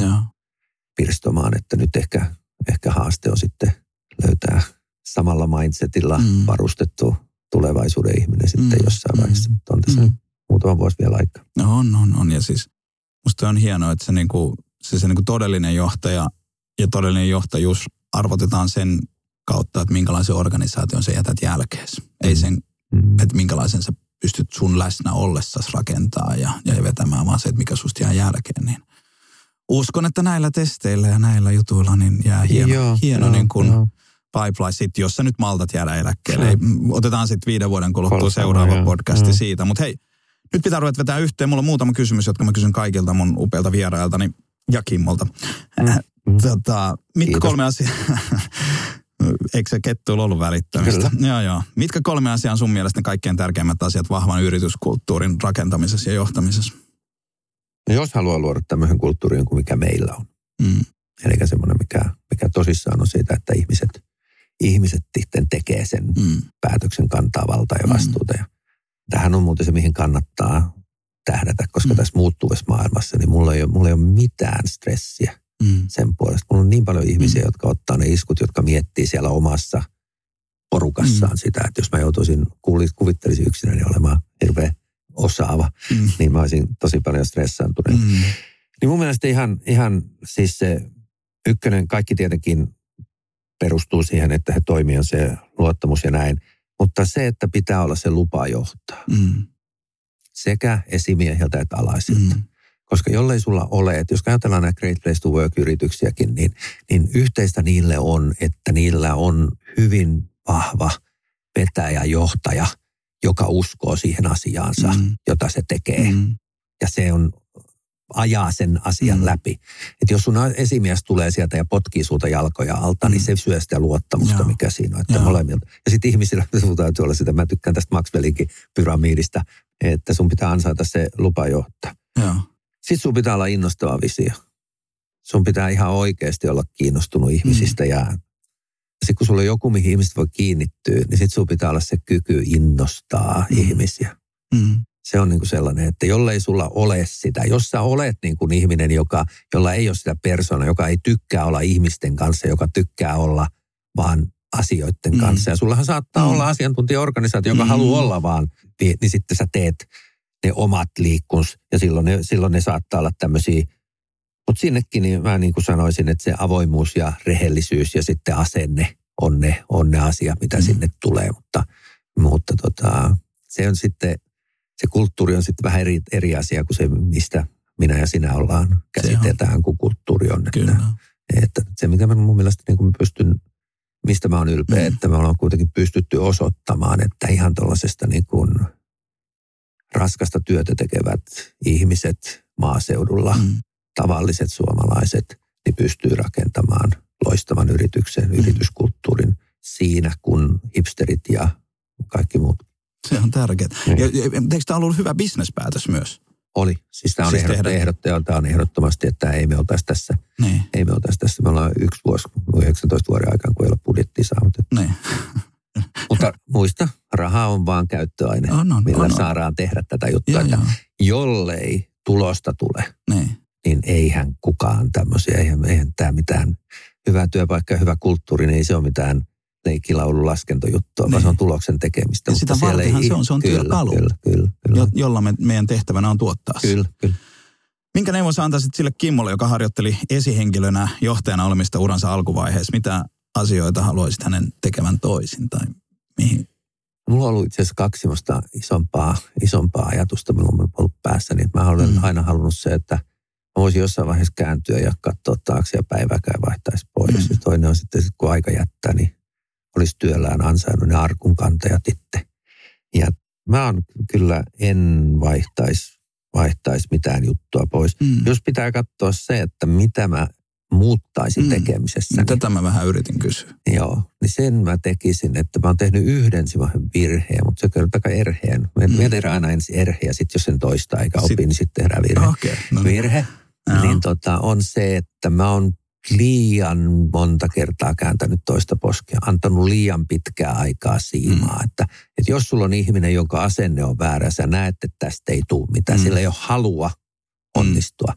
pirstomaan, että nyt ehkä, ehkä haaste on sitten löytää samalla mindsetilla mm. varustettu tulevaisuuden ihminen sitten mm. jossain vaiheessa. Mm. On tässä mm. muutama vuosi vielä aikaa. No on, on, on. Ja siis musta on hienoa, että se, niinku, se, se niinku todellinen johtaja ja todellinen johtajuus arvotetaan sen kautta, että minkälaisen organisaation sä jätät jälkeesi. Mm. Ei sen, mm. että minkälaisen sä pystyt sun läsnä ollessasi rakentaa ja, ja vetämään, vaan se, että mikä susta jää jälkeen. Niin uskon, että näillä testeillä ja näillä jutuilla niin jää hieno, joo, hieno joo, niin kuin joo. pipeline sit, jos sä nyt maltat jäädä eläkkeelle. Ei, otetaan sitten viiden vuoden kuluttua Kolme, seuraava joo, podcasti joo. siitä. Mutta hei, nyt pitää ruveta vetää yhteen. Mulla on muutama kysymys, jotka mä kysyn kaikilta mun upeilta vierailtani ja Kimmolta. Mm. mm. Tota, mitkä kolme asiaa... Eikö se kettu ollut välittämistä? Kyllä. Joo, joo. Mitkä kolme asiaa on sun mielestä ne kaikkein tärkeimmät asiat vahvan yrityskulttuurin rakentamisessa ja johtamisessa? No jos haluaa luoda tämmöisen kulttuurin kuin mikä meillä on. Mm. Eli semmoinen, mikä, mikä tosissaan on siitä, että ihmiset, ihmiset sitten tekee sen mm. päätöksen, kantaa valtaa ja mm. vastuuta. Mm. Ja tähän on muuten se, mihin kannattaa tähdätä, koska mm. tässä muuttuvassa maailmassa, niin mulla ei ole, mulla ei ole mitään stressiä mm. sen puolesta. Mulla on niin paljon ihmisiä, mm. jotka ottaa ne iskut, jotka miettii siellä omassa porukassaan mm. sitä, että jos mä joutuisin, kuvittelisin yksinäni olemaan hirveä osaava, mm. niin mä olisin tosi paljon stressaantunut. Mm. Niin mun mielestä ihan, ihan siis se ykkönen, kaikki tietenkin perustuu siihen, että he toimii se luottamus ja näin. Mutta se, että pitää olla se lupa johtaa. Mm. Sekä esimieheltä että alaisilta. Mm. Koska jollei sulla ole, että jos ajatellaan nämä Great Place to Work-yrityksiäkin, niin, niin yhteistä niille on, että niillä on hyvin vahva vetäjä, johtaja – joka uskoo siihen asiaansa, mm. jota se tekee. Mm. Ja se on ajaa sen asian mm. läpi. Että jos sun esimies tulee sieltä ja potkii sulta jalkoja alta, niin mm. niin se syö sitä luottamusta, Joo. mikä siinä on. Että molemmilta. Ja sitten ihmisillä täytyy olla sitä, mä tykkään tästä Maxwellinkin pyramiidista, että sun pitää ansaita se lupa johtaa. Sitten sun pitää olla innostava visio. Sun pitää ihan oikeasti olla kiinnostunut ihmisistä mm. ja sitten kun sulla on joku, mihin ihmiset voi kiinnittyä, niin sitten sulla pitää olla se kyky innostaa mm. ihmisiä. Mm. Se on niin kuin sellainen, että jollei sulla ole sitä, jos sä olet niin kuin ihminen, joka, jolla ei ole sitä persona, joka ei tykkää olla ihmisten kanssa, joka tykkää olla vaan asioiden mm. kanssa. Ja sullahan saattaa mm. olla asiantuntijaorganisaatio, joka mm. haluaa olla vaan, niin, niin sitten sä teet ne omat liikkunsa ja silloin ne, silloin ne saattaa olla tämmöisiä mutta sinnekin niin mä niin kuin sanoisin, että se avoimuus ja rehellisyys ja sitten asenne on ne, on ne asiat, mitä mm. sinne tulee. Mutta, mutta tota, se on sitten, se kulttuuri on sitten vähän eri, eri asia kuin se, mistä minä ja sinä ollaan käsitetään, kun kulttuuri on. Että, että se, mikä mä mun mielestä niin kuin pystyn, mistä mä oon ylpeä, mm. että me ollaan kuitenkin pystytty osoittamaan, että ihan tuollaisesta niin kuin raskasta työtä tekevät ihmiset maaseudulla mm tavalliset suomalaiset niin pystyy rakentamaan loistavan yrityksen, mm. yrityskulttuurin siinä kuin hipsterit ja kaikki muut. Se on tärkeää. Niin. Ja, eikö tämä ollut hyvä bisnespäätös myös? Oli. Siis tämä on, Siis ehdot, ehdot, tämä on ehdottomasti, että ei me oltaisi tässä. Niin, Ei me oltaisi tässä. Me ollaan yksi vuosi, 19 vuoden aikaan, kun ei ole budjettia saavutettu. niin. Mutta muista, raha on vaan käyttöaine, On, on, millä on, on. saadaan tehdä tätä juttua. Joo, että joo. jollei tulosta tule, Niin. Niin eihän kukaan tämmöisiä, eihän, eihän tämä mitään hyvä työpaikka ja hyvä kulttuuri, niin ei se ole mitään leikkilaulu laskentojuttua, Niin. vaan se on tuloksen tekemistä. Ja sitä siellä vartenhan se on, se on kyllä, työkalu. Kyllä, kyllä, kyllä. Jo, jolla me, meidän tehtävänä on tuottaa kyllä, kyllä. Minkä neuvon sä antaisit sille Kimmolle, joka harjoitteli esihenkilönä johtajana olemista uransa alkuvaiheessa? Mitä asioita haluaisit hänen tekevän toisin tai mihin? Mulla on ollut itse asiassa kaksi isompaa, isompaa ajatusta, minulla on ollut päässä, niin mä olen mm. aina halunnut se, että mä voisin jossain vaiheessa kääntyä ja katsoa taakse ja päivääkään vaihtaisi pois. Mm. Mm. Toinen on sitten, sit kun aika jättää, niin olisi työllään ansainnut ne arkun kantajat itse. Ja mä on kyllä en vaihtaisi vaihtais mitään juttua pois. Mm. Jos pitää katsoa se, että mitä mä muuttaisin Mm. tekemisessä, No, Tätä mä vähän yritin kysyä. joo, niin sen mä tekisin, että mä oon tehnyt yhden semmoisen virheen, mutta se kertoo takaa erheen. Me, Mm. tehdään aina ensin erhe ja sitten jos sen toistaa eikä Sit- opi, niin sitten tehdään virhe. Okay, no niin. Virhe Joo. niin tota, on se, että mä oon liian monta kertaa kääntänyt toista poskea, antanut liian pitkää aikaa siimaa. Mm. Että, että jos sulla on ihminen, jonka asenne on väärä, sä näet, että tästä ei tule mitään, Mm. mm. sillä ei ole halua onnistua.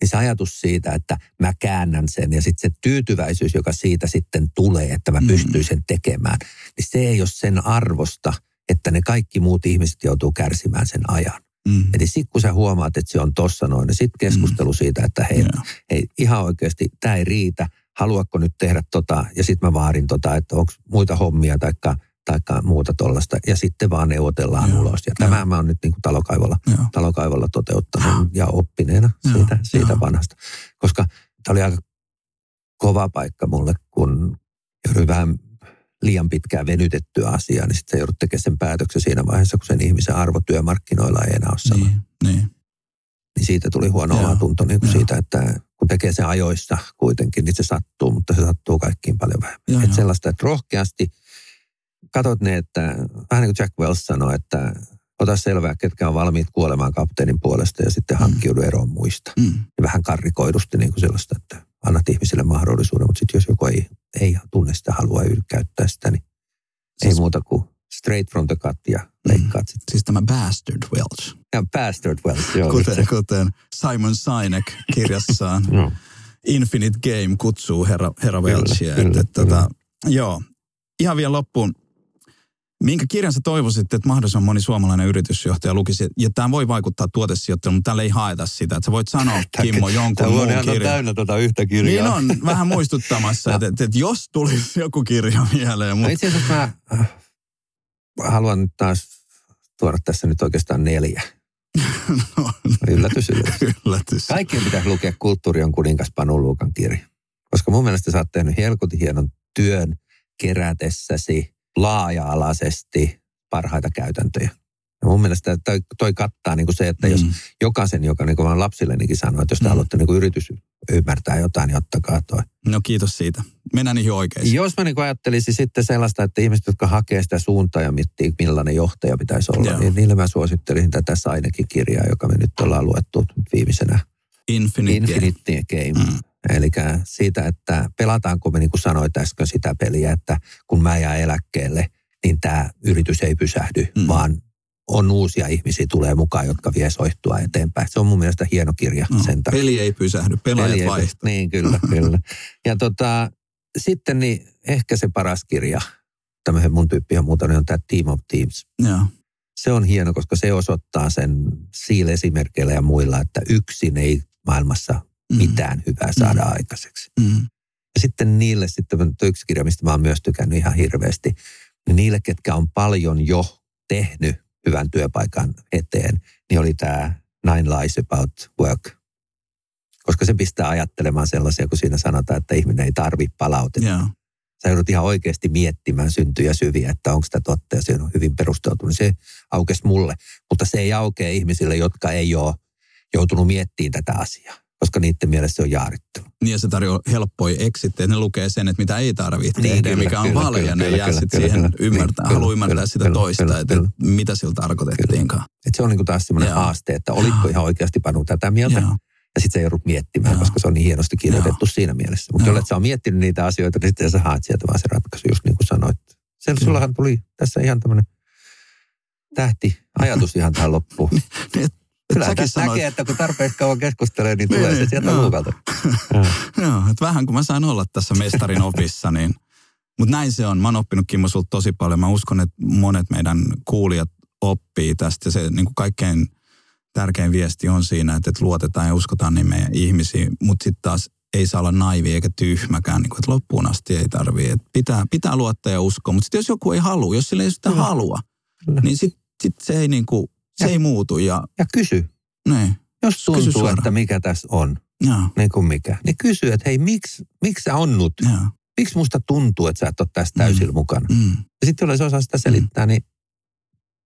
Niin se ajatus siitä, että mä käännän sen ja sitten se tyytyväisyys, joka siitä sitten tulee, että mä Mm. pystyn sen tekemään, niin se ei ole sen arvosta, että ne kaikki muut ihmiset joutuu kärsimään sen ajan. Mm. Eli sitten kun sä huomaat, että se on tossa noin, niin sitten keskustelu siitä, että hei, Joo. hei ihan oikeasti tämä ei riitä, haluatko nyt tehdä tota, ja sitten mä vaarin tota, että onko muita hommia taikka, taikka muuta tollasta, ja sitten vaan neuvotellaan Joo, ulos. Ja joo. tämä mä oon nyt niin kuin talokaivolla, Joo. talokaivolla toteuttanut ja oppineena Joo, siitä, siitä joo. vanhasta. Koska tämä oli aika kova paikka mulle, kun jouduin vähän liian pitkään venytettyä asiaa, niin sitten joudut tekemään sen päätöksen siinä vaiheessa, kun sen ihmisen arvo työmarkkinoilla ei enää ole sama. Niin. Niin, niin. siitä tuli huono Joo, omatunto niin kuin joo. siitä, että kun tekee sen ajoissa kuitenkin, niin se sattuu, mutta se sattuu kaikkiin paljon vähemmän. Joo, Että joo. sellaista, että rohkeasti katot ne, että vähän niin kuin Jack Wells sanoi, että ota selvää, ketkä on valmiit kuolemaan kapteenin puolesta ja sitten hankkiudu eroon muista. Mm. Vähän karrikoidusti niin kuin sellaista, että annat ihmisille mahdollisuuden, mutta sitten jos joku ei, ei tunne sitä, halua käyttää sitä, niin ei Siis- muuta kuin straight from the cut ja leikkaat sitten. Siis tämä Bastard Welch, Ja bastard Wells, joo. kuten, kuten Simon Sinek kirjassaan Joo. Infinite Game kutsuu herra, herra Kyllä, Welchia. kyllä, että, että, tota, joo, ihan vielä loppuun. Minkä kirjan sä toivoisit, että mahdollisimman moni suomalainen yritysjohtaja lukisi? Ja tämä voi vaikuttaa tuotesijoitteluun, mutta tällä ei haeta sitä. Että sä voit sanoa, Kimmo, jonkun Tämä muun kirjan. täynnä tuota yhtä Niin kirjaa. on, vähän muistuttamassa, että, että, että jos tulisi joku kirja mieleen. No Mutta, itse asiassa mä äh, haluan nyt taas tuoda tässä nyt oikeastaan neljä. no, Yllätys, yllätys. yllätys. Kaikkien pitäisi lukea Kulttuuri on kuningas Panu Luukan kirja. Koska mun mielestä sä oot tehnyt helkutin hienon työn kerätessäsi laaja-alaisesti parhaita käytäntöjä. Ja mun mielestä toi, toi kattaa niin kuin se, että jos Mm. jokaisen, joka niin kuin mä lapsillenikin sanoo, että jos te Mm. haluatte niin kuin yritys ymmärtää jotain, niin ottakaa toi. No kiitos siitä. Mennään niihin oikeisiin. Jos mä niin ajattelisin sitten sellaista, että ihmiset, jotka hakee sitä suuntaa ja miettii, millainen johtaja pitäisi olla, Joo. niin niille mä suosittelisin tätä Sainekin kirjaa, joka me nyt ollaan luettu viimeisenä. Infinite, Game. Infinite Game. Mm. Eli siitä, että pelataanko me niin kuin sanoit äsken sitä peliä, että kun mä jään eläkkeelle, niin tämä yritys ei pysähdy, Mm. vaan on uusia ihmisiä tulee mukaan, jotka vie soihtua eteenpäin. Se on mun mielestä hieno kirja No, sen takia. peli ei pysähdy, pelaajat Peli. Niin, kyllä, kyllä. Ja tota, sitten niin ehkä se paras kirja, tämmöinen mun tyyppi on muuta, niin on tämä Team of Teams. Joo. Se on hieno, koska se osoittaa sen siilesimerkkeillä ja muilla, että yksin ei maailmassa. Mitään hyvää saada Mm. aikaiseksi. Mm. Ja sitten niille, sitten yksi kirja, mistä mä oon myös tykännyt ihan hirveästi, niin niille, ketkä on paljon jo tehnyt hyvän työpaikan eteen, niin oli tämä Nine Lies About Work. Koska se pistää ajattelemaan sellaisia, kun siinä sanotaan, että ihminen ei tarvi palautetta. Joo. Sä joudut ihan oikeasti miettimään syntyjä syviä, että onko sitä totta ja se on hyvin perusteltu. Niin se aukesi mulle, mutta se ei aukea ihmisille, jotka ei ole joutunut miettimään tätä asiaa. Koska niiden mielestä se on jaarittu. Niin ja se tarjoaa helppoja eksittejä. Ne lukee sen, että mitä ei tarvitse niin, tehdä, kyllä, mikä on kyllä, valhe. Ja ne jää sitten siihen kyllä, ymmärtää, niin, haluaa ymmärtää kyllä, sitä kyllä, toista, kyllä, että kyllä. mitä sillä tarkoitettiinkaan. Et se on niinku taas semmoinen haaste, että olitko ihan oikeasti panu tätä mieltä. Joo. Ja sitten sä joudut miettimään, Joo. koska se on niin hienosti kirjoitettu Joo. siinä mielessä. Mutta jolle sä on miettinyt niitä asioita, niin sitten sä haet sieltä vaan se ratkaisu, just niin kuin sanoit. Sen sullahan tuli tässä ihan tämmöinen tähti ajatus ihan tähän loppuun. Kyllä tässä sanoit... näkee, että kun tarpeeksi kauan keskustelee, niin tulee niin, se sieltä joo. luukalta. joo, että vähän kun mä sain olla tässä mestarin opissa, niin... Mutta näin se on. Mä oon oppinut Kimmo sulta tosi paljon. Mä uskon, että monet meidän kuulijat oppii tästä. Ja se niin kuin kaikkein tärkein viesti on siinä, että, että luotetaan ja uskotaan niin meidän ihmisiin. Mutta sitten taas ei saa olla naivi eikä tyhmäkään, niin kuin, että loppuun asti ei tarvii. pitää, pitää luottaa ja uskoa. Mutta sitten jos joku ei halua, jos sillä ei sitä halua, niin sitten sit se ei niin kuin, se ja, ei muutu. Ja, ja kysy. Niin. Jos tuntuu, että mikä tässä on, ja. niin kuin mikä, niin kysy, että hei, miksi, miksi sä onnut? Ja. Miksi musta tuntuu, että sä et ole tässä täysin mm. mukana? Mm. Ja sitten jos osaa sitä selittää, mm. niin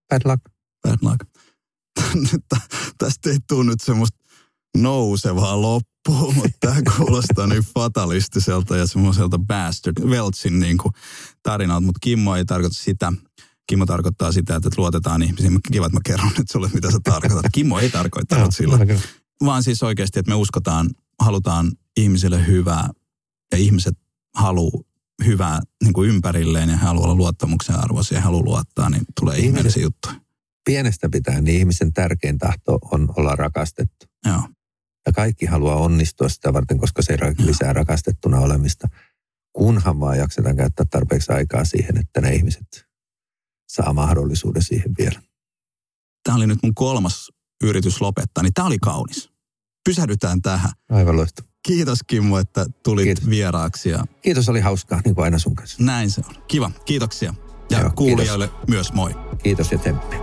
bad luck. Bad luck. Tästä ei tule nyt semmoista nousevaa loppuun, mutta tämä kuulostaa niin fatalistiselta ja semmoiselta bastard Weltsin niin tarinalta, mutta Kimmo ei tarkoita sitä. Kimmo tarkoittaa sitä, että luotetaan ihmisiin. Kiva, että mä kerron nyt sulle, mitä sä tarkoitat. Kimmo ei tarkoittanut sillä. Vaan siis oikeasti, että me uskotaan, halutaan ihmisille hyvää ja ihmiset haluaa hyvää niin kuin ympärilleen ja haluaa olla luottamuksen arvoisia ja haluaa luottaa, niin tulee ihmeellisiä juttuja. Pienestä pitää, niin ihmisen tärkein tahto on olla rakastettu. Joo. Ja kaikki haluaa onnistua sitä varten, koska se lisää rakastettuna olemista. Kunhan vaan jaksetaan käyttää tarpeeksi aikaa siihen, että ne ihmiset saa mahdollisuuden siihen vielä. Tämä oli nyt mun kolmas yritys lopettaa, niin tämä oli kaunis. Pysähdytään tähän. Aivan loistava. Kiitos Kimmo, että tulit Kiitos. vieraaksi. Ja... Kiitos, oli hauskaa, niin kuin aina sun kanssa. Näin se on. Kiva, kiitoksia. Ja Joo, kuulijoille kiitos. myös moi. Kiitos ja temppi.